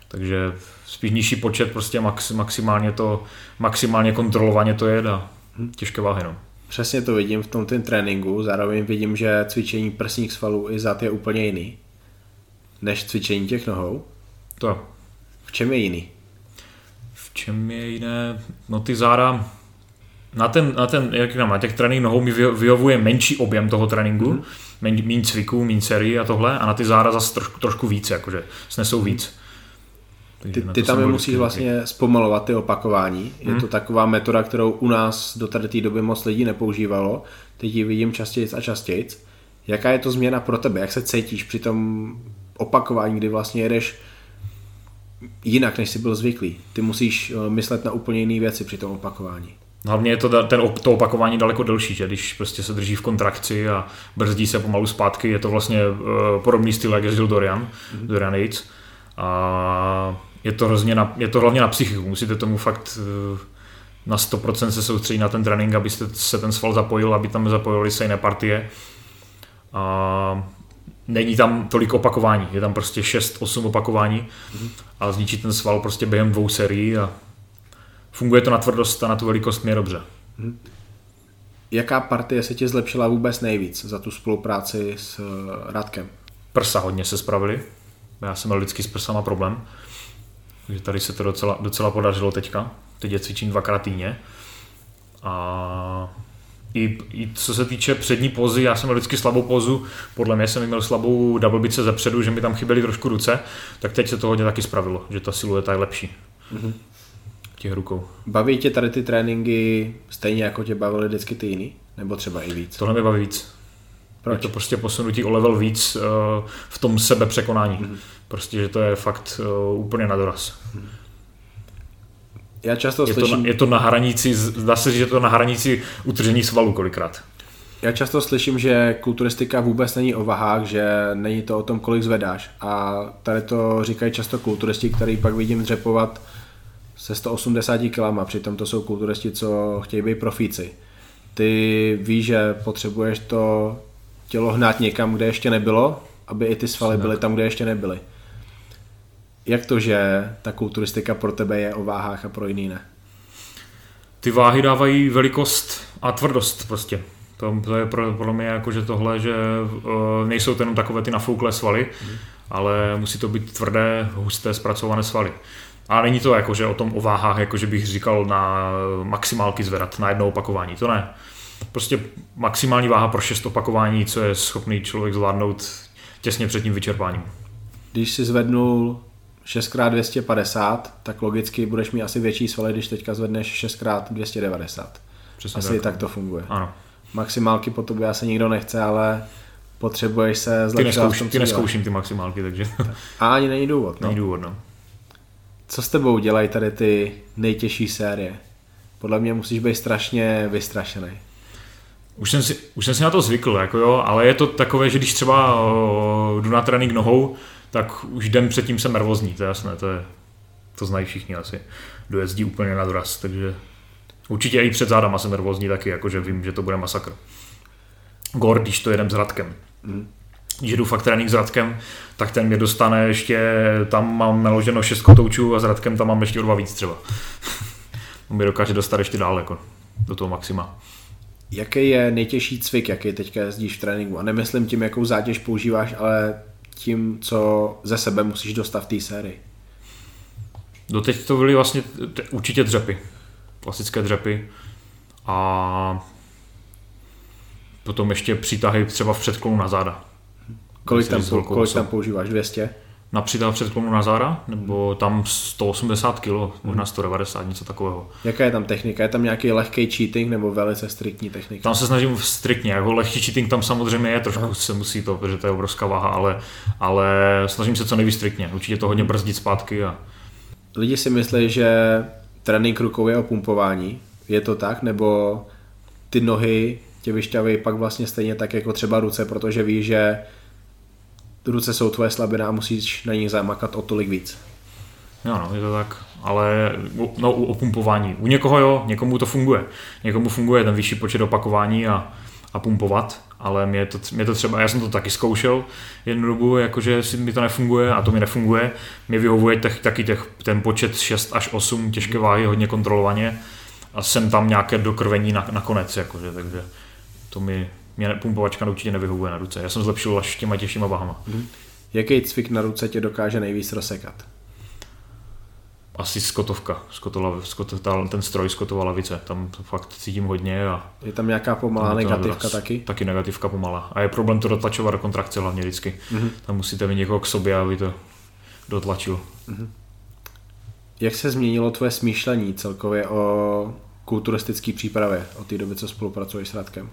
Speaker 2: Takže spíš nižší počet, prostě max, maximálně to, maximálně kontrolovaně to je a těžké váhy. No.
Speaker 1: Přesně to vidím v tom tým tréninku, zároveň vidím, že cvičení prsních svalů i zad je úplně jiný než cvičení těch nohou.
Speaker 2: To.
Speaker 1: V čem je jiný?
Speaker 2: V čem je jiné? No ty záda, na ten, na ten jak říkám, na těch trénink nohou mi vyho- vyhovuje menší objem toho tréninku, mm. méně, cviků, méně sérií a tohle, a na ty záda zase trošku, trošku víc, jakože snesou víc. Takže
Speaker 1: Ty, ty tam je musíš vlastně zpomalovat ty opakování. Je
Speaker 2: Mhm.
Speaker 1: to taková metoda, kterou u nás do tady té doby moc lidí nepoužívalo. Teď ji vidím častěji a častěji. Jaká je to změna pro tebe? Jak se cítíš při tom opakování, kdy vlastně jedeš jinak, než jsi byl zvyklý? Ty musíš eh, myslet na úplně jiné věci při tom opakování.
Speaker 2: Hlavně je to, ten, to opakování daleko delší, že když prostě se drží v kontrakci a brzdí se pomalu zpátky, je to vlastně uh, podobný styl, jak jezdil Dorian, mm-hmm. Dorian Yates. A je to, hrozně na, je to hlavně na psychiku, musíte tomu fakt uh, na 100% se soustředit na ten trénink, abyste se ten sval zapojil, aby tam zapojili stejné partie. A není tam tolik opakování, je tam prostě 6-8 opakování mm-hmm. a zničí ten sval prostě během dvou serií a funguje to na tvrdost a na tu velikost mě dobře.
Speaker 1: Jaká partie se ti zlepšila vůbec nejvíc za tu spolupráci s eh, Radkem?
Speaker 2: Prsa hodně se spravili. Já jsem měl vždycky s prsama problém. Takže tady se to docela, docela podařilo teďka. Teď je cvičím dvakrát týdně. A i, i, co se týče přední pozy, já jsem měl vždycky slabou pozu, podle mě jsem měl slabou double bice ze předu, že mi tam chyběly trošku ruce, tak teď se to hodně taky spravilo, že ta silueta je lepší. Mm-hmm. Těch rukou.
Speaker 1: Baví tě tady ty tréninky stejně jako tě bavily vždycky ty jiný? Nebo třeba i víc?
Speaker 2: Tohle mě baví víc.
Speaker 1: Proč?
Speaker 2: Je to prostě posunutí o level víc uh, v tom sebe překonání. Mm-hmm. Prostě, že to je fakt uh, úplně na doraz.
Speaker 1: Já často
Speaker 2: Je to,
Speaker 1: slyším...
Speaker 2: na, je to na hranici, zdá se, že je to na hranici utržení svalu kolikrát.
Speaker 1: Já často slyším, že kulturistika vůbec není o vahách, že není to o tom, kolik zvedáš. A tady to říkají často kulturisti, který pak vidím dřepovat se 180 kg, přitom to jsou kulturisti, co chtějí být profíci. Ty víš, že potřebuješ to tělo hnát někam, kde ještě nebylo, aby i ty svaly byly tam, kde ještě nebyly. Jak to, že ta kulturistika pro tebe je o váhách a pro jiný ne?
Speaker 2: Ty váhy dávají velikost a tvrdost prostě. To, to je pro, pro mě jako, že tohle, že uh, nejsou to jenom takové ty nafouklé svaly, mm. ale musí to být tvrdé, husté, zpracované svaly. A není to jako, že o tom o váhách, jako že bych říkal na maximálky zvedat na jedno opakování, to ne. Prostě maximální váha pro šest opakování, co je schopný člověk zvládnout těsně před tím vyčerpáním.
Speaker 1: Když si zvednul 6x250, tak logicky budeš mít asi větší svaly, když teďka zvedneš 6x290.
Speaker 2: Přesně
Speaker 1: Asi
Speaker 2: tak.
Speaker 1: tak to funguje.
Speaker 2: Ano.
Speaker 1: Maximálky po tobě asi nikdo nechce, ale potřebuješ se
Speaker 2: Ty,
Speaker 1: zlepšovat v
Speaker 2: neskouš,
Speaker 1: tom,
Speaker 2: ty neskouším ty maximálky, takže
Speaker 1: A ani není důvod. No.
Speaker 2: není důvod. No.
Speaker 1: Co s tebou dělají tady ty nejtěžší série? Podle mě musíš být strašně vystrašený.
Speaker 2: Už jsem, si, už jsem si na to zvykl, jako jo, ale je to takové, že když třeba o, jdu na trénink nohou, tak už den předtím jsem nervózní, to je jasné, to, je, to znají všichni asi. Dojezdí úplně na doraz, takže určitě i před zádama jsem nervózní taky, jakože vím, že to bude masakr. Gor, když to jedem s Radkem.
Speaker 1: Mm.
Speaker 2: Když jdu fakt trénink s Radkem, tak ten mě dostane ještě, tam mám naloženo šest kotoučů a s Radkem tam mám ještě o dva víc třeba. On mě dokáže dostat ještě dál, jako do toho maxima.
Speaker 1: Jaký je nejtěžší cvik, jaký teďka jezdíš v tréninku? A nemyslím tím, jakou zátěž používáš, ale tím, co ze sebe musíš dostat v té sérii.
Speaker 2: Doteď to byly vlastně t- určitě dřepy. Klasické dřepy. A potom ještě přítahy třeba v předklonu na záda.
Speaker 1: Kolik tam, kolik tam používáš? 200?
Speaker 2: Na přítah v předklonu na záda, nebo tam 180 kg, možná 190, něco takového.
Speaker 1: Jaká je tam technika? Je tam nějaký lehký cheating nebo velice striktní technika?
Speaker 2: Tam se snažím striktně, jako lehký cheating tam samozřejmě je, trošku se musí to, protože to je obrovská váha, ale, ale snažím se co nejvíc striktně. Určitě to hodně brzdit zpátky a
Speaker 1: Lidi si myslí, že trénink rukou je o pumpování. Je to tak? Nebo ty nohy tě vyšťaví pak vlastně stejně tak jako třeba ruce, protože víš, že ruce jsou tvoje slabina a musíš na nich zamakat o tolik víc.
Speaker 2: Jo, no, je to tak. Ale no, u opumpování. U někoho jo, někomu to funguje. Někomu funguje ten vyšší počet opakování a, a pumpovat, ale mě to, mě to třeba, já jsem to taky zkoušel jednu dobu, jakože si mi to nefunguje a to mi nefunguje. Mě vyhovuje těch, taky těch, ten počet 6 až 8 těžké váhy hodně kontrolovaně a jsem tam nějaké dokrvení na, nakonec, jakože, takže to mi, mě pumpovačka určitě nevyhovuje na ruce. Já jsem zlepšil až těma těžšíma váhama.
Speaker 1: Jaký cvik na ruce tě dokáže nejvíc rozsekat?
Speaker 2: Asi skotovka, skotova, skot, ta, ten stroj skotová lavice, tam to fakt cítím hodně a
Speaker 1: Je tam nějaká pomalá
Speaker 2: tam
Speaker 1: negativka
Speaker 2: nadraz.
Speaker 1: taky?
Speaker 2: Taky negativka pomalá. A je problém to dotlačovat do kontrakce hlavně vždycky. Mm-hmm. Tam musíte mít někoho k sobě, aby to dotlačil.
Speaker 1: Jak se změnilo tvoje smýšlení celkově o kulturistické přípravě od té doby, co spolupracuješ s Radkem?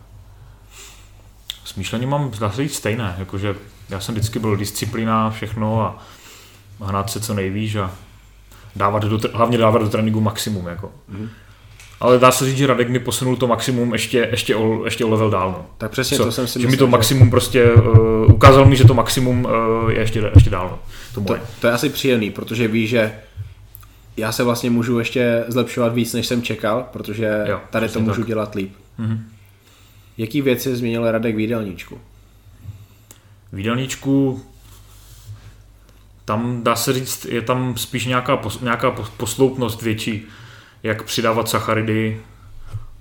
Speaker 2: Smýšlení mám dá se říct stejné, jakože já jsem vždycky byl disciplína, všechno a hnát se co nejvíš a dávat do, hlavně dávat do tréninku maximum. Jako. Mm-hmm. Ale dá se říct, že Radek mi posunul to maximum ještě, ještě, o, ještě o level dál. No.
Speaker 1: Tak přesně
Speaker 2: Co?
Speaker 1: to jsem si
Speaker 2: že mi
Speaker 1: myslel,
Speaker 2: to maximum prostě uh, ukázal mi, že to maximum uh, je ještě, ještě dál. No. To
Speaker 1: To,
Speaker 2: moje.
Speaker 1: to je asi příjemný, protože víš, že já se vlastně můžu ještě zlepšovat víc, než jsem čekal, protože
Speaker 2: Jo,
Speaker 1: tady to můžu
Speaker 2: tak.
Speaker 1: dělat líp.
Speaker 2: Mhm.
Speaker 1: Jaký věci změnil Radek v jídelníčku?
Speaker 2: V jídelníčku tam dá se říct, je tam spíš nějaká, nějaká pos- posloupnost větší, jak přidávat sacharidy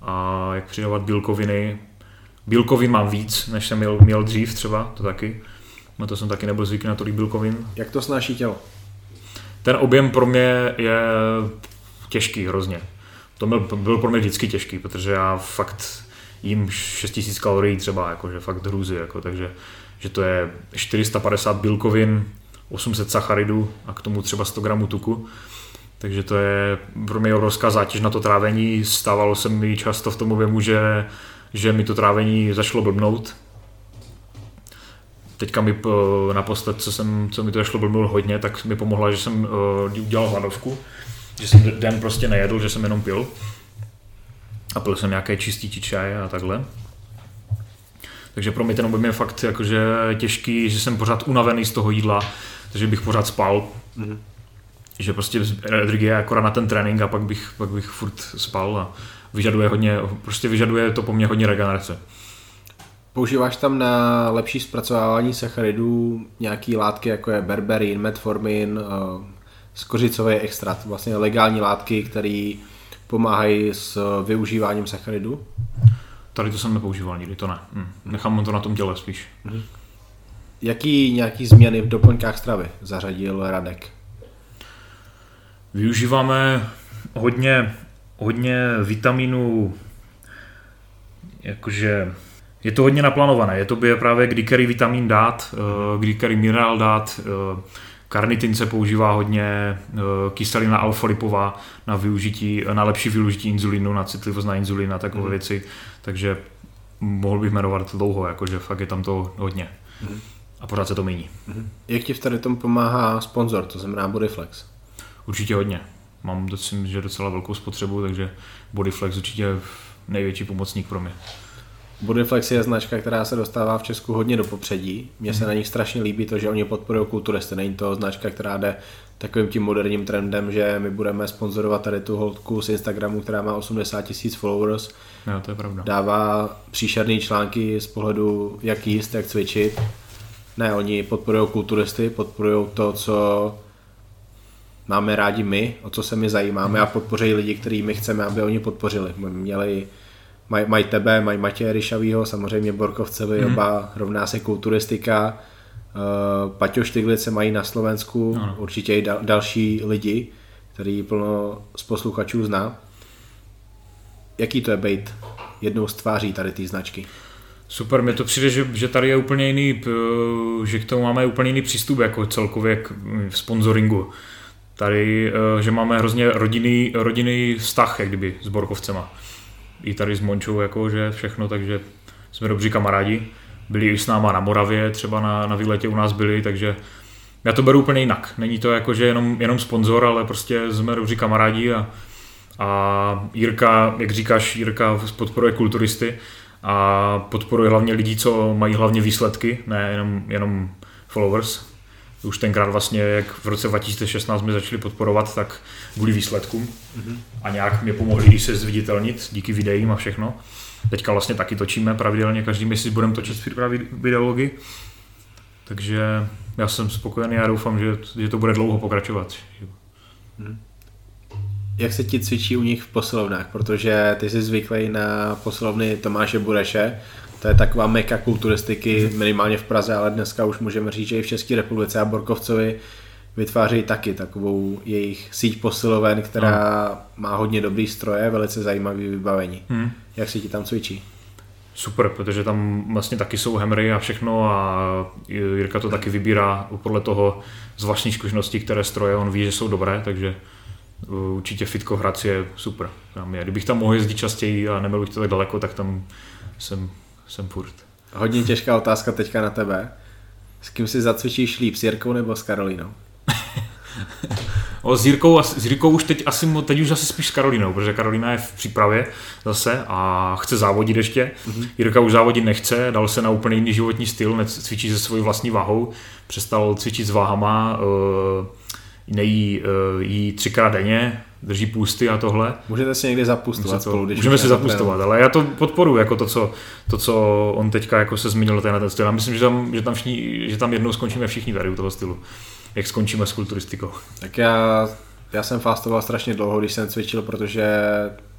Speaker 2: a jak přidávat bílkoviny. Bílkovin mám víc, než jsem měl, měl dřív třeba, to taky. No to jsem taky nebyl zvyklý na tolik bílkovin.
Speaker 1: Jak to snáší tělo?
Speaker 2: Ten objem pro mě je těžký hrozně. To byl, byl pro mě vždycky těžký, protože já fakt jím 6000 kalorií třeba, jakože fakt hrůzy, jako, takže že to je 450 bílkovin, 800 sacharidů a k tomu třeba 100 gramů tuku. Takže to je pro mě obrovská zátěž na to trávení. Stávalo se mi často v tom objemu, že, že mi to trávení začalo blbnout. Teďka mi eh, naposled, co, jsem, co mi to začalo blbnout hodně, tak mi pomohla, že jsem uh, udělal hladovku. Že jsem den prostě nejedl, že jsem jenom pil. A pil jsem nějaké čistý čaj a takhle. Takže pro mě ten objem je fakt jakože těžký, že jsem pořád unavený z toho jídla, takže bych pořád spal. Mm-hmm. Že prostě energie je akorát na ten trénink a pak bych, pak bych furt spal a vyžaduje hodně, prostě vyžaduje to po mně hodně regenerace.
Speaker 1: Používáš tam na lepší zpracovávání sacharidů nějaký látky, jako je berberin, metformin, eh, skořicový extrakt, vlastně legální látky, které pomáhají s využíváním sacharidů?
Speaker 2: tady to jsem nepoužíval nikdy, to ne. Hm. Nechám to na tom těle spíš.
Speaker 1: Jaký nějaký změny v doplňkách stravy zařadil Radek?
Speaker 2: Využíváme hodně, hodně vitaminů, jakože je to hodně naplánované. Je to by právě kdy který vitamin dát, eh, kdy který minerál dát. Karnitin se používá hodně, eh, kyselina alfa-lipová na využití, na lepší využití inzulinu, na citlivost na inzulin a takové
Speaker 1: Mhm.
Speaker 2: věci. Takže mohl bych jmenovat dlouho, jakože fakt je tam to hodně.
Speaker 1: Mhm.
Speaker 2: A pořád se to mění.
Speaker 1: Jak ti v tady tom pomáhá sponzor, to znamená Bodyflex?
Speaker 2: Určitě hodně. Mám myslím, že docela velkou spotřebu, takže Bodyflex určitě největší pomocník pro mě.
Speaker 1: Bodyflex je značka, která se dostává v Česku hodně do popředí. Mně se na nich strašně líbí to, že oni podporují kulturisty. Není to značka, která jde takovým tím moderním trendem, že my budeme sponzorovat tady tu holku z Instagramu, která má 80 tisíc followers,
Speaker 2: Jo, to je pravda.
Speaker 1: dává příšerné články z pohledu, jak jíst, jak cvičit. Ne, oni podporují kulturisty, podporují to, co máme rádi my, o co se my zajímáme a podpoří lidi, který my chceme, aby oni podpořili. My Měli, mají maj tebe, mají Matěje Ryšavýho, samozřejmě Borkovcevi, mm. oba rovná se kulturistika. Uh, Paťo Štyglice mají na Slovensku,
Speaker 2: Ano.
Speaker 1: určitě i dal, další lidi, který plno z posluchačů zná. Jaký to je být jednou z tváří tady té značky?
Speaker 2: Super, mně to přijde, že, že tady je úplně jiný, p- že k tomu máme úplně jiný přístup jako celkově k v sponsoringu. Tady, eh, že máme hrozně rodinný, rodinný vztah, jak kdyby, s Borkovcema. I tady s Mončou, jako, že všechno, takže jsme dobří kamarádi. Byli i s náma na Moravě, třeba na, na výletě u nás byli, takže já to beru úplně jinak. Není to jako, že jenom, jenom sponzor, ale prostě jsme dobří kamarádi a, a Jirka, jak říkáš, Jirka podporuje kulturisty a podporuje hlavně lidi, co mají hlavně výsledky, ne jenom, jenom followers. Už tenkrát vlastně, jak v roce 2016 jsme začali podporovat, tak kvůli výsledkům. A nějak mě pomohli i se zviditelnit díky videím a všechno. Teďka vlastně taky točíme pravidelně, každý měsíc budeme točit přípravy videology. Takže já jsem spokojený a doufám, že, že to bude dlouho pokračovat.
Speaker 1: Jak se ti cvičí u nich v posilovnách? Protože ty jsi zvyklý na posilovny Tomáše Bureše, to je taková meka kulturistiky, minimálně v Praze, ale dneska už můžeme říct, že i v České republice a Borkovcovi vytvářejí taky takovou jejich síť posiloven, která má hodně dobrý stroje, velice zajímavý vybavení.
Speaker 2: Hmm.
Speaker 1: Jak se ti tam cvičí?
Speaker 2: Super, protože tam vlastně taky jsou hemry a všechno a Jirka to taky vybírá podle toho z vlastní zkušenosti, které stroje on ví, že jsou dobré, takže uh, určitě Fitko Hradec je super. Tam je. Kdybych tam mohl jezdit častěji a nebyl bych to tak daleko, tak tam jsem, jsem furt.
Speaker 1: Hodně těžká otázka teďka na tebe. S kým si zacvičíš líp, s Jirkou nebo s Karolínou?
Speaker 2: O, s, Jirkou, s Jirkou už teď, asi, teď už asi spíš s Karolínou, protože Karolína je v přípravě zase a chce závodit ještě. Mm-hmm. Jirka už závodit nechce, dal se na úplně jiný životní styl, cvičí se svojí vlastní váhou, přestal cvičit s váhama, uh, nejí uh, jí třikrát denně, drží půsty a tohle.
Speaker 1: Můžete si někdy zapustovat
Speaker 2: to,
Speaker 1: spolu, když
Speaker 2: můžeme si zapustovat, ale já to podporuji, jako to, co, to, co on teďka jako se zmínil na ten styl. Já myslím, že tam, že, tam všichni, že tam jednou skončíme všichni tady u toho stylu, jak skončíme s kulturistikou.
Speaker 1: Tak já, já jsem fastoval strašně dlouho, když jsem cvičil, protože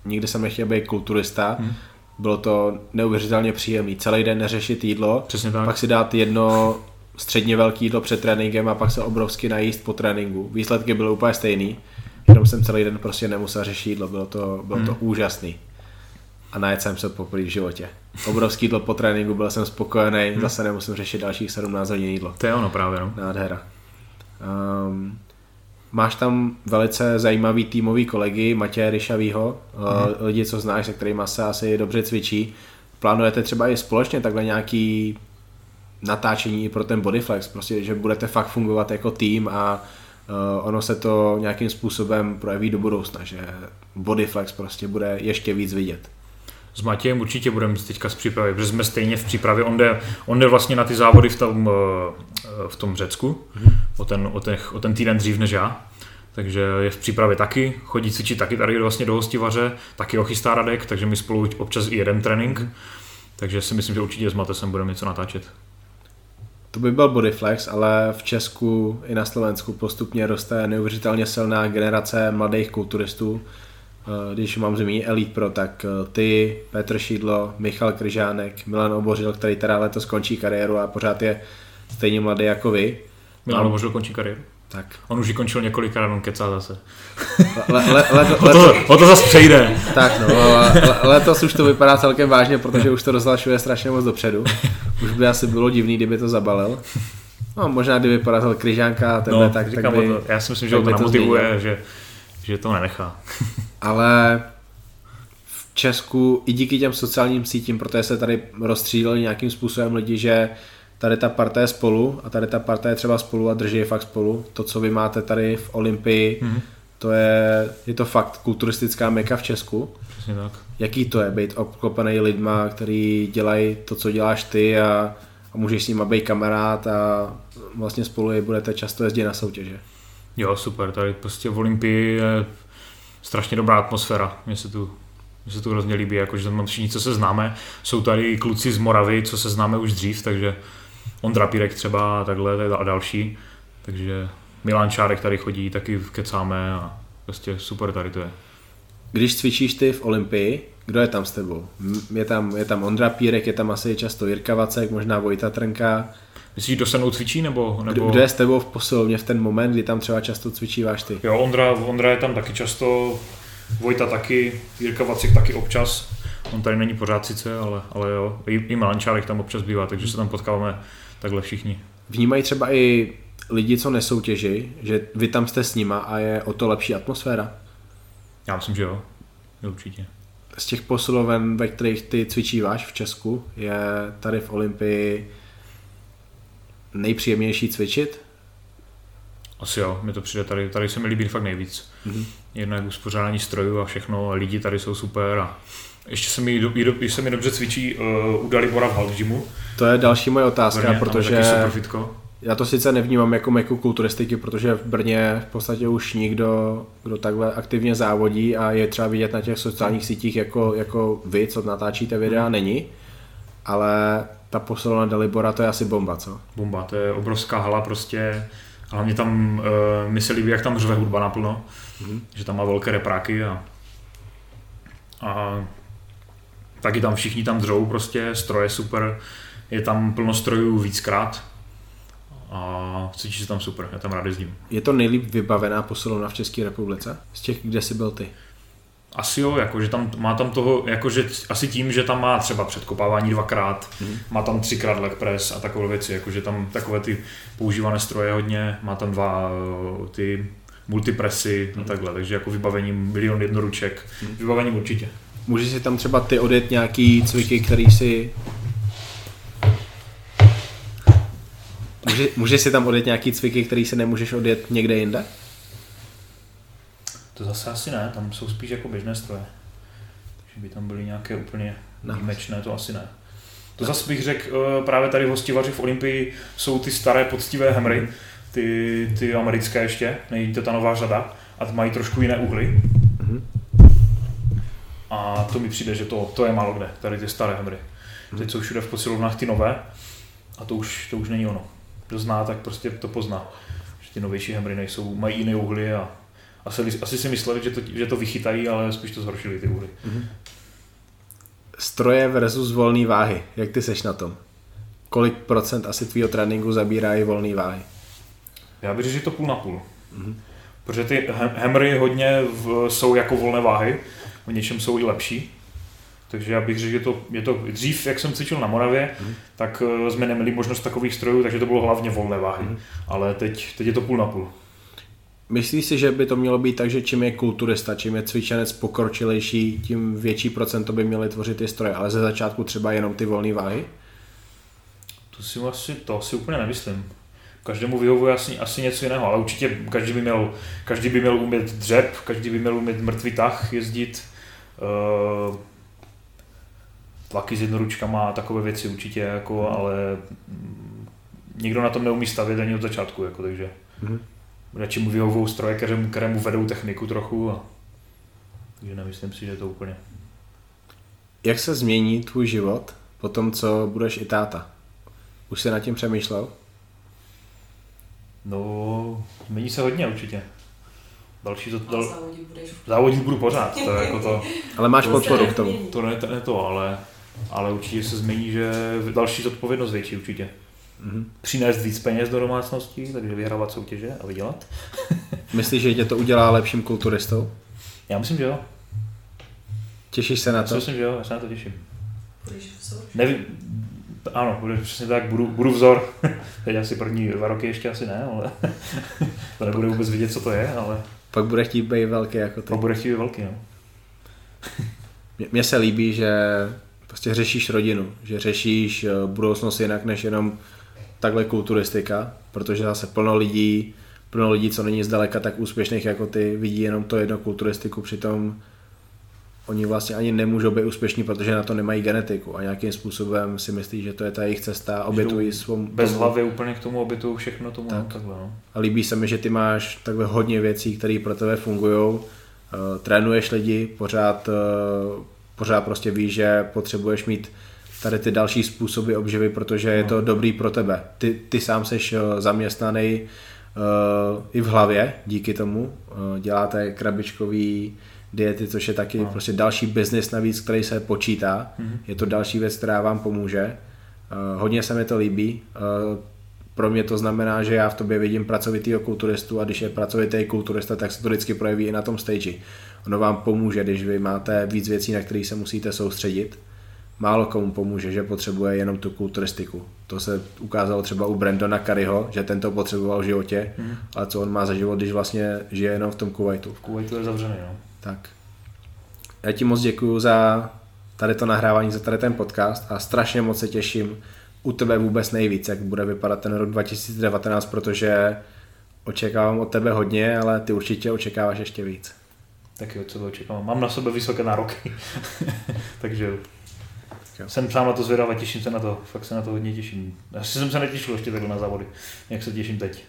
Speaker 1: nikdy jsem nechtěl být kulturista. Hmm. Bylo to neuvěřitelně příjemný. Celý den neřešit jídlo,
Speaker 2: Přesně tak.
Speaker 1: pak si dát jedno středně velké jídlo před tréninkem a pak se obrovsky najíst po tréninku. Výsledky byly úplně stejný, jenom jsem celý den prostě nemusel řešit jídlo, bylo to, bylo to úžasný. A najet jsem se poprvé v životě. Obrovský jídlo po tréninku, byl jsem spokojený, zase nemusím řešit dalších 17 hodin jídlo.
Speaker 2: To je ono právě, no.
Speaker 1: Nádhera. Um, máš tam velice zajímavý týmový kolegy, Matěje Ryšavýho, mm. lidi, co znáš, se kterými se asi dobře cvičí. Plánujete třeba i společně takhle nějaký natáčení i pro ten Bodyflex, prostě, že budete fakt fungovat jako tým a ono se to nějakým způsobem projeví do budoucna, že Bodyflex prostě bude ještě víc vidět.
Speaker 2: S Matějem určitě budeme teďka z přípravy, protože jsme stejně v přípravě. On jde, on jde vlastně na ty závody v tom, eh, v tom Řecku, o, ten, o, těch, o ten týden dřív než já. Takže je v přípravě taky, chodí cvičit taky tady vlastně do hostivaře, taky ho chystá Radek, takže my spolu občas i jeden trénink. Takže si myslím, že určitě s Matesem budeme něco natáčet.
Speaker 1: To by byl Bodyflex, ale v Česku i na Slovensku postupně roste neuvěřitelně silná generace mladých kulturistů. Eh, Když mám zmínit Elite Pro, tak eh, ty, Petr Šídlo, Michal Kryžánek, Milan Obořil, který teda letos končí kariéru a pořád je stejně mladý jako vy.
Speaker 2: Milan možná končí kariéru.
Speaker 1: Tak.
Speaker 2: On už ji končil několikrát, on kecá zase.
Speaker 1: Le, le, le,
Speaker 2: O to, o to zase přejde.
Speaker 1: Tak no, le, le, letos už to vypadá celkem vážně, protože už to rozhlašuje strašně moc dopředu. Už by asi bylo divný, kdyby to zabalil. No, možná kdyby porazil Kryžánka a tebe,
Speaker 2: No,
Speaker 1: tak, tak by,
Speaker 2: to, já si myslím, že ho to
Speaker 1: to
Speaker 2: namotivuje,
Speaker 1: změnil.
Speaker 2: že, že to nenechá.
Speaker 1: Ale v Česku i díky těm sociálním sítím, protože se tady rozstřídili nějakým způsobem lidi, že tady ta parta je spolu a tady ta parta je třeba spolu a drží je fakt spolu. To, co vy máte tady v Olympii,
Speaker 2: Mhm.
Speaker 1: to je, je to fakt kulturistická meka v Česku.
Speaker 2: Přesně tak.
Speaker 1: Jaký to je být obklopený lidma, který dělají to, co děláš ty a, a můžeš s nima být kamarád a vlastně spolu je budete často jezdit na soutěže.
Speaker 2: Jo, super, tady prostě v Olympii je strašně dobrá atmosféra. Mně se tu, mně se tu hrozně líbí, jakože tam všichni, co se známe, jsou tady kluci z Moravy, co se známe už dřív, takže Ondra Pírek třeba a takhle a další. Takže Milan Čárek tady chodí, taky kecáme a prostě super tady to je.
Speaker 1: Když cvičíš ty v Olympii, kdo je tam s tebou? Je tam, je tam Ondra Pírek, je tam asi často Jirka Vacek, možná Vojta Trnka.
Speaker 2: Myslíš, kdo se mnou cvičí, nebo,
Speaker 1: Kdo,
Speaker 2: nebo...
Speaker 1: kdo je s tebou v posilovně v ten moment, kdy tam třeba často cvičíváš ty?
Speaker 2: Jo, Ondra, Ondra je tam taky často, Vojta taky, Jirka Vacek taky občas. On tady není pořád sice, ale, ale jo. I, i Milančárek tam občas bývá, takže se tam potkáváme takhle všichni.
Speaker 1: Vnímají třeba i lidi, co nesoutěží, že vy tam jste s nima a je o to lepší atmosféra?
Speaker 2: Já myslím, že jo. Určitě.
Speaker 1: Z těch posiloven, ve kterých ty cvičíváš v Česku, je tady v Olympii nejpříjemnější cvičit?
Speaker 2: Asi jo, mi to přijde tady, tady se mi líbí fakt nejvíc.
Speaker 1: Mhm.
Speaker 2: Jednak uspořádání strojů a všechno, a lidi tady jsou super a ještě se mi, do, i do, se mi dobře cvičí uh, u Dalibora v Halk Gymu.
Speaker 1: To je další moje otázka,
Speaker 2: Brně,
Speaker 1: protože já to sice nevnímám jako meku kulturistiky, protože v Brně v podstatě už nikdo, kdo takhle aktivně závodí a je třeba vidět na těch sociálních sítích jako, jako vy, co natáčíte videa, není. Ale ta posilovna Dalibora, to je asi bomba, co?
Speaker 2: Bomba, to je obrovská hala prostě. Hlavně tam, uh, mi se líbí, jak tam řve hudba naplno,
Speaker 1: Mhm.
Speaker 2: že tam má velké repráky a, a taky tam všichni tam dřou prostě, stroje super, je tam plno strojů víckrát a cítí se tam super, já tam rád jezdím.
Speaker 1: Je to nejlíp vybavená posilovna v České republice? Z těch, kde jsi byl ty?
Speaker 2: Asi jo, jakože tam má tam toho, jakože asi tím, že tam má třeba předkopávání dvakrát,
Speaker 1: Mhm.
Speaker 2: má tam třikrát leg press a takové věci, jakože tam takové ty používané stroje hodně, má tam dva eh, ty multipresy a takhle, takže jako vybavením milion jednoruček, vybavením určitě.
Speaker 1: Můžeš si tam třeba ty odjet nějaký cviky, který si... Může, můžeš si tam odjet nějaký cviky, který si nemůžeš odjet někde jinde?
Speaker 2: To zase asi ne, tam jsou spíš jako běžné stroje. Takže by tam byly nějaké úplně
Speaker 1: No.
Speaker 2: výjimečné, to asi ne. To zase bych řekl, eh, právě tady v hostivaři v Olympii jsou ty staré poctivé hemry, ty, ty americké ještě, to ta nová řada, a mají trošku jiné uhly. A to mi přijde, že to, to je málo kde, tady ty staré hemry. Teď jsou všude v posilovnách ty nové a to už, to už není ono. Kdo zná, tak prostě to pozná. Že ty novější hemry nejsou, mají jiné uhly a asi, asi si mysleli, že to, že to vychytají, ale spíš to zhoršili ty uhly.
Speaker 1: Stroje versus volné váhy. Jak ty seš na tom? Kolik procent asi tvýho tréninku zabírají volné váhy?
Speaker 2: Já bych řekl, že je to půl na půl. Protože ty he- hemry hodně v, jsou jako volné váhy, v něčem jsou i lepší. Takže já bych řekl, že to, je to dřív, jak jsem cvičil na Moravě, tak eh, jsme neměli možnost takových strojů, takže to bylo hlavně volné váhy. Ale teď, teď je to půl na půl.
Speaker 1: Myslíš si, že by to mělo být tak, že čím je kulturista, čím je cvičenec pokročilejší, tím větší procento by měly tvořit ty stroje, ale ze začátku třeba jenom ty volné váhy?
Speaker 2: To si asi, to asi úplně nemyslím. Každému vyhovuje asi, asi něco jiného, ale určitě každý by měl, každý by měl umět dřep, každý by měl umět mrtvý tah jezdit, tlaky s jednoručkama a takové věci určitě, jako, ale mm, nikdo na tom neumí stavět ani od začátku, jako, takže
Speaker 1: Mhm.
Speaker 2: radši mu vyhovují stroje, kterému, kterému vedou techniku trochu a takže nemyslím si, že to úplně.
Speaker 1: Jak se změní tvůj život po tom, co budeš i táta? Už jsi nad tím přemýšlel?
Speaker 2: No, změní se hodně určitě. Další to, dal,
Speaker 3: závodit budeš.
Speaker 2: závodit budu pořád, to je jako to,
Speaker 1: Ale máš
Speaker 3: To
Speaker 1: podporu k tomu.
Speaker 2: to ne, to, ne to, ale, ale určitě se změní, že další zodpovědnost větší určitě.
Speaker 1: Mhm.
Speaker 2: Přinést víc peněz do domácnosti, takže vyhrávat soutěže a vydělat.
Speaker 1: Myslíš, že tě to udělá lepším kulturistou?
Speaker 2: Já myslím, že jo.
Speaker 1: Těšíš se na
Speaker 2: Já
Speaker 1: to?
Speaker 2: si myslím, že jo, já se na to těším.
Speaker 3: Budeš vzor.
Speaker 2: Nevím, ano, bude přesně tak, budu, budu vzor. Teď asi první dva roky ještě asi ne, ale to nebude vůbec vidět, co to je, ale
Speaker 1: Pak bude chtít být velký jako ty.
Speaker 2: to bude chtít být velký, no.
Speaker 1: Mně- Mně se líbí, že prostě řešíš rodinu, že řešíš eh, budoucnost jinak než jenom takhle kulturistika, protože zase plno lidí, plno lidí, co není zdaleka tak úspěšných jako ty, vidí jenom to jedno kulturistiku, přitom oni vlastně ani nemůžou být úspěšní, protože na to nemají genetiku a nějakým způsobem si myslí, že to je ta jejich cesta, obětují svou...
Speaker 2: Bez
Speaker 1: tomu-
Speaker 2: hlavy úplně k tomu obětují všechno tomu, tak.
Speaker 1: Tak.
Speaker 2: no, takhle, no.
Speaker 1: a líbí se mi, že ty máš takhle hodně věcí, které pro tebe fungují. Trénuješ lidi, pořád, eh, pořád prostě víš, že potřebuješ mít tady ty další způsoby obživy, protože je to dobrý pro tebe. Ty, ty sám seš eh, zaměstnaný uh, i v hlavě díky tomu. Uh, děláte krabičkový diety, což je taky
Speaker 2: No.
Speaker 1: prostě další biznis navíc, který se počítá.
Speaker 2: Mhm.
Speaker 1: Je to další věc, která vám pomůže. Uh, hodně se mi to líbí. Uh, pro mě to znamená, že já v tobě vidím pracovitýho kulturistu a když je pracovitý kulturista, tak se to vždycky projeví i na tom stage. Ono vám pomůže, když vy máte víc věcí, na které se musíte soustředit. Málo komu pomůže, že potřebuje jenom tu kulturistiku. To se ukázalo třeba u Brandona Curryho, že ten to potřeboval v životě,
Speaker 2: Mhm.
Speaker 1: ale co on má za život, když vlastně žije jenom v tom Kuwaitu.
Speaker 2: V Kuwaitu je zavřený, no.
Speaker 1: Tak. Já ti moc děkuju za tady to nahrávání, za tady ten podcast a strašně moc se těším u tebe vůbec nejvíc, jak bude vypadat ten rok 2019, protože očekávám od tebe hodně, ale ty určitě očekáváš ještě víc.
Speaker 2: Taky od sebe očekávám. Mám na sebe vysoké nároky. Takže jo.
Speaker 1: jo.
Speaker 2: Jsem sám na to zvědav a těším se na to. Fakt se na to hodně těším. Asi jsem se netěšil ještě takhle na závody, jak se těším teď.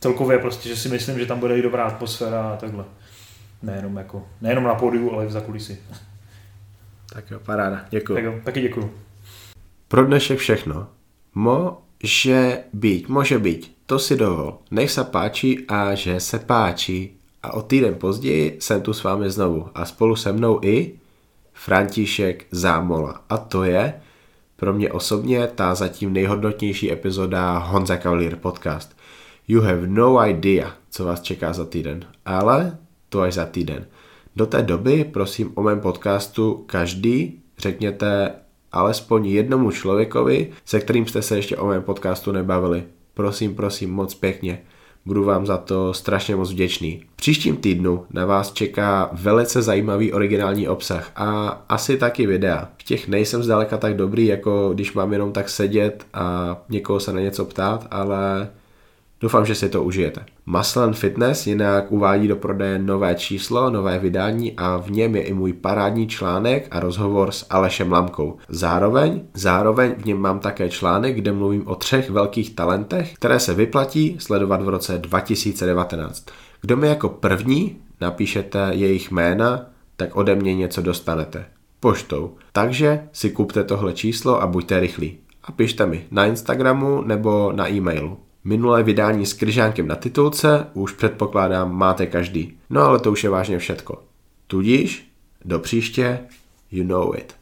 Speaker 2: Celkově prostě, že si myslím, že tam bude i dobrá atmosféra a takhle. Nejenom, jako, nejenom na pódiu, ale i v zakulisí.
Speaker 1: Tak jo, paráda, děkuju.
Speaker 2: Tak jo, taky děkuju.
Speaker 4: Pro dnešek všechno. Môže byť, môže byť. To si dovol. Nech sa páči a že se páči. A o týden později jsem tu s vámi znovu. A spolu se mnou i František Zámola. A to je pro mě osobně ta zatím nejhodnotnější epizoda Honza Cavalier podcast. You have no idea, co vás čeká za týden. Ale to až za týden. Do té doby prosím o mém podcastu každý řekněte alespoň jednomu člověkovi, se kterým jste se ještě o mém podcastu nebavili. Prosím, prosím, moc pěkně. Budu vám za to strašně moc vděčný. V příštím týdnu na vás čeká velice zajímavý originální obsah a asi taky videa. V těch nejsem zdaleka tak dobrý, jako když mám jenom tak sedět a někoho se na něco ptát, ale Doufám, že si to užijete. Maslen Fitness jinak uvádí do prodeje nové číslo, nové vydání a v něm je i můj parádní článek a rozhovor s Alešem Lamkou. Zároveň, zároveň v něm mám také článek, kde mluvím o třech velkých talentech, které se vyplatí sledovat v roce 2019. Kdo mi jako první napíšete jejich jména, tak ode mě něco dostanete. Poštou. Takže si kupte tohle číslo a buďte rychlí. A pište mi na Instagramu nebo na e-mailu. Minulé vydání s kryžánkem na titulce už předpokládám máte každý. No ale to už je vážně všetko. Tudíž do příště, you know it.